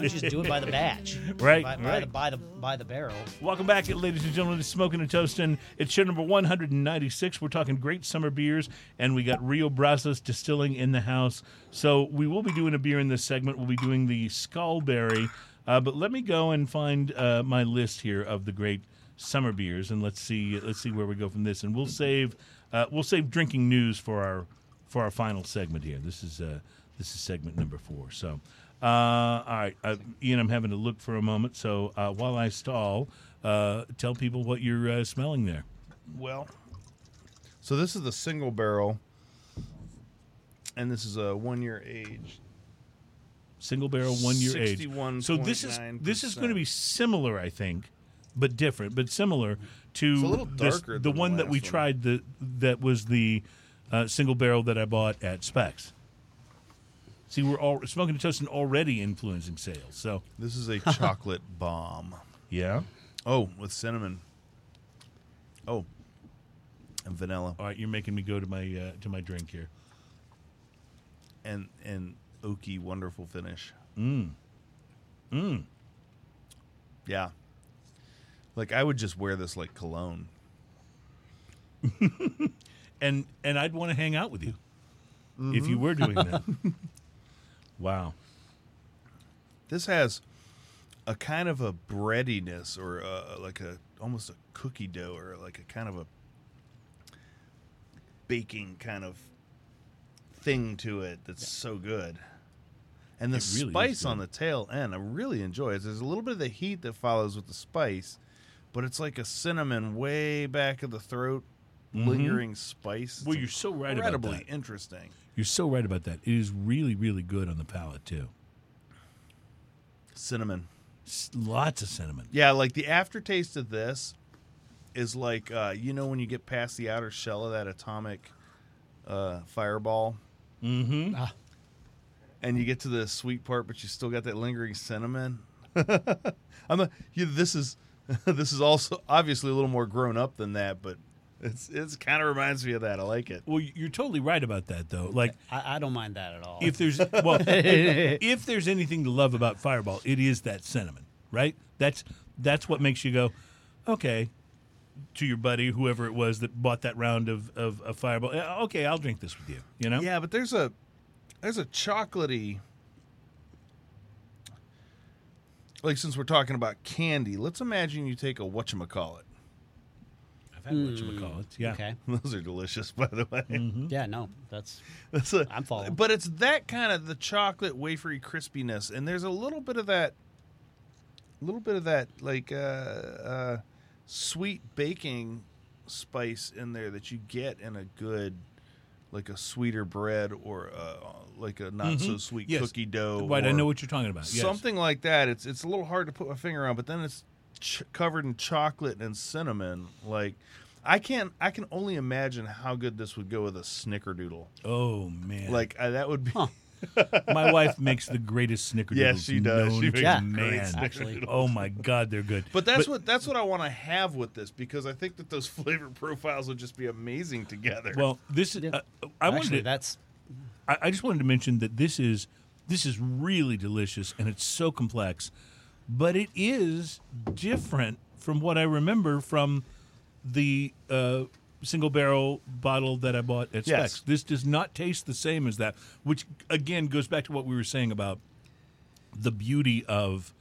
You just do it by the batch? Right, by, by right. the by the by the barrel." Welcome back, ladies and gentlemen, to Smoking and Toasting. It's show number 196. We're talking great summer beers, and we got Rio Brazos Distilling in the house. So we will be doing a beer in this segment. We'll be doing the Skullberry. Uh, but let me go and find uh, my list here of the great summer beers, and let's see let's see where we go from this. And we'll save uh, we'll save drinking news for our for our final segment here. This is uh, this is segment number four. So. Uh, all right, uh, Ian, I'm having to look for a moment. So uh, while I stall, uh, tell people what you're uh, smelling there. Well, so this is the single barrel, and this is a one year age. Single barrel, one year age. So this is this is going to be similar, I think, but different, but similar to It's a little this- the than the one that we one. tried. The that was the uh, single barrel that I bought at Spec's. See, we're all smoking a toast and already influencing sales. So This is a chocolate bomb. yeah. Oh, with cinnamon. Oh, and vanilla All right, you're making me go to my uh, to my drink here. and and oaky, wonderful finish. Mm. Mm. Yeah. Like I would just wear this like cologne. and and I'd want to hang out with you if you were doing that. wow. This has a kind of a breadiness or a, like a almost a cookie dough or like a kind of a baking kind of thing to it that's so good. And the really spice on the tail end, I really enjoy it. There's a little bit of the heat that follows with the spice, but it's like a cinnamon way back of the throat, lingering spice. Mm-hmm. Well, you're so right about incredibly interesting. You're so right about that. It is really, really good on the palate too. Cinnamon. S- Lots of cinnamon. Yeah, like the aftertaste of this is like uh, you know when you get past the outer shell of that atomic uh, fireball, Mm-hmm. Ah, and you get to the sweet part, but you still got that lingering cinnamon. I'm a, you, this is this is also obviously a little more grown up than that, but it's it's kind of reminds me of that. I like it. Well, you're totally right about that, though. Like, I, I don't mind that at all. if there's well, if there's anything to love about Fireball, it is that cinnamon, right? That's that's what makes you go, okay. To your buddy, whoever it was that bought that round of of, of Fireball, okay, I'll drink this with you. You know, Yeah, but there's a there's a chocolatey like since we're talking about candy, let's imagine you take a whatchamacallit. I've had whatchamacallits. Yeah, okay. Those are delicious, by the way. Yeah, no, that's That's a, I'm following. But it's that kind of the chocolate wafery crispiness, and there's a little bit of that, a little bit of that like uh, uh, sweet baking spice in there that you get in a good, like a sweeter bread or uh, like a not so sweet Yes. cookie dough. right. I know what you're talking about. Yes. Something like that. It's it's a little hard to put my finger on, but then it's ch- covered in chocolate and cinnamon. Like I can't. I can only imagine how good this would go with a snickerdoodle. Oh man, Like uh, that would be. my wife makes the greatest snickerdoodles. Yes, she does. known She makes Yeah. man. great Actually. Oh my God, they're good. But that's what that's what I want to have with this because I think that those flavor profiles would just be amazing together. Well, this is. Yeah. Uh, I wanted to, that's I, I just wanted to mention that this is this is really delicious and it's so complex, but it is different from what I remember from the uh, single barrel bottle that I bought at Yes. Spec's. This does not taste the same as that, which again goes back to what we were saying about the beauty of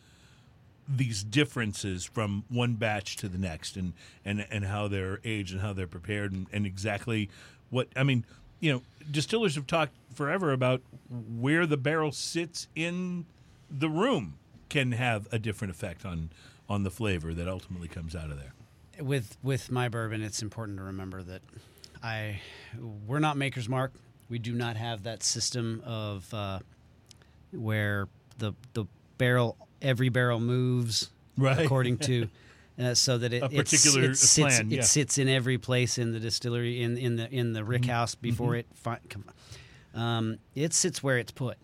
these differences from one batch to the next and and and how they're aged and how they're prepared and, and exactly what I mean you know distillers have talked forever about where the barrel sits in the room can have a different effect on on the flavor that ultimately comes out of there with with my bourbon, it's important to remember that I we're not Maker's Mark. We do not have that system of uh, where the the barrel every barrel moves Right. according to. Uh, so that it, A it's- particular it sits, plan, it yeah. sits in every place in the distillery in, in the in the rick house before it fi- um, it sits where it's put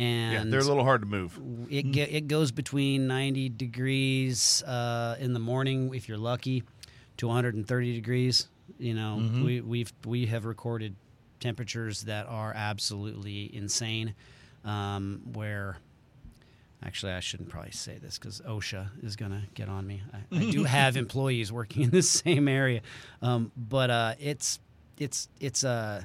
and Yeah, they're a little hard to move. it it goes between 90 degrees uh, in the morning if you're lucky to 130 degrees. You know, Mm-hmm. we we've we have recorded temperatures that are absolutely insane. Um, where actually I shouldn't probably say this because OSHA is gonna get on me. I, I do have employees working in the same area, um, but uh, it's it's it's uh,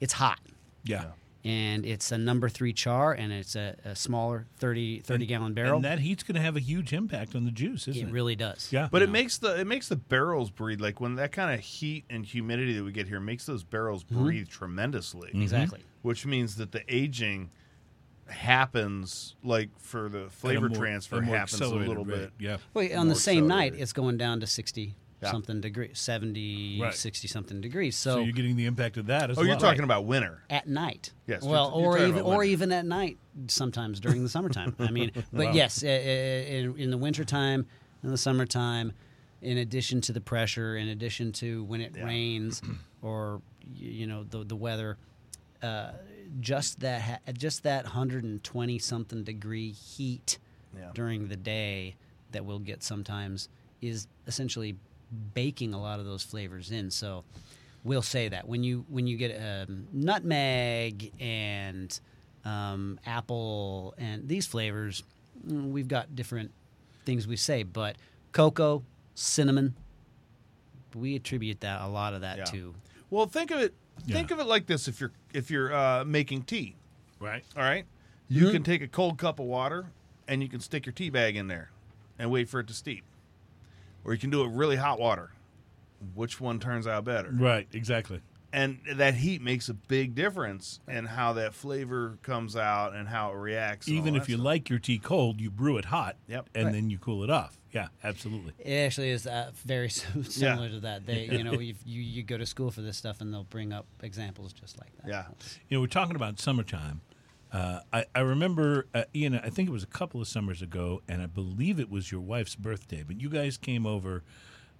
it's hot Yeah. And it's a number three char and it's a, a smaller 30, 30 gallon barrel. And that heat's going to have a huge impact on the juice, isn't it it? really does. Yeah. But you it know. makes the it makes the barrels breathe like when that kind of heat and humidity that we get here makes those barrels Mm-hmm. breathe tremendously. exactly. Which means that the aging happens like for the At a flavor more- transfer a happens a little rate. bit. Yeah. Well, on the same night, it's going down to 60 Yeah. something degrees, 70, Right. 60 something degrees. So, So, you're getting the impact of that as well. Oh, well. you're talking about winter. at night. Yes, Well, you're- you're or talking even about or winter. even at night sometimes during the summertime. I mean, but Wow. yes, in, in the wintertime, in the summertime, in addition to the pressure, in addition to when it Yeah. rains or y- you know the the weather, uh, just that ha- just that 120 something degree heat Yeah. during the day that we'll get sometimes is essentially baking a lot of those flavors in. So we'll say that when you when you get um, nutmeg and um, apple and these flavors, mm, we've got different things we say, but cocoa, cinnamon, we attribute that a lot of that Yeah. to. Well, think of it think Yeah. of it like this if you're if you're uh, making tea, Right. all right? You can take a cold cup of water and you can stick your tea bag in there and wait for it to steep. Or you can do it really hot water. Which one turns out better? Right. Exactly. and that heat makes a big difference in how that flavor comes out and how it reacts. Even if you stuff. like your tea cold, you brew it hot. Yep. And Right. then you cool it off. Yeah. Absolutely. It actually is uh, very similar to that. They, you know, you, you you go to school for this stuff, and they'll bring up examples just like that. Yeah. You know, we're talking about summertime. Uh, I, I remember, uh, Ian, I think it was a couple of summers ago, and I believe it was your wife's birthday, but you guys came over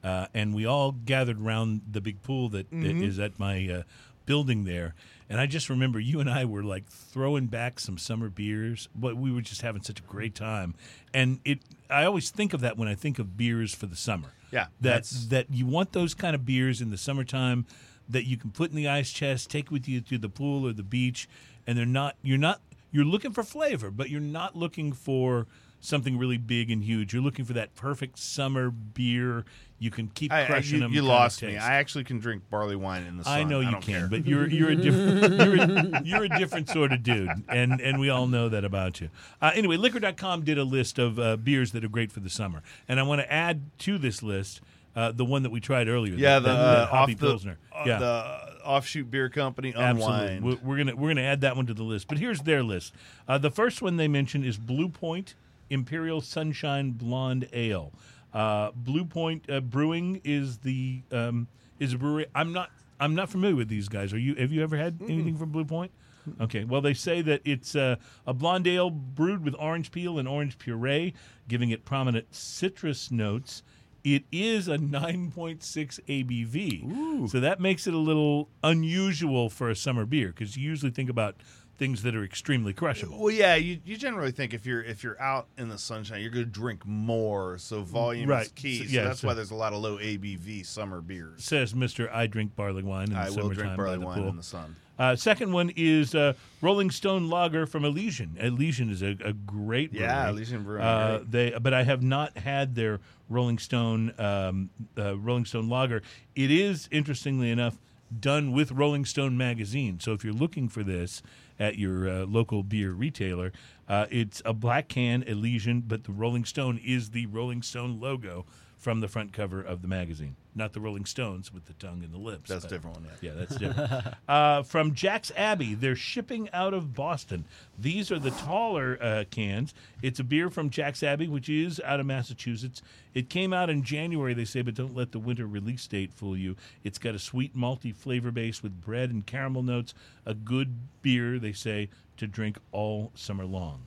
uh, and we all gathered around the big pool that, that is at my uh, building there. And I just remember you and I were like throwing back some summer beers, but we were just having such a great time. And it, I always think of that when I think of beers for the summer. Yeah, that that you want those kind of beers in the summertime that you can put in the ice chest, take with you to the pool or the beach, and they're not you're not you're looking for flavor, but you're not looking for something really big and huge. You're looking for that perfect summer beer. You can keep I, I, crushing you, them. you lost me. I actually can drink barley wine in the sun. I know you don't can, care. but you're you're a different you're a, you're a different sort of dude, and and we all know that about you. Uh, anyway, liquor.com did a list of uh, beers that are great for the summer, and I want to add to this list uh, the one that we tried earlier. yeah, the that, uh, off the Pilsner. uh, yeah, the offshoot beer company absolutely. Unwind. We're, we're gonna we're gonna add that one to the list. But here's their list. Uh, the first one they mentioned is Blue Point Imperial Sunshine Blonde Ale. Uh, Blue Point uh, Brewing is the um, is a brewery. I'm not I'm not familiar with these guys. Are you? Have you ever had anything from Blue Point? Okay. Well, they say that it's uh, a blonde ale brewed with orange peel and orange puree, giving it prominent citrus notes. It is a 9.6 ABV. So that makes it a little unusual for a summer beer because you usually think about things that are extremely crushable. Well, yeah, you, you generally think if you're if you're out in the sunshine, you're going to drink more. So volume Right. is key. So- So, yeah, that's so- why there's a lot of low ABV summer beers. Says Mister, I drink barley wine in the I will drink barley wine pool. in the sun. Uh, second one is uh, Rolling Stone Lager from Elysian. Elysian is a, a great brewery. Yeah, Elysian Brewing, Uh, they, but I have not had their Rolling Stone um, uh, Rolling Stone Lager. It is interestingly enough done with Rolling Stone magazine. So if you're looking for this at your uh, local beer retailer, uh, it's a black can Elysian, but the Rolling Stone is the Rolling Stone logo from the front cover of the magazine. Not the Rolling Stones with the tongue and the lips. That's a but- different one. Yeah. yeah, that's different. uh, from Jack's Abbey, they're shipping out of Boston. These are the taller uh, cans. It's a beer from Jack's Abbey, which is out of Massachusetts. It came out in January, they say, but don't let the winter release date fool you. It's got a sweet malty flavor base with bread and caramel notes. A good beer, they say, to drink all summer long.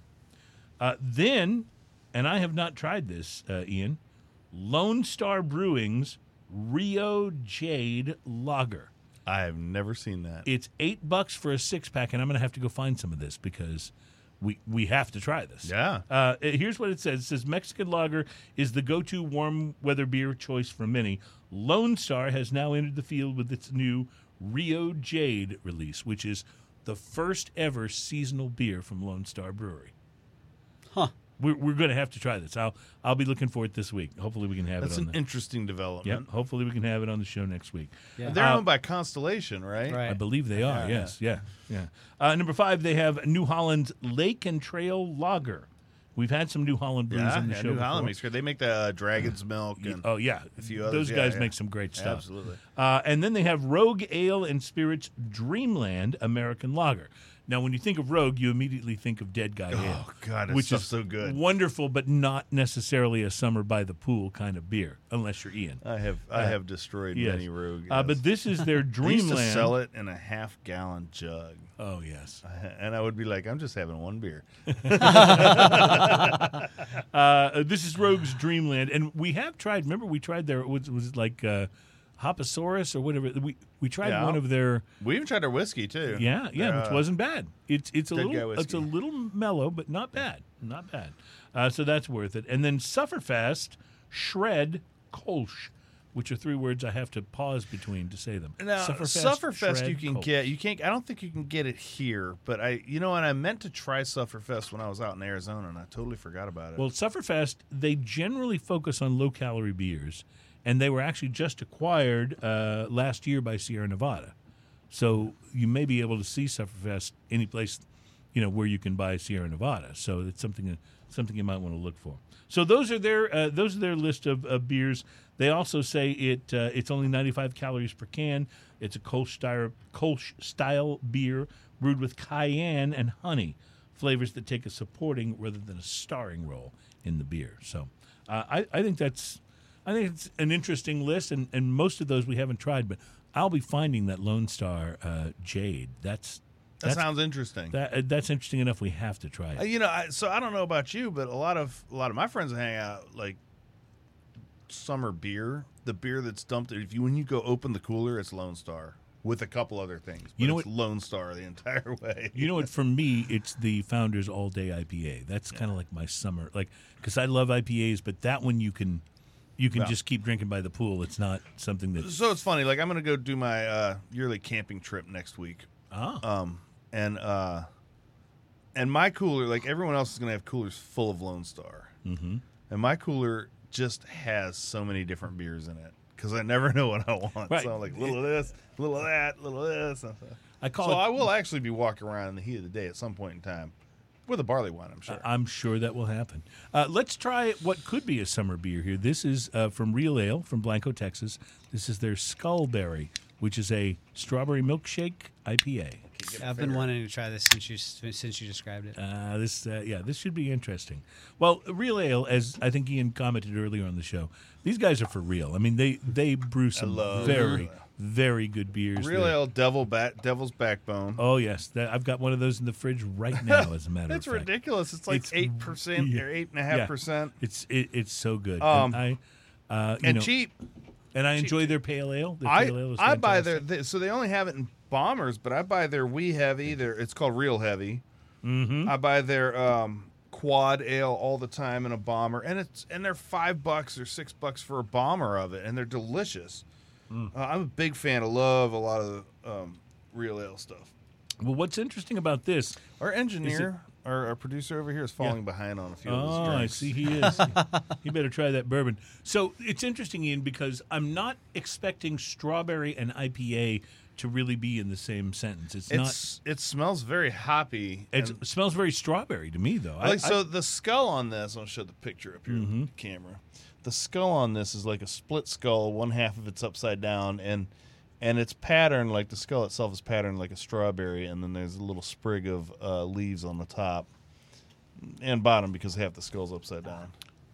Uh, then, and I have not tried this, uh, Ian, Lone Star Brewing's Rio Jade Lager. I have never seen that. It's eight bucks for a six pack, and I'm going to have to go find some of this because we we have to try this. Yeah. Uh, here's what it says: It says Mexican lager is the go-to warm weather beer choice for many. Lone Star has now entered the field with its new Rio Jade release, which is the first ever seasonal beer from Lone Star Brewery. Huh. We're, we're going to have to try this. I'll I'll be looking for it this week. Hopefully, we can have That's it on an the. interesting development. Yep. Hopefully, we can have it on the show next week. Yeah. They're Uh, owned by Constellation, right? Right. I believe they are. Yeah. Yes, yeah, yeah. Uh, number five, they have New Holland Lake and Trail Lager. We've had some New Holland brews Yeah, on the yeah, show New Holland makes great. They make the uh, Dragon's Milk and Oh yeah, a few others. those guys yeah. make some great stuff. Absolutely. Uh, and then they have Rogue Ale and Spirits Dreamland American Lager. Now, when you think of Rogue, you immediately think of Dead Guy Ale. Oh God, which is so good. wonderful, but not necessarily a summer by the pool kind of beer, unless you're Ian. I have I have destroyed Yes. many Rogue. Uh, but this is their I used Dreamland. to sell it in a half gallon jug, Oh yes. and I would be like, I'm just having one beer. Uh, this is Rogue's Dreamland, and we have tried. Remember, we tried their was was it like uh, Hoposaurus or whatever. We we tried Yeah. one of their We even tried their whiskey too. yeah yeah, Their, which wasn't bad. It's it's a little it's a little mellow, but not bad, not bad. Uh, so that's worth it. And then Sufferfest Shred Kolsch, which are three words I have to pause between to say them. Now, Sufferfest, Sufferfest, you can Kolsch. get. You can't. I don't think you can get it here. But I, you know, and I meant to try Sufferfest when I was out in Arizona, and I totally forgot about it. Well, Sufferfest, they generally focus on low calorie beers, and they were actually just acquired uh, last year by Sierra Nevada. So you may be able to see Sufferfest any place, you know, where you can buy Sierra Nevada. So it's something something you might want to look for. So those are their uh, those are their list of, of beers. They also say it uh, it's only 95 calories per can. It's a Kolsch style, Kolsch style beer brewed with cayenne and honey, flavors that take a supporting rather than a starring role in the beer. So uh, I, I think that's I think it's an interesting list, and, and most of those we haven't tried, but I'll be finding that Lone Star uh, Jade. That's that sounds interesting. that, uh, that's interesting enough. We have to try Uh, it. you know, I, so I don't know about you, but a lot of a lot of my friends hang out like summer beer. The beer that's dumped. If you when you go open the cooler, it's Lone Star with a couple other things. You know it's what- Lone Star the entire way. You know what? For me, it's the Founders All Day IPA. That's kind of like my summer, like because I love IPAs, but that one you can you can Yeah. just keep drinking by the pool. It's not something that So it's funny. Like I'm gonna go do my uh, yearly camping trip next week. ah Um, and uh, and my cooler, like everyone else, is gonna have coolers full of Lone Star, mm-hmm. and my cooler just has so many different beers in it because I never know what I want. Right. So I'm like a little of this, a little of that, little of this. I call so it. I will actually be walking around in the heat of the day at some point in time with a barley wine. I'm sure. I'm sure that will happen. Uh, let's try what could be a summer beer here. This is uh, from Real Ale from Blanco, Texas. This is their Skullberry, which is a strawberry milkshake IPA. I've been wanting to try this since you since you described it. Uh, this, uh, yeah, this should be interesting. Well, Real Ale, as I think Ian commented earlier on the show, these guys are for real. I mean, they they brew some very Real Ale. Very good beers. Real They're- ale, devil bat, devil's backbone. Oh yes, that, I've got one of those in the fridge right now. As a matter It's of fact, It's ridiculous. It's like It's- eight percent yeah. or eight and a half percent, It's it, it's so good. Um, and I, uh, you and know, cheap. and I enjoy their pale ale. Their I pale ale is I buy their they, so they only have it in bombers, but I buy their wee heavy. Their it's called real heavy. Mm-hmm. I buy their um, quad ale all the time in a bomber, and it's and they're five bucks or six bucks for a bomber of it, and they're delicious. Mm. Uh, I'm a big fan. I love a lot of um, real ale stuff. Well, what's interesting about this? Our engineer, our, our producer over here, is falling behind on a few of his Oh, I see he is. he better try that bourbon. So it's interesting, Ian, because I'm not expecting strawberry and IPA to really be in the same sentence. It's, not. It smells very hoppy. It smells very strawberry to me, though. Like I- so the skull on this i'll show the picture up here Mm-hmm. the camera the skull on this is like a split skull one half of it's upside down and and it's patterned like the skull itself is patterned like a strawberry and then there's a little sprig of uh, leaves on the top and bottom because half the skull's upside down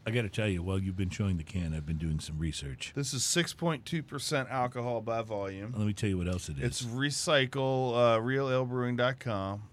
I got to tell you, while you've been showing the can, I've been doing some research. this is 6.2% alcohol by volume Let me tell you what else it is. it's recycle uh, realalebrewing.com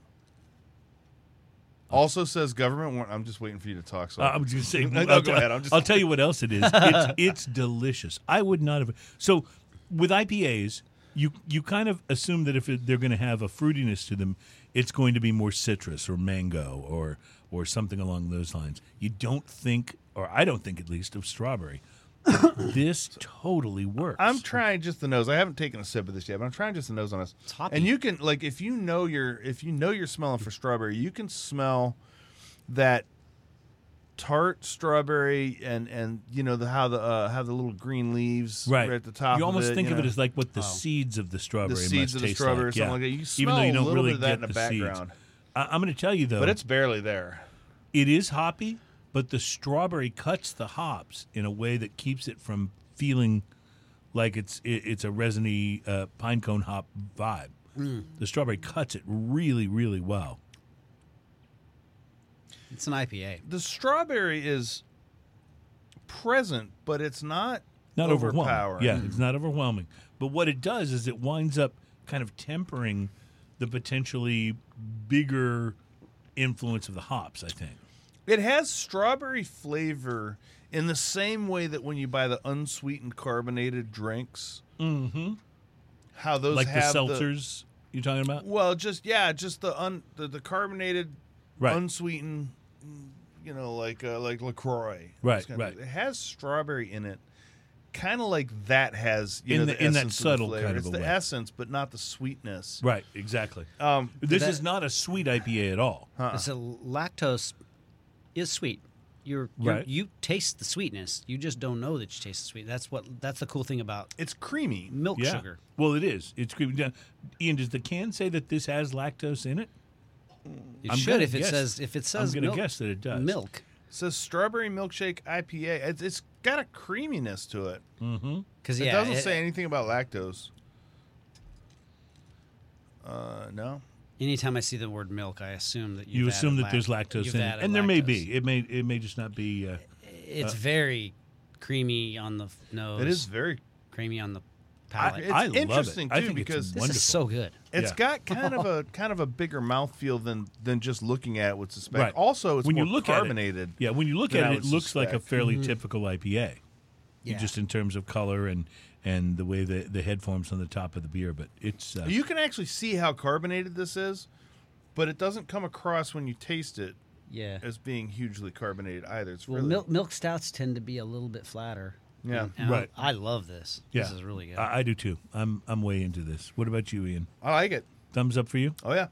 also says government i'm just waiting for you to talk so Uh, I was going to say. No, I'll, go ahead, I'm just- I'll tell you what else it is. It's, it's delicious. I would not have. So with IPAs, you you kind of assume that if it, they're going to have a fruitiness to them, it's going to be more citrus or mango or or something along those lines. You don't think, or I don't think at least, of strawberry. this totally works. I'm trying just the nose. I haven't taken a sip of this yet, but I'm trying just the nose on this. It's hoppy. And you can like if you know you're if you know you're smelling for strawberry, you can smell that tart strawberry and and you know the how the uh, how the little green leaves right right at the top. You of almost it, think you of it as like what the Oh. seeds of the strawberry the seeds must of the taste strawberry or like. something yeah. like that. You can Even smell though you a don't little really bit of that get in the the seeds. background, I, I'm going to tell you though, but it's barely there. it is hoppy, but the strawberry cuts the hops in a way that keeps it from feeling like it's it, it's a resiny uh, pine cone hop vibe. The strawberry cuts it really, really well. It's an IPA. The strawberry is present, but it's not Not overwhelming. overpowering. Yeah, it's not overwhelming. But what it does is it winds up kind of tempering the potentially bigger influence of the hops. I think. It has strawberry flavor in the same way that when you buy the unsweetened carbonated drinks, Mm-hmm. how those Like the have seltzers you're talking about, well, just yeah, just the un the, the carbonated, right? unsweetened, you know, like uh, like Lacroix. Right, It's kinda- right. It has strawberry in it, kind of like that has you In know the- the, in that essence of subtle the flavor. kind of It's a the way. essence, but not the sweetness. right, exactly. Um, This that- is not a sweet IPA at all. uh-uh. It's a lactose is sweet. You're, you're Right. you taste the sweetness. You just don't know that you taste the sweet. That's what that's the cool thing about it's creamy. milk yeah. sugar. Well, it is. It's creamy. down. Ian, does the can say that this has lactose in it? It I'm should gonna if it says if it says I'm going to guess that it does. milk It says strawberry milkshake IPA. It's, it's got a creaminess to it. Mm-hmm. because It doesn't it- say anything about lactose. Uh, no. Anytime I see the word milk, I assume that You you've assume added that there's lactose you've in it, added and there may be. It may. It may just not be. Uh, It's very creamy on the nose. It is very. creamy on the I, palate. It's I love interesting, it. I too, think because this this wonderful. is so good. It's Yeah. got kind of a kind of a bigger mouthfeel than than just looking at it would suspect. Right. Also, it's when more you look carbonated. at it, yeah, when you look at it, it would looks like a suspect. fairly typical IPA. Yeah. Just in terms of color and and the way the the head forms on the top of the beer, but it's uh, You can actually see how carbonated this is, but it doesn't come across when you taste it Yeah. as being hugely carbonated either. It's Well, really milk milk stouts tend to be a little bit flatter. yeah. And Right. I, I love this. yeah. This is really good. I, I do too. I'm I'm way into this. What about you, Ian? I like it. Thumbs up for you. Oh yeah.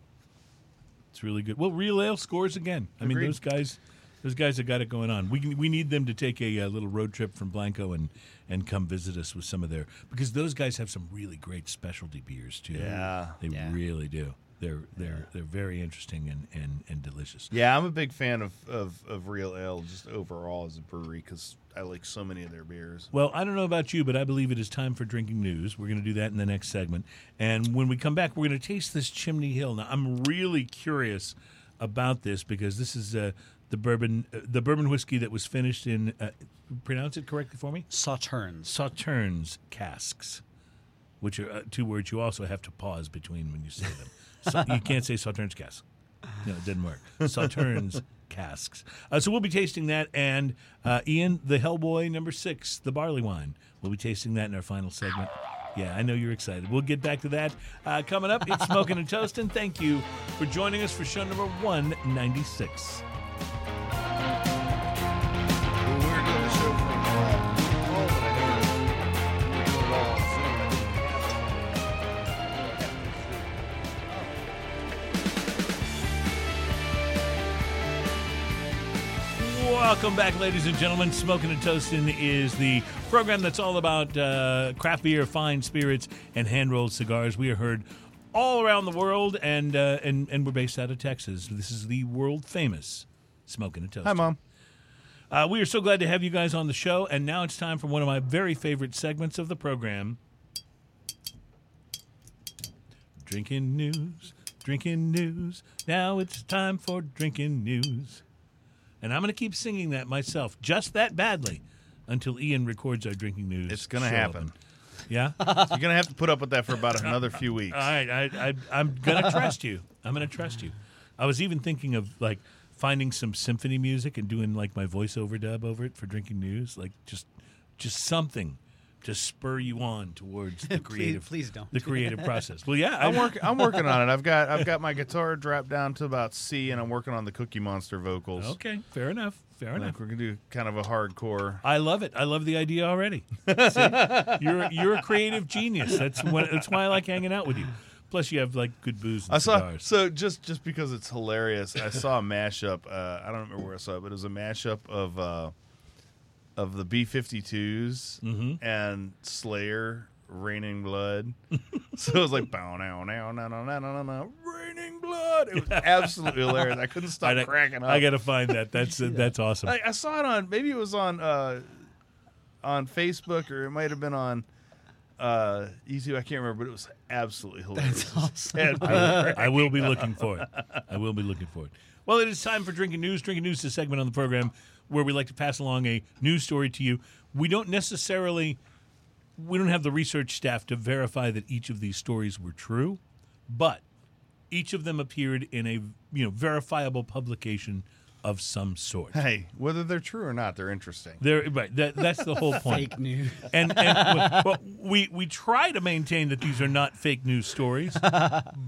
It's really good. Well, Real Ale scores again. I mean, those guys, those guys have got it going on. We we need them to take a, uh little road trip from Blanco and and come visit us with some of their because those guys have some really great specialty beers too. Yeah. they Yeah. really do. They're they're they're very interesting and, and, and delicious. Yeah, I'm a big fan of, of, of Real Ale just overall as a brewery because I like so many of their beers. Well, I don't know about you, but I believe it is time for drinking news. We're going to do that in the next segment. And when we come back, we're going to taste this Chimney Hill. Now, I'm really curious about this because this is uh, the bourbon uh, the bourbon whiskey that was finished in uh, pronounce it correctly for me. Sauternes. Sauternes casks, which are uh, two words you also have to pause between when you say them. So you can't say Sauternes casks. No, it didn't work. Sauternes casks. Uh, so we'll be tasting that, and uh, Ian, the Hellboy number six, the barley wine. We'll be tasting that in our final segment. Yeah, I know you're excited. We'll get back to that uh, coming up. It's Smoking and Toasting. Thank you for joining us for show number 196. Welcome back, ladies and gentlemen. Smoking and Toasting is the program that's all about uh, craft beer, fine spirits, and hand rolled cigars. We are heard all around the world, and uh, and and we're based out of Texas. This is the world famous Smoking and Toasting. Hi, mom. Uh, we are so glad to have you guys on the show, and now it's time for one of my very favorite segments of the program. Drinking news, drinking news. Now it's time for drinking news. And I'm going to keep singing that myself, just that badly, until Ian records our drinking news. It's gonna happen. Yeah. You're gonna have to put up with that for about another few weeks. All right, I, I, I'm gonna trust you. I'm gonna trust you. I was even thinking of like finding some symphony music and doing like my voiceover dub over it for drinking news, like just just something to spur you on towards the creative, please don't. the creative process. Well, yeah, I'm I working. I'm working on it. I've got I've got my guitar dropped down to about C, and I'm working on the Cookie Monster vocals. Okay, fair enough. Fair enough. we're gonna do kind of a hardcore. I love it. I love the idea already. See? You're you're a creative genius. That's what, that's why I like hanging out with you. Plus, you have like good booze and I saw cigars. so just just because it's hilarious. I saw a mashup. Uh, I don't remember where I saw it, but it was a mashup of uh, of the B-52s Mhm. and Slayer, Raining Blood. so it was like bow now now now now now now Raining Blood. It was absolutely hilarious. I couldn't stop I, cracking up. I got to find that. That's that's awesome. I, I saw it on maybe it was on uh, on Facebook or it might have been on uh, YouTube. I can't remember, but it was absolutely hilarious. That's awesome. I, I will be looking for it. I will be looking for it. Well, it is time for Drinking News. Drinking News is a segment on the program where we like to pass along a news story to you. We don't necessarily, we don't have the research staff to verify that each of these stories were true, but each of them appeared in a you know verifiable publication of some sort. Hey, whether they're true or not, they're interesting. There, right. That, that's the whole point. Fake news. and, and well, we we try to maintain that these are not fake news stories,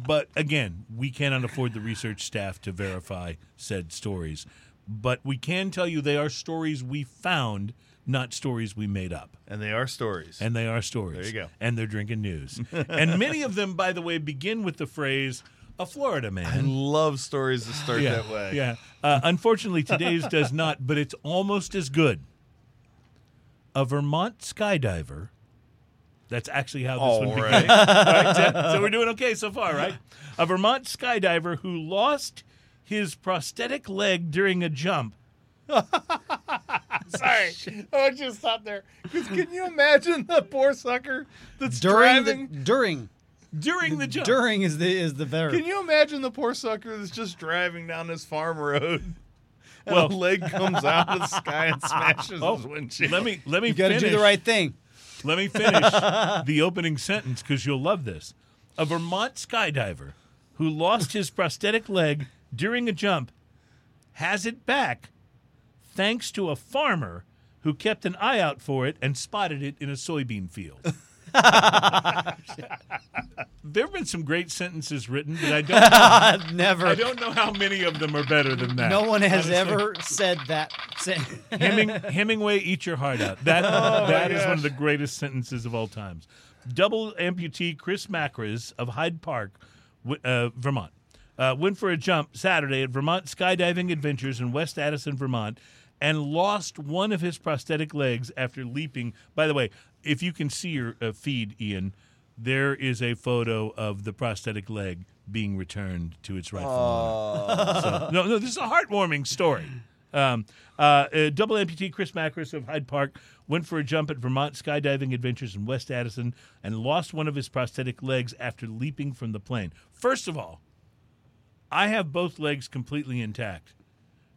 but again, we cannot afford the research staff to verify said stories. But we can tell you they are stories we found, not stories we made up. And they are stories. And they are stories. There you go. And they're drinking news. and many of them, by the way, begin with the phrase "a Florida man. I love stories that start yeah, that way. yeah. Uh, unfortunately, today's does not, but it's almost as good. A Vermont skydiver. That's actually how this All one right. began. All right, so, so we're doing okay so far, right? A Vermont skydiver who lost his prosthetic leg during a jump. Sorry. I just stopped there. stop there. 'Cause can you imagine the poor sucker that's During driving? the during During the jump. during is the is the verb. Can you imagine the poor sucker that's just driving down this farm road? And Well- a leg comes out of the sky and smashes Oh, his windshield. Let me let me you got to finish. do the right thing. Let me finish the opening sentence because you'll love this. A Vermont skydiver who lost his prosthetic leg during a jump has it back thanks to a farmer who kept an eye out for it and spotted it in a soybean field. there have been some great sentences written, but I don't. Never. I don't know how many of them are better than that. no one has honestly. ever said that. Heming, Hemingway, eat your heart out. That that is one of the greatest sentences of all times. Double amputee Chris Macris of Hyde Park, uh, Vermont, uh, went for a jump Saturday at Vermont Skydiving Adventures in West Addison, Vermont, and lost one of his prosthetic legs after leaping. By the way, if you can see your uh, feed, Ian, there is a photo of the prosthetic leg being returned to its rightful owner. So, no, no, this is a heartwarming story. Um, uh, uh, double amputee Chris Macris of Hyde Park went for a jump at Vermont Skydiving Adventures in West Addison and lost one of his prosthetic legs after leaping from the plane. First of all, I have both legs completely intact,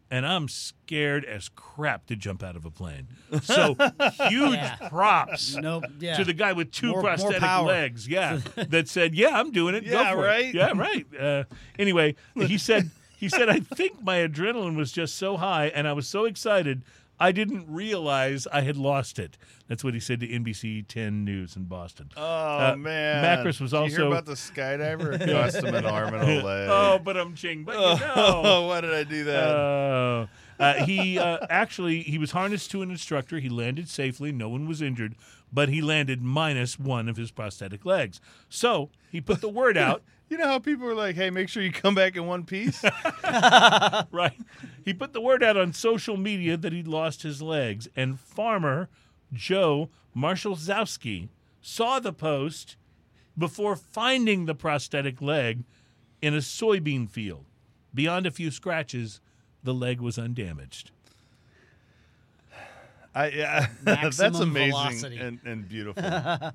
and I'm scared as crap to jump out of a plane. So huge Yeah. props nope. Yeah. to the guy with two More- more prosthetic power. legs. Yeah, that said, "Yeah, I'm doing it. Go Yeah, for it." right? Yeah, right. Uh, anyway, he said, he said, I think my adrenaline was just so high, and I was so excited, I didn't realize I had lost it. That's what he said to NBC 10 News in Boston. Oh Uh, man, Macris was Did you hear also- about the skydiver? It cost him an arm and a leg. oh, but I'm ching, but you Oh, know. why did I do that? Oh. Uh, he uh, actually he was harnessed to an instructor. He landed safely. No one was injured, but he landed minus one of his prosthetic legs. So he put the word out. You know how people are like, "Hey, make sure you come back in one piece." right. He put the word out on social media that he'd lost his legs, and farmer Joe Marshallzowski saw the post before finding the prosthetic leg in a soybean field. Beyond a few scratches, the leg was undamaged. I yeah, that's amazing velocity. and, and beautiful.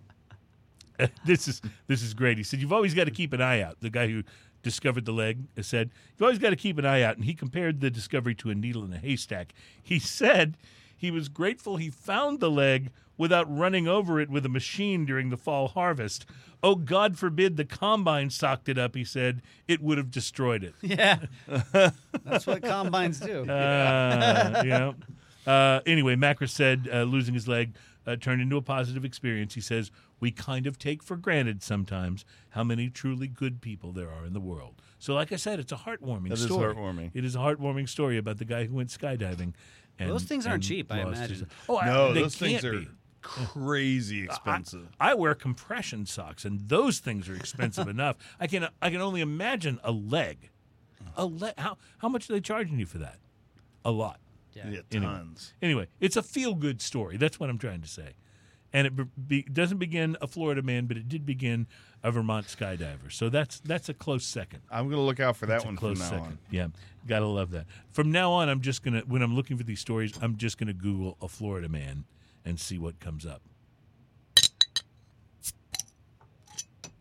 this is this is great. He said you've always got to keep an eye out. The guy who discovered the leg said you've always got to keep an eye out, and he compared the discovery to a needle in a haystack. He said he was grateful he found the leg without running over it with a machine during the fall harvest. Oh, God forbid the combine socked it up. He said it would have destroyed it. Yeah, that's what combines do. Uh, you know. Uh, anyway, Macris said uh, losing his leg uh, turned into a positive experience. He says, We kind of take for granted sometimes how many truly good people there are in the world. So, like I said, it's a heartwarming That is story. heartwarming. It is a heartwarming story about the guy who went skydiving. And, Those things aren't and cheap, I lost his- imagine. Oh, I- no, they those things can't are be. crazy expensive. I wear compression socks, and those things are expensive enough. I can I can only imagine a leg. A leg. How how much are they charging you for that? A lot. Yeah. yeah, Anyway. tons. Anyway, it's a feel good story. That's what I'm trying to say. And it be, doesn't begin a Florida man, but it did begin a Vermont skydiver. So that's that's a close second. I'm gonna look out for that That's one close from now second. on. Yeah, gotta love that. From now on, I'm just gonna when I'm looking for these stories, I'm just gonna Google a Florida man and see what comes up.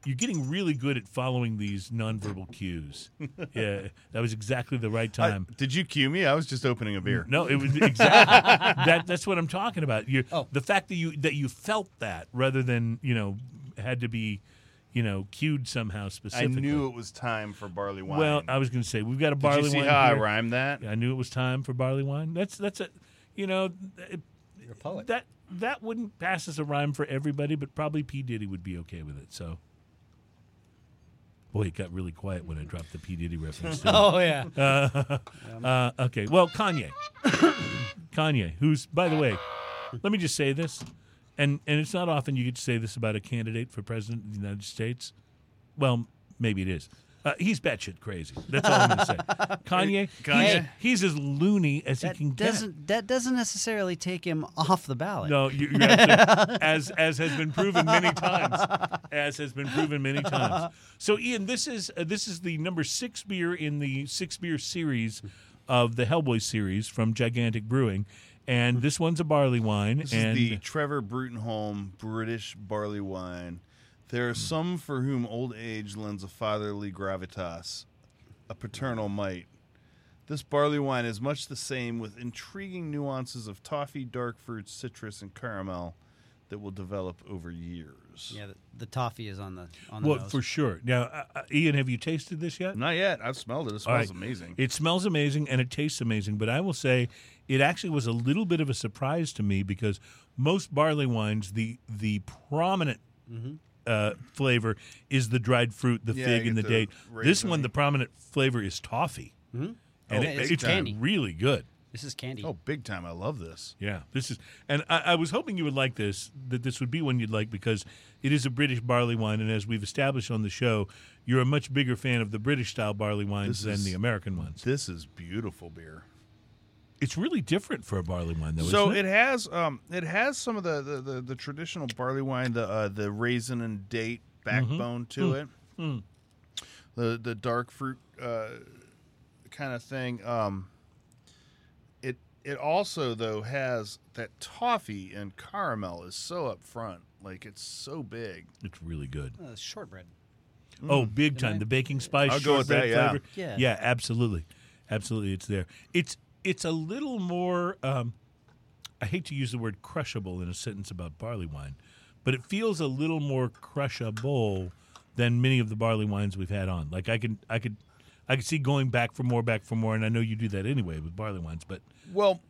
You're getting really good at following these nonverbal cues. yeah, that was exactly the right I- time. did you cue me? I was just opening a beer. No, it was exactly that. That's what I'm talking about. You, Oh. the fact that you that you felt that rather than you know had to be, you know, cued somehow specifically. I knew it was time for barley wine. Well, I was going to say we've got a did barley you see wine. how I rhymed that? I knew it was time for barley wine. That's that's a, you know, it, You're a poet. that that wouldn't pass as a rhyme for everybody, but probably P Diddy would be okay with it. So. Boy, it got really quiet when I dropped the P Diddy reference. Oh yeah. Uh, okay. Well, Kanye. Kanye, who's, by the way, let me just say this, and and it's not often you get to say this about a candidate for president of the United States. Well, maybe it is. Uh, he's batshit crazy. That's all I'm going to say. Kanye, Kanye? He's, he's as loony as That he can doesn't that doesn't necessarily take him off the ballot. No, you, you're absolutely, as as has been proven many times, as has been proven many times. So, Ian, this is uh, this is the number six beer in the six beer series of the Hellboy series from Gigantic Brewing, and this one's a barley wine. This and is the Trevor Bruttenholm British barley wine. There are some for whom old age lends a fatherly gravitas, a paternal might. This barley wine is much the same with intriguing nuances of toffee, dark fruits, citrus, and caramel that will develop over years. Yeah, the, the toffee is on the on the well, nose. for sure. Now, uh, uh, Ian, have you tasted this yet? Not yet. I've smelled it. It All right. smells amazing. It smells amazing and it tastes amazing, but I will say it actually was a little bit of a surprise to me because most barley wines, the the prominent uh, flavor is the dried fruit, the Yeah, fig, and the the date. This one, the prominent flavor is toffee, and Oh, it- it's it's candy. really good. this is candy. oh, big time. I love this. Yeah, this is, and I, I was hoping you would like this. That this would be one you'd like because it is a British barley wine, and as we've established on the show, you're a much bigger fan of the British style barley wines This than is- the American ones. This is beautiful beer. It's really different for a barley wine, though. So isn't it has um it has some of the the, the, the traditional barley wine, the uh, the raisin and date backbone to it. The the dark fruit uh, kind of thing. Um, it it also though has that toffee and caramel is so up front, like it's so big. It's really good. Uh, shortbread. Oh, big Can time! I- The baking spice, I'll go with shortbread that, yeah. flavor. Yeah. yeah, absolutely, absolutely. It's there. It's it's a little more. Um, I hate to use the word crushable in a sentence about barley wine, but it feels a little more crushable than many of the barley wines we've had on. Like I can, I could, I could see going back for more, back for more, and I know you do that anyway with barley wines. But Well,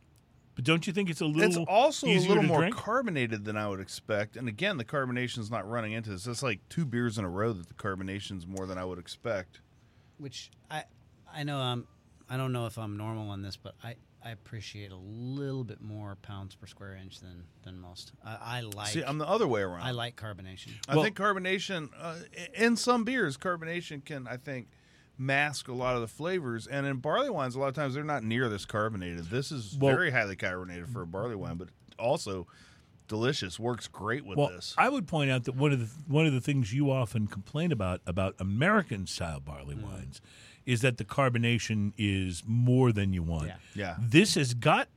but don't you think it's a little? it's also a little more drink? carbonated than I would expect. And again, the carbonation's not running into this. It's like two beers in a row that the carbonation's more than I would expect. Which I I know um I don't know if I'm normal on this, but I I appreciate a little bit more pounds per square inch than than most. I, I like See, I'm the other way around. I like carbonation. I Well- think carbonation uh, in some beers, carbonation can I think mask a lot of the flavors. And in barley wines, a lot of times they're not near this carbonated. This is Well- very highly carbonated for a barley wine, but also delicious. Works great with Well, this. I would point out that one of the one of the things you often complain about about American style barley Mm. wines is that the carbonation is more than you want. Yeah. Yeah. This has got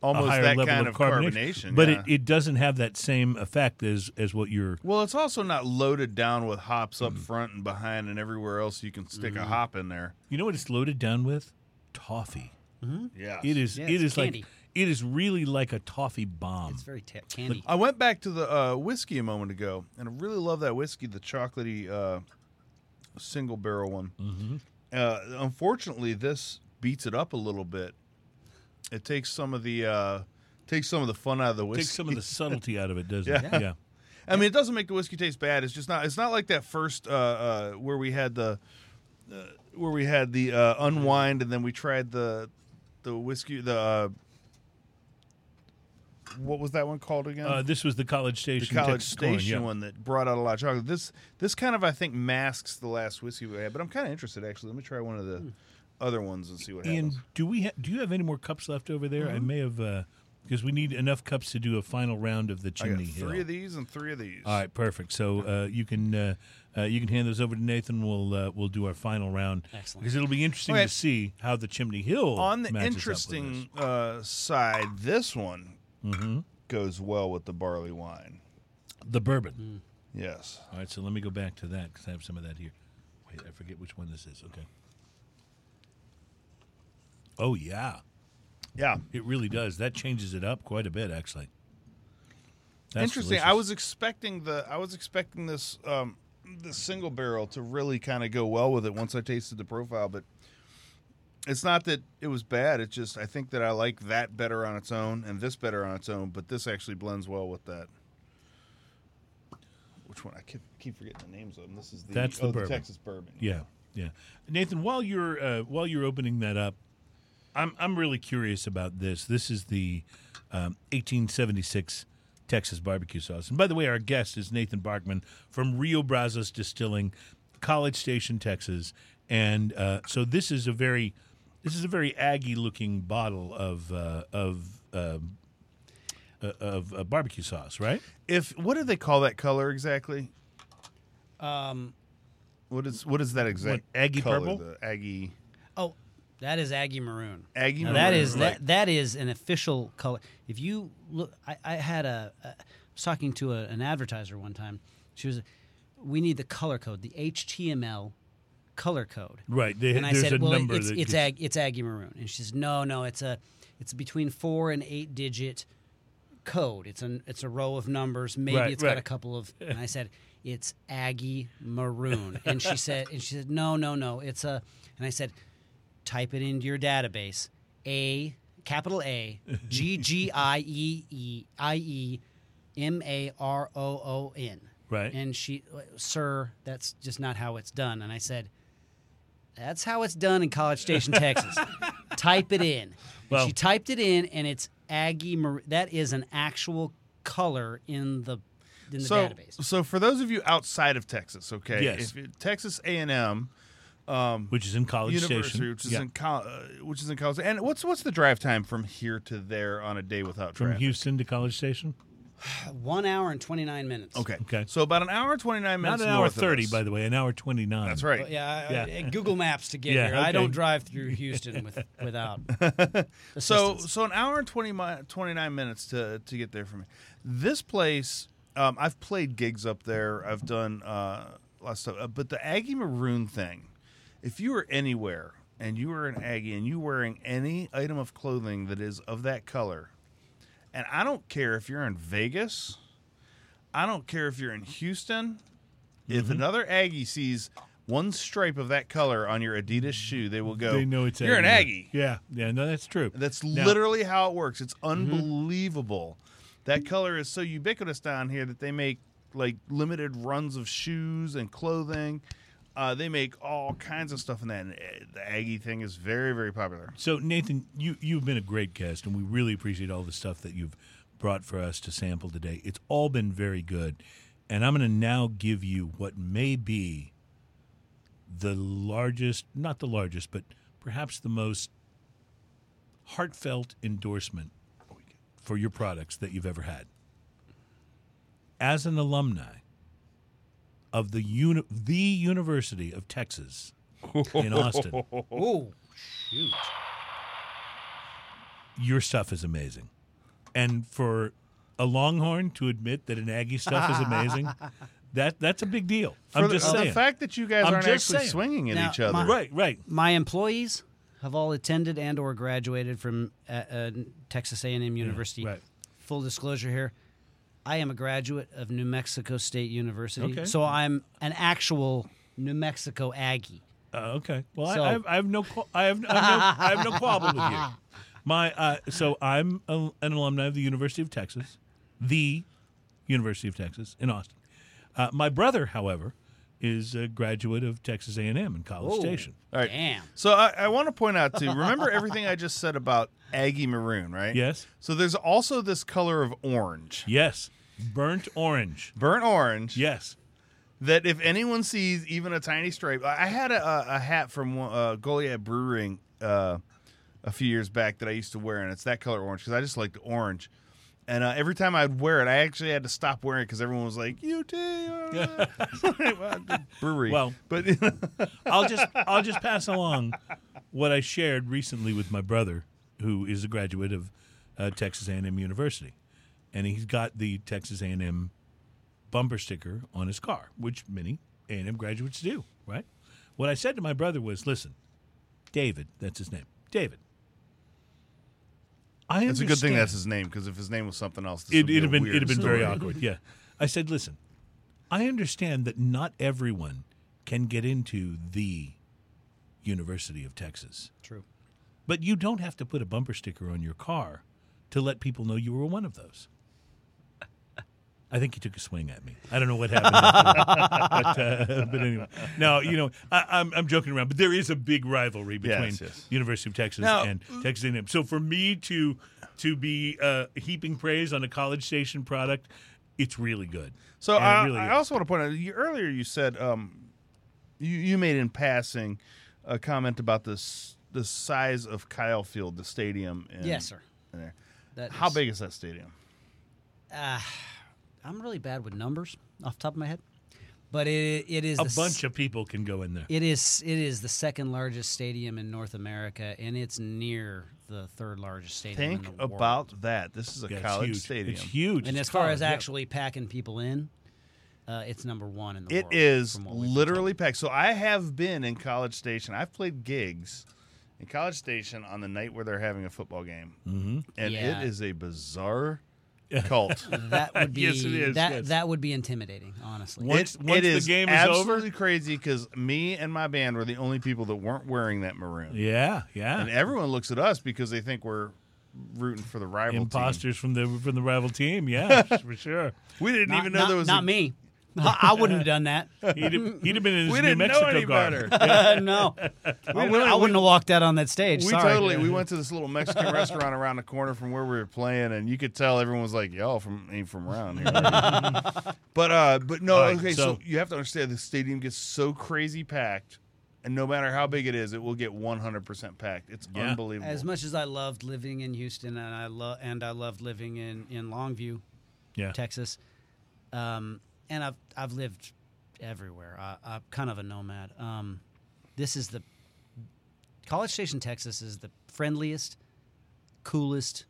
Almost a higher that level kind of of carbonation, carbonation, but yeah. it, it doesn't have that same effect as as what you're. well, it's also not loaded down with hops Mm-hmm. up front and behind and everywhere else you can stick a hop in there. You know what it's loaded down with? Toffee. Yeah. it is yeah, it is candy. like. It is really like a toffee bomb. It's very ta candy. I went back to the uh, whiskey a moment ago, and I really love that whiskey, the chocolatey uh, single barrel one. Mm-hmm. Uh, unfortunately, this beats it up a little bit. It takes some of the uh, takes some of the fun out of the whiskey. Takes some of the subtlety out of it, doesn't Yeah. it? Yeah. I mean, it doesn't make the whiskey taste bad. It's just not. It's not like that first uh, uh, where we had the uh, where we had the uh, unwind, and then we tried the the whiskey. The uh, what was that one called again? Uh, this was the College Station. the Station. College Texas Corn, Station yeah. one that brought out a lot of chocolate. This this kind of I think masks the last whiskey we had, but I'm kind of interested actually. Let me try one of the other ones and see what Ian, happens. do we ha- do you have any more cups left over there? I may have because we need enough cups to do a final round of the I got chimney hill. three of these and three of these. All right, perfect. So uh, you can uh, uh, you can hand those over to Nathan. We'll uh, we'll do our final round. Excellent. Because it'll be interesting Okay. to see how the chimney hill On the matches up with interesting uh, side, this one Mm-hmm. goes well with the barley wine. the bourbon. Yes. All right, so let me go back to that because I have some of that here. Wait, I forget which one this is. Okay. Oh yeah, Yeah. it really does. That changes it up quite a bit, actually. That's Interesting. I was expecting the I was expecting this um the single barrel to really kind of go well with it once I tasted the profile, but it's not that it was bad. It's just I think that I like that better on its own and this better on its own, but this actually blends well with that. Which one? I keep, keep forgetting the names of them. This is the That's the oh, bourbon. Texas bourbon. Yeah, yeah. Nathan, while you're uh, while you're opening that up, I'm I'm really curious about this. This is the um, 1876 Texas barbecue sauce. And by the way, our guest is Nathan Barkman from Rio Brazos Distilling, College Station, Texas. And uh, so this is a very this is a very Aggie looking bottle of uh, of um, uh, of uh, barbecue sauce, right? If what do they call that color exactly? Um, What is what is that exact What, Aggie color? purple? The Aggie oh, that is Aggie Maroon. Aggie Now, maroon, is right. that that is an official color. If you look, I, I had a, a I was talking to a, an advertiser one time. She was, we need the color code, the HTML color code. Right. They, and I said, a well, it's it's ag, it's Aggie Maroon, and she says, no, no, it's a it's between four and eight digit code. It's an it's a row of numbers. Maybe Right, it's got a couple of. And I said, it's Aggie Maroon, and she said, and she said, no, no, no, it's a. And I said, type it into your database. A capital A G G I E E I E M A R O O N. Right. And she, sir, that's just not how it's done. And I said, that's how it's done in College Station, Texas. Type it in. Well- she typed it in, and it's Aggie. Mar- that is an actual color in the in the so, database. So for those of you outside of Texas, okay, Yes. if you- Texas A and M which is in College University, Station, which is Yeah. in col- uh, which is in college, and what's what's the drive time from here to there on a day without traffic? from? Houston to College Station. One hour and twenty nine minutes. Okay, Okay. so about an hour and twenty nine Not minutes. an hour north of thirty, us. by the way, an hour twenty nine. That's right. Well, yeah, I- Yeah. I- Google Maps to get Yeah, here. I okay. don't drive through Houston with without. So assistance. so an hour and 20 mi- 29 minutes to to get there for me. This place, um, I've played gigs up there. I've done uh, lots of stuff. Uh, but the Aggie Maroon thing, if you were anywhere and you were an Aggie and you wearing any item of clothing that is of that color, and I don't care if you're in Vegas, I don't care if you're in Houston. Mm-hmm. If another Aggie sees one stripe of that color on your Adidas shoe, they will go. They know it's You're an Aggie. Yeah, yeah, no, that's true. That's Now- literally how it works. It's Mm-hmm. unbelievable. That color is so ubiquitous down here that they make like limited runs of shoes and clothing. Uh, they make all kinds of stuff in that. And uh, the Aggie thing is very, very popular. So Nathan, you you've been a great guest, and we really appreciate all the stuff that you've brought for us to sample today. It's all been very good, and I'm going to now give you what may be the largest, not the largest, but perhaps the most heartfelt endorsement for your products that you've ever had. As an alumni of the uni- the University of Texas in Austin. Oh, shoot. your stuff is amazing. And for a Longhorn to admit that an Aggie stuff is amazing, that that's a big deal. For I'm the, just saying. the fact that you guys I'm aren't just actually saying. swinging at Now, each other. my- right, right. My employees have all attended and or graduated from uh, uh, Texas A&M University. right. Full disclosure here, I am a graduate of New Mexico State University, Okay. so I'm an actual New Mexico Aggie. Uh, okay. Well, So- I, I, have, I have no, qu- I have, I have no, I have no quabble with you. My, uh, so I'm a, an alumni of the University of Texas, the University of Texas in Austin. Uh, my brother, however, is a graduate of Texas A&M in College Whoa. Station. All right. Damn. So I, I want to point out too. Remember everything I just said about Aggie maroon, right? Yes. So there's also this color of orange, Yes. Burnt orange. burnt orange. Yes. That if anyone sees even a tiny stripe, I had a, a, hat from uh, Goliath Brewing uh, a few years back that I used to wear, and it's that color orange because I just like the orange. And uh, every time I'd wear it, I actually had to stop wearing it because everyone was like, "UT uh, well, brewery." Well, but I'll just I'll just pass along what I shared recently with my brother, who is a graduate of uh, Texas A&M University, and he's got the Texas A&M bumper sticker on his car, which many A&M graduates do. Right. What I said to my brother was, "Listen, David, that's his name, David. I it's a good thing that's his name because if his name was something else, this it, would be it'd have been it'd have been very awkward. Yeah, I said, listen, I understand that not everyone can get into the University of Texas, True. but you don't have to put a bumper sticker on your car to let people know you were one of those. I think he took a swing at me. I don't know what happened, after but, uh, but anyway, no, you know, I, I'm I'm joking around, but there is a big rivalry between Yes, yes. University of Texas Now- and Texas A&M. So for me to to be uh, heaping praise on a College Station product, it's really good. So I, really I is. also want to point out you, earlier you said um, you you made in passing a comment about this the size of Kyle Field, the stadium. In, Yes, sir. in there. That How is- big is that stadium? I'm really bad with numbers off the top of my head, but it it is a the bunch of people can go in there. It is it is the second largest stadium in North America, and it's near the third largest stadium. Think in the world. about that. This is a Yeah, college huge. stadium. It's huge. And It's as far college, as yeah. actually packing people in, uh, it's number one in the It world. is from what we've been literally packed. So I have been in College Station. I've played gigs in College Station on the night where they're having a football game, mm-hmm. and Yeah. it is a bizarre cult. That would be Yes, it is, that yes. that would be intimidating, honestly. Once- It- once it the is game is over- absolutely crazy because me and my band were the only people that weren't wearing that maroon, Yeah, yeah. and everyone looks at us because they think we're rooting for the rival team. Imposters from the from the rival team. Yeah, for sure. We didn't not, even know not- there was not a, me. I I wouldn't have done that. He'd have, he'd have been in his We New didn't know Mexico any car. better. no, I, would, know- I wouldn't have walked out on that stage. We Sorry. totally. We went to this little Mexican restaurant around the corner from where we were playing, and you could tell everyone was like, "Y'all from ain't from around here." but uh, but no. All right, okay, so- so, you have to understand the stadium gets so crazy packed, and no matter how big it is, it will get 100 percent packed. It's Yeah. unbelievable. As much as I loved living in Houston and I love and I loved living in in Longview, Yeah. Texas, um, and I've I've lived everywhere. I, I'm kind of a nomad. Um, this is the College Station, Texas, is the friendliest, coolest,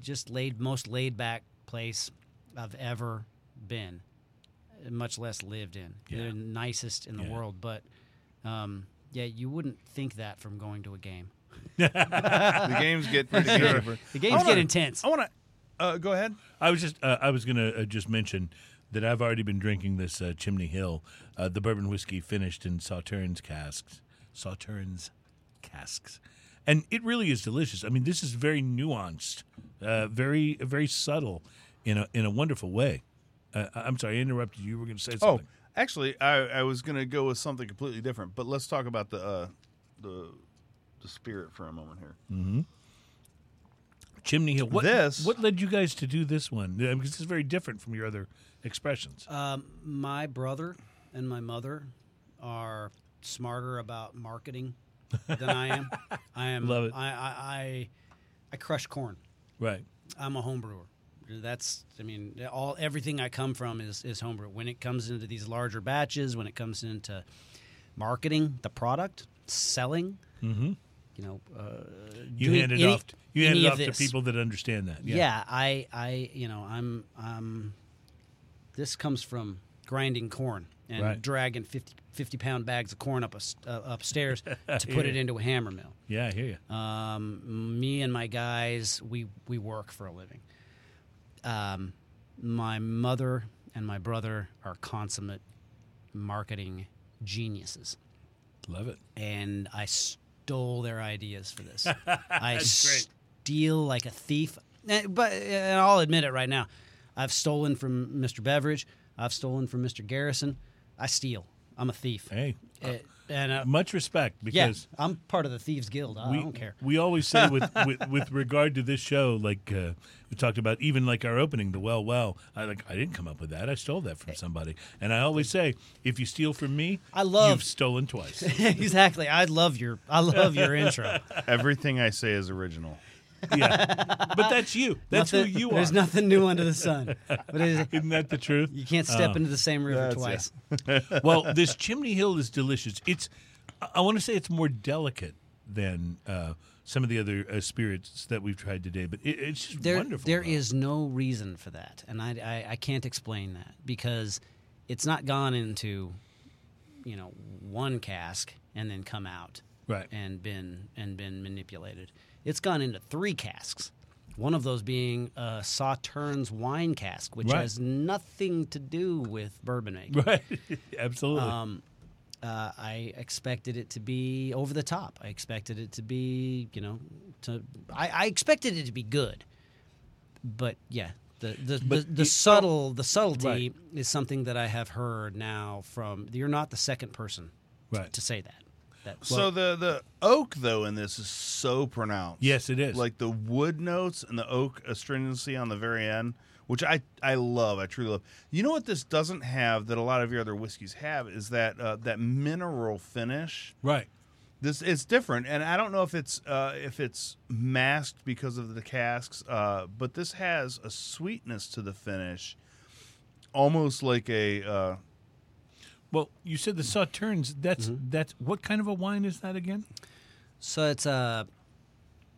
just laid most laid back place I've ever been, much less lived in. Yeah. The nicest in the Yeah. world, but um, yeah, you wouldn't think that from going to a game. the games get pretty good. The games get intense. I want to uh, go ahead. I was just uh, I was gonna uh, just mention that I've already been drinking this uh, Chimney Hill, uh, the bourbon whiskey finished in Sauternes casks, Sauternes casks, and it really is delicious. I mean, this is very nuanced, uh, very very subtle, in a in a wonderful way. Uh, I'm sorry, I interrupted you. You were going to say something. Oh. Actually, I, I was going to go with something completely different, but let's talk about the uh, the the spirit for a moment here. Chimney Hill. What, This- What led you guys to do this one? Because it's very different from your other expressions. Um, my brother and my mother are smarter about marketing than I am. I am. Love it. I, I, I, I crush corn. right. I'm a home brewer. That's, I mean, all everything I come from is is homebrew. When it comes into these larger batches, when it comes into marketing the product, selling, Mm-hmm. you know, uh, You hand it any- off. You hand it off to people that understand that. Yeah. Yeah. I, I, you know, I'm, um, this comes from grinding corn and Right. dragging 50, 50 pound bags of corn up a, uh, upstairs to put it into a hammer mill. Yeah, I hear you. Um, me and my guys, we we work for a living. Um, my mother and my brother are consummate marketing geniuses, Love it. and I stole their ideas for this. I That's great. steal like a thief, Eh, but and I'll admit it right now. I've stolen from Mr. Beveridge. I've stolen from Mr. Garrison. I steal. I'm a thief. Hey, Eh, and uh, much respect yeah, because I'm part of the thieves guild. I we, don't care. we always say with, with with regard to this show, like uh, we talked about, even like our opening, the well, well. I like I didn't come up with that. I stole that from somebody, and I always say, if you steal from me, I love- you've stolen twice. exactly. I love your I love your intro. Everything I say is original. Yeah, but that's you. That's Nothing- who you are. There's nothing new under the sun. But it is, Isn't that the truth? you can't step Oh. into the same river That's- twice. well, this Chimney Hill is delicious. It's, I- I want to say it's more delicate than uh, some of the other uh, spirits that we've tried today, but it, it's just There, wonderful. there though. is no reason for that, and I, I, I can't explain that because it's not gone into, you know, one cask and then come out right. and been and been manipulated. It's gone into three casks. One of those being a Sauternes wine cask, which Right. has nothing to do with bourbon making. Right. Absolutely. Um, uh, I expected it to be over the top. I expected it to be, you know, to I, I expected it to be good. But yeah, the the, the, the subtle the subtlety Right. is something that I have heard now from. You're not the second person right. to say that. That so the the oak though in this is so pronounced. Yes, it is. Like the wood notes and the oak astringency on the very end, which I I love. I truly love. You know what this doesn't have that a lot of your other whiskeys have is that uh, that mineral finish. Right. This it's different, and I don't know if it's uh, if it's masked because of the casks, uh, but this has a sweetness to the finish, almost like a. Well, you said the Sauternes. That's Mm-hmm. that's what kind of a wine is that again? so it's uh,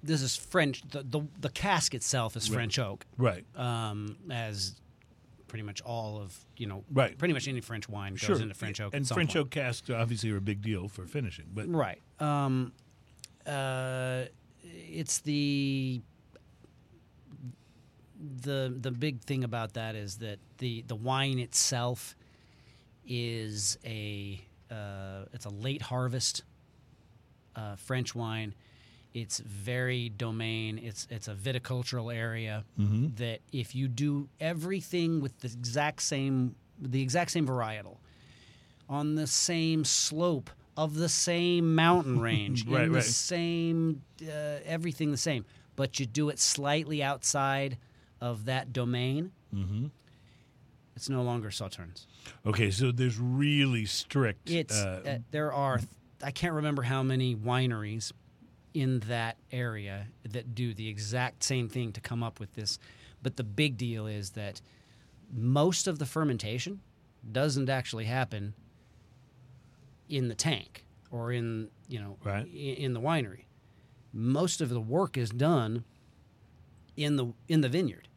this is French. The, the the cask itself is French oak, Right. um, as pretty much all of you know, Right. Pretty much any French wine goes Sure. into French oak, and at some French point. oak casks obviously are a big deal for finishing. But Right. Um, uh, it's the the the big thing about that is that the the wine itself is a uh, it's a late harvest uh, French wine. It's very domain. It's it's a viticultural area that if you do everything with the exact same the exact same varietal on the same slope of the same mountain range Right, in the right. same uh, everything the same, but you do it slightly outside of that domain. Mm-hmm. It's no longer Sauternes. okay, so there's really strict. It's uh, uh, there are I can't remember how many wineries in that area that do the exact same thing to come up with this, but the big deal is that most of the fermentation doesn't actually happen in the tank or in you know Right. in the winery. Most of the work is done in the in the vineyard.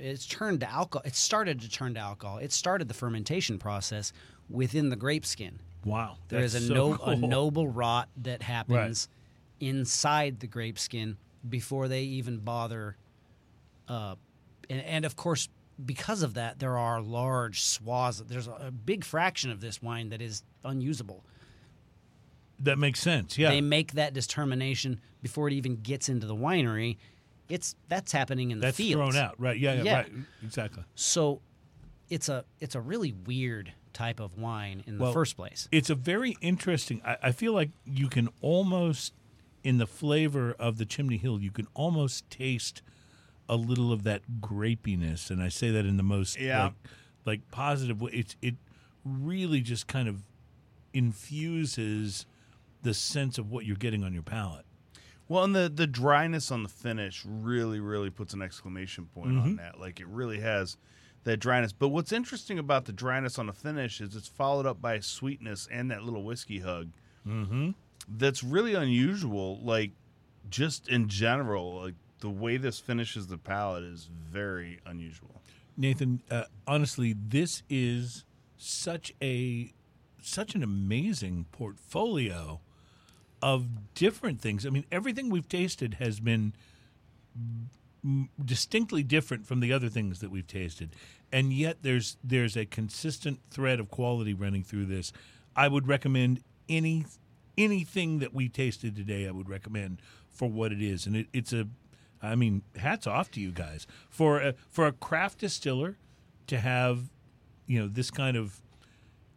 It's turned to alcohol. It started to turn to alcohol. It started the fermentation process within the grape skin. wow. There is a, so no, cool. a noble rot that happens inside the grape skin before they even bother. Uh, and, and of course, because of that, there are large swaths. There's a, a big fraction of this wine that is unusable. That makes sense. Yeah. They make that determination before it even gets into the winery. It's that's happening in the field. that's fields. thrown out. Right. Yeah, yeah. Yeah. Right. Exactly. So it's a it's a really weird type of wine in Well, the first place. It's a very interesting. I, I feel like you can almost, in the flavor of the Chimney Hill, you can almost taste a little of that grapiness, and I say that in the most Yeah. like, like positive way. It's it really just kind of infuses the sense of what you're getting on your palate. Well, and the the dryness on the finish really, really puts an exclamation point Mm-hmm. on that. Like it really has that dryness. But what's interesting about the dryness on the finish is it's followed up by a sweetness and that little whiskey hug. Mm-hmm. That's really unusual. Like just in general, like the way this finishes the palate is very unusual. Nathan, uh, honestly, this is such a such an amazing portfolio of different things. I mean, everything we've tasted has been distinctly different from the other things that we've tasted, and yet there's there's a consistent thread of quality running through this. I would recommend any anything that we tasted today. I would recommend for what it is, and it, it's a. I mean, hats off to you guys for a, for a craft distiller to have, you know, this kind of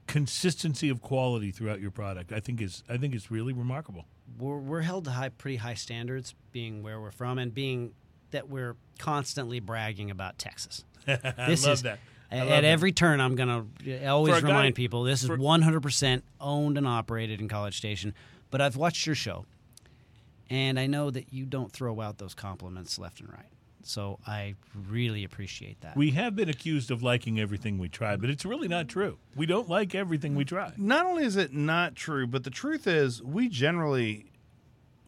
consistency of quality throughout your product. I think is I think it's really remarkable. we're, we're held to high, pretty high standards, being where we're from, and being that we're constantly bragging about Texas. This love is that. At, that. every turn, I'm gonna always guy- remind people this is for- 100% owned and operated in College Station. But I've watched your show, and I know that you don't throw out those compliments left and right. So I really appreciate that. We have been accused of liking everything we try, but it's really not true. We don't like everything we try. Not only is it not true, but the truth is we generally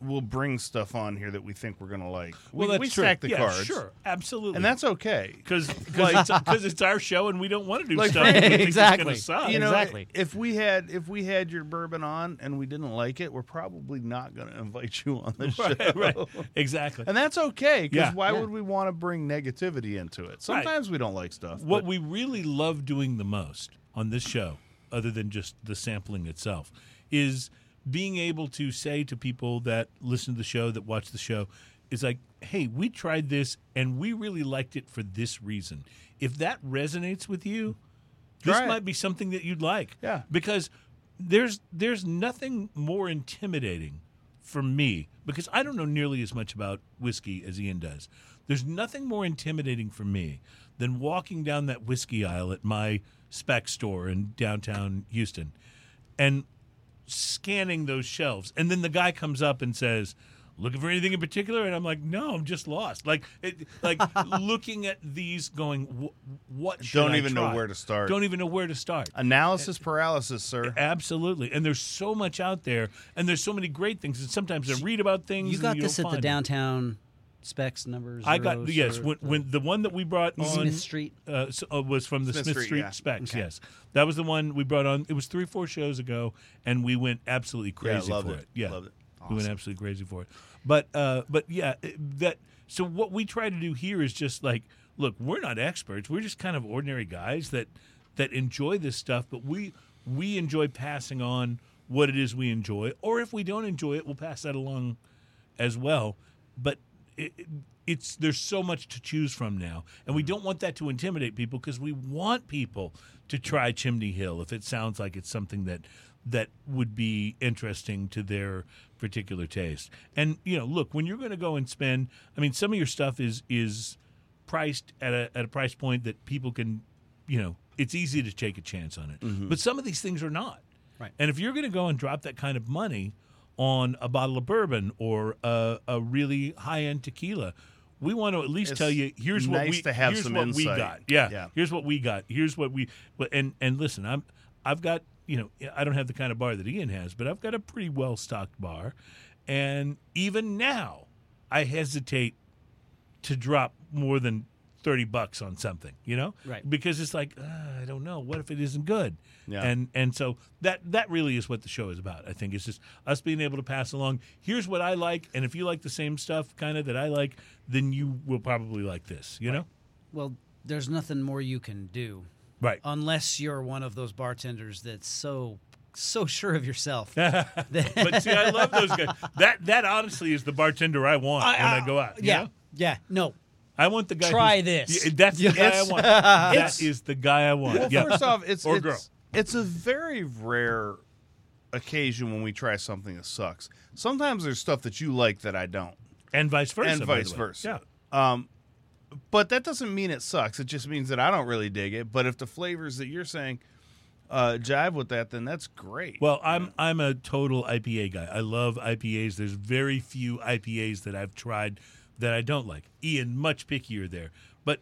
will bring stuff on here that we think we're going to like. We, Well, that's we true. stack the yeah, cards. Sure, absolutely. And that's okay. because it's, 'cause it's our show and we don't want to do Like, stuff that we think is Exactly. gonna suck. you know, Exactly. if we had if we had your bourbon on and we didn't like it, we're probably not going to invite you on the show. right, right. Exactly. And that's okay because Yeah. why Yeah. would we want to bring negativity into it? Sometimes we don't like stuff. What but we really love doing the most on this show, other than just the sampling itself, is being able to say to people that listen to the show, that watch the show, is like, hey, we tried this and we really liked it for this reason. If that resonates with you, this Try it. might be something that you'd like. Yeah. Because there's there's nothing more intimidating for me because I don't know nearly as much about whiskey as Ian does. There's nothing more intimidating for me than walking down that whiskey aisle at my spec store in downtown Houston and scanning those shelves. And then the guy comes up and says, Looking for anything in particular? And I'm like, no, I'm just lost. Like, it, like looking at these, going, what? Don't I even know where to start. Don't even know where to start. analysis paralysis, sir. Absolutely. And there's so much out there, and there's so many great things. And sometimes I read about things. you got this at the downtown Spec's numbers. I got yes. When, when the one that we brought on Smith Street. uh, s- uh, was from the Smith Smith, Street, Street, yeah. Spec's. Okay. Yes, that was the one we brought on. It was three, four shows ago, and we went absolutely crazy loved for it. it. Yeah, Loved it. we went absolutely crazy for it. But uh, but yeah, that. So what we try to do here is just like, look, we're not experts. We're just kind of ordinary guys that that enjoy this stuff, but we we enjoy passing on what it is we enjoy, or if we don't enjoy it, we'll pass that along as well. But it, it- it's there's so much to choose from now, and we mm-hmm. don't want that to intimidate people because we want people to try Chimney Hill if it sounds like it's something that that would be interesting to their particular taste. And you know, look, when you're going to go and spend, I mean, some of your stuff is is priced at a at a price point that people can, you know, it's easy to take a chance on it. Mm-hmm. But some of these things are not. Right. And if you're going to go and drop that kind of money on a bottle of bourbon or a, a really high end tequila, we want to at least It's tell you here's what we to have here's what we got. Yeah, Yeah. Here's what we got. Here's what we and and listen, I'm I've got you know I don't have the kind of bar that Ian has, but I've got a pretty well stocked bar, and even now I hesitate to drop more than 30 bucks on something, you know? Right. Because it's like, uh, I don't know, what if it isn't good? Yeah. And and so that that really is what the show is about. I think it's just us being able to pass along, here's what I like, and if you like the same stuff kind of that I like, then you will probably like this, you know? Well, there's nothing more you can do Right. unless you're one of those bartenders that's so so sure of yourself. but see, I love those guys. That that honestly is the bartender I want when I go out. you yeah, know? yeah. No, I want the guy. Try this. Yeah, that's the guy I want. That is the guy I want. Well, yeah. first off, it's Or it's, girl. it's a very rare occasion when we try something that sucks. Sometimes there's stuff that you like that I don't, and vice versa. and vice versa. Yeah. Um, but that doesn't mean it sucks. It just means that I don't really dig it. But if the flavors that you're saying uh, jive with that, then that's great. Well, I'm I'm a total IPA guy. I love IPAs. There's very few IPAs that I've tried that I don't like. Ian, much pickier there. But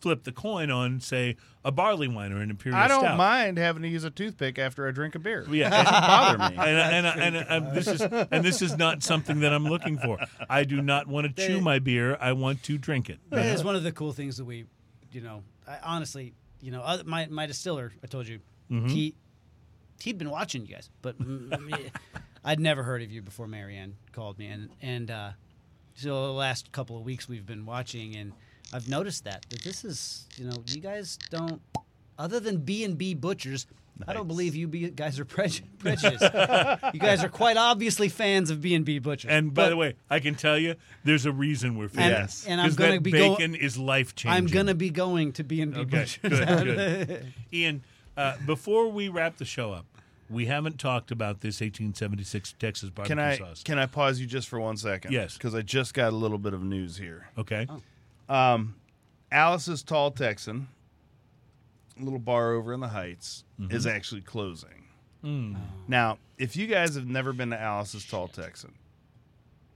flip the coin on, say, a barley wine or an imperial I don't stout. mind having to use a toothpick after I drink a beer. Yeah, it doesn't bother me. and, and, and, and, and this is and this is not something that I'm looking for. I do not want to chew my beer. I want to drink it. It is one of the cool things that we, you know, I, honestly, you know, other, my my distiller, I told you, Mm-hmm. he he'd been watching you guys, but mm, I'd never heard of you before Marianne called me, and and uh, so the last couple of weeks we've been watching, and I've noticed that that this is, you know, you guys don't, other than B and B butchers. I don't believe you be, guys are preju- prejudiced. you guys are quite obviously fans of B and B butchers. And by But the way, I can tell you, there's a reason we're And- fans. and I'm gonna that be go- bacon is life changing. I'm gonna be going to B and B butchers. good, good. Ian, uh, before we wrap the show up, we haven't talked about this 1876 Texas barbecue Can I sauce. can I pause you just for one second? Yes. because I just got a little bit of news here. okay. Oh. Um, Alice's Tall Texan, a little bar over in the Heights, mm-hmm. is actually closing. Mm. Oh. Now, if you guys have never been to Alice's Tall Texan,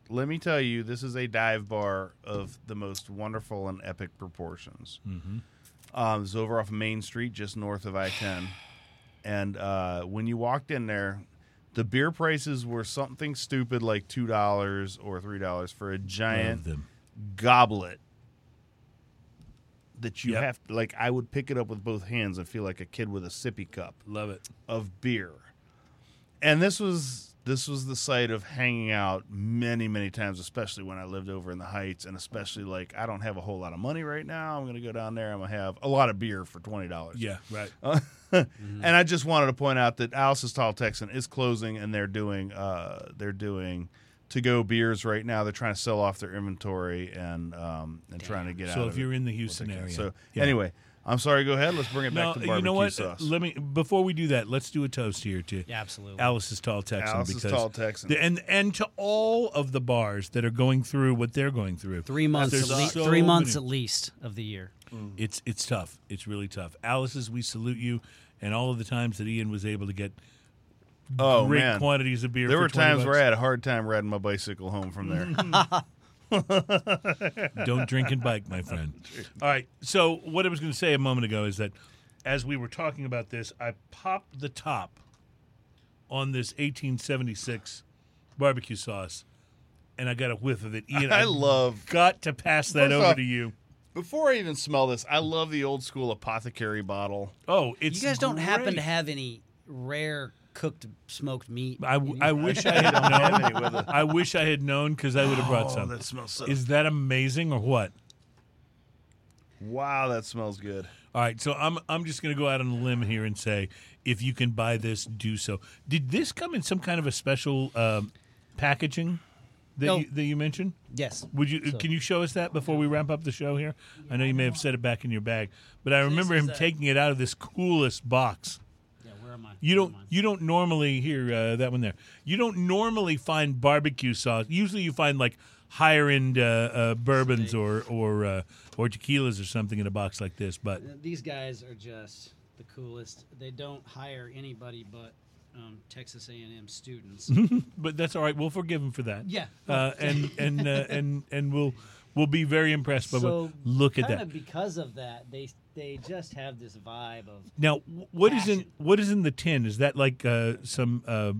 let me tell you, this is a dive bar of the most wonderful and epic proportions. Mm-hmm. Um, it's over off Main Street, just north of I 10. And uh, when you walked in there, the beer prices were something stupid like $2 or $3 for a giant goblet that you Yep. have like I would pick it up with both hands and feel like a kid with a sippy cup Love it. of beer. And this was this was the site of hanging out many many times especially when I lived over in the Heights and especially like I don't have a whole lot of money right now. I'm going to go down there I'm going to have a lot of beer for $20. Yeah, right. And I just wanted to point out that Alice's Tall Texan is closing, and they're doing uh, they're doing to go beers right now. They're trying to sell off their inventory and um, and trying to get out. So if you're in the Houston area, so yeah. anyway, I'm sorry. Go ahead. Let's bring it back No, to you know what? sauce. Let me before we do that, let's do a toast here to Yeah, absolutely. Alice's Tall Texan Alice's because Tall Texan. the- and and to all of the bars that are going through what they're going through. Three months, at least, so three months many- at least of the year. Mm-hmm. It's it's tough. It's really tough. Alice's, we salute you, and all of the times that Ian was able to get oh great man, quantities of beer. there for were 20 times where I had a hard time riding my bicycle home from there. Don't drink and bike, my friend. All right. So what I was going to say a moment ago is that as we were talking about this, I popped the top on this 1876 barbecue sauce, and I got a whiff of it. Ian, I I've love got to pass that First over off- to you. before I even smell this. I love the old school apothecary bottle. Oh, it's you guys don't happen to have any rare cooked smoked meat. I, I wish I had known. I wish I had known because I would have brought Oh, some. that smells so. Is that amazing or what? wow, that smells good. All right, so I'm I'm just going to go out on a limb here and say if you can buy this, do so. Did this come in some kind of a special um, packaging that No. you, that you mentioned? yes. Would you So- can you show us that before we wrap up the show here? I know you may have set it back in your bag, but I remember him taking it out of this coolest box. Where am I? You don't you don't normally hear uh, that one there. You don't normally find barbecue sauce. Usually you find like higher end uh, uh, bourbons or or uh, or tequilas or something in a box like this. But Uh, These guys are just the coolest. They don't hire anybody but um, Texas A&M students. but that's all right. We'll forgive him for that. Yeah. Uh, and and uh, and and we'll we'll be very impressed by so what. Look at kind that. of because of that, they they just have this vibe of Now, wh- what is in what is in the tin? Is that like uh, some uh,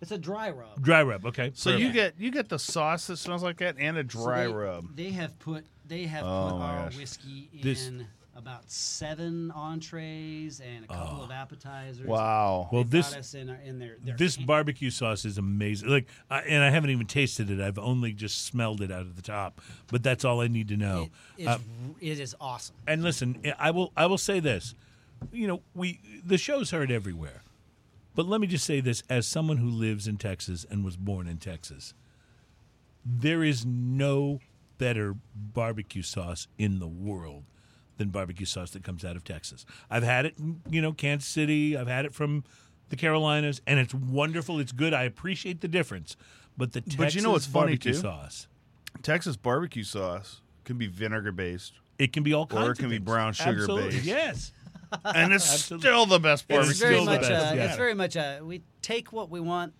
it's a dry rub. dry rub? Okay. So you get you get the sauce that smells like that and a So dry they, rub. They have put they have Oh put our gosh. whiskey in This- about seven entrees and a couple of appetizers. Wow. well this us in, in their, their this can- barbecue sauce is amazing. Like, I, and I haven't even tasted it. I've only just smelled it out of the top. But that's all I need to know. It is, Uh, it is awesome. and listen, I will I will say this. You know, we the show's heard everywhere. But let me just say this as someone who lives in Texas and was born in Texas. There is no better barbecue sauce in the world than barbecue sauce that comes out of Texas. I've had it, you know, Kansas City. I've had it from the Carolinas, and it's wonderful. It's good. I appreciate the difference, but the Texas But you know what's funny, barbecue too? sauce, Texas barbecue sauce can be vinegar based, it can be all kinds. or it of can be brown sugar Absolutely. based. Yes. and it's Absolutely. still the best barbecue. It's very much. best, A, yeah. It's very much a. We take what we want,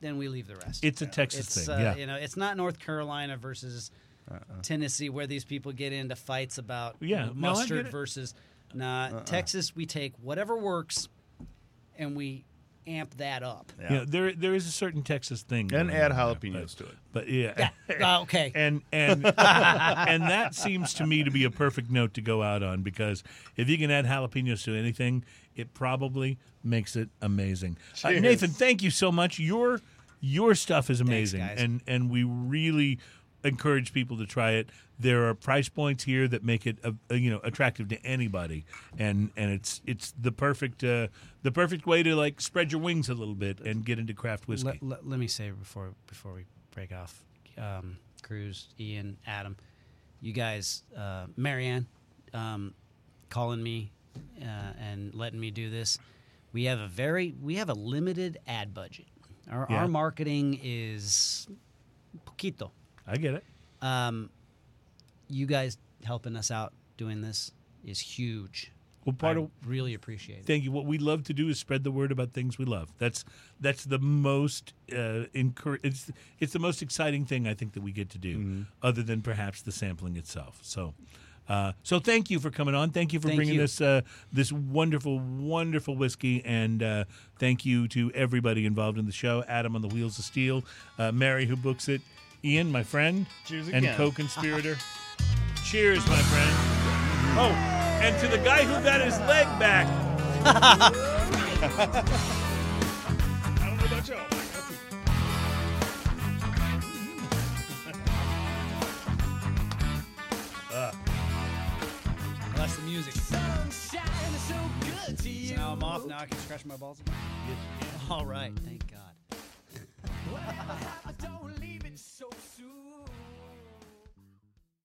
then we leave the rest. It's a Texas It's thing. uh, yeah. you know, it's not North Carolina versus Tennessee where these people get into fights about Yeah, no, I mustard get it. versus nah. Texas, we take whatever works, and we amp that up. Yeah. You know, there there is a certain Texas thing, and going add on there, jalapenos but, to it. But yeah, Uh, okay. and and and that seems to me to be a perfect note to go out on because if you can add jalapenos to anything, it probably makes it amazing. Uh, Nathan, thank you so much. Your your stuff is amazing, guys. and and we really encourage people to try it. There are price points here that make it uh, uh, you know attractive to anybody, and and it's it's the perfect uh, the perfect way to like spread your wings a little bit and get into craft whiskey. Let, let, let me say before before we break off, um, Cruz, Ian, Adam, you guys, uh, Marianne, um, calling me uh, and letting me do this. We have a very we have a limited ad budget. Our, Yeah. our marketing is poquito. I get it. Um, you guys helping us out doing this is huge. Well, part I of really appreciate it. Thank you. What we love to do is spread the word about things we love. That's that's the most uh, encour- it's it's the most exciting thing I think that we get to do, Mm-hmm. other than perhaps the sampling itself. So, uh, so thank you for coming on. Thank you for Thank bringing you. this uh, this wonderful, wonderful whiskey, and uh, thank you to everybody involved in the show. Adam on the wheels of steel, uh, Mary who books it, Ian, my friend, Cheers and again. co-conspirator. Cheers, my friend. Oh, and to the guy who got his leg back. I don't know about y'all. That's the music. Sunshine is so good to So now I'm off. Now I can scratch my balls. All right. Thank God. So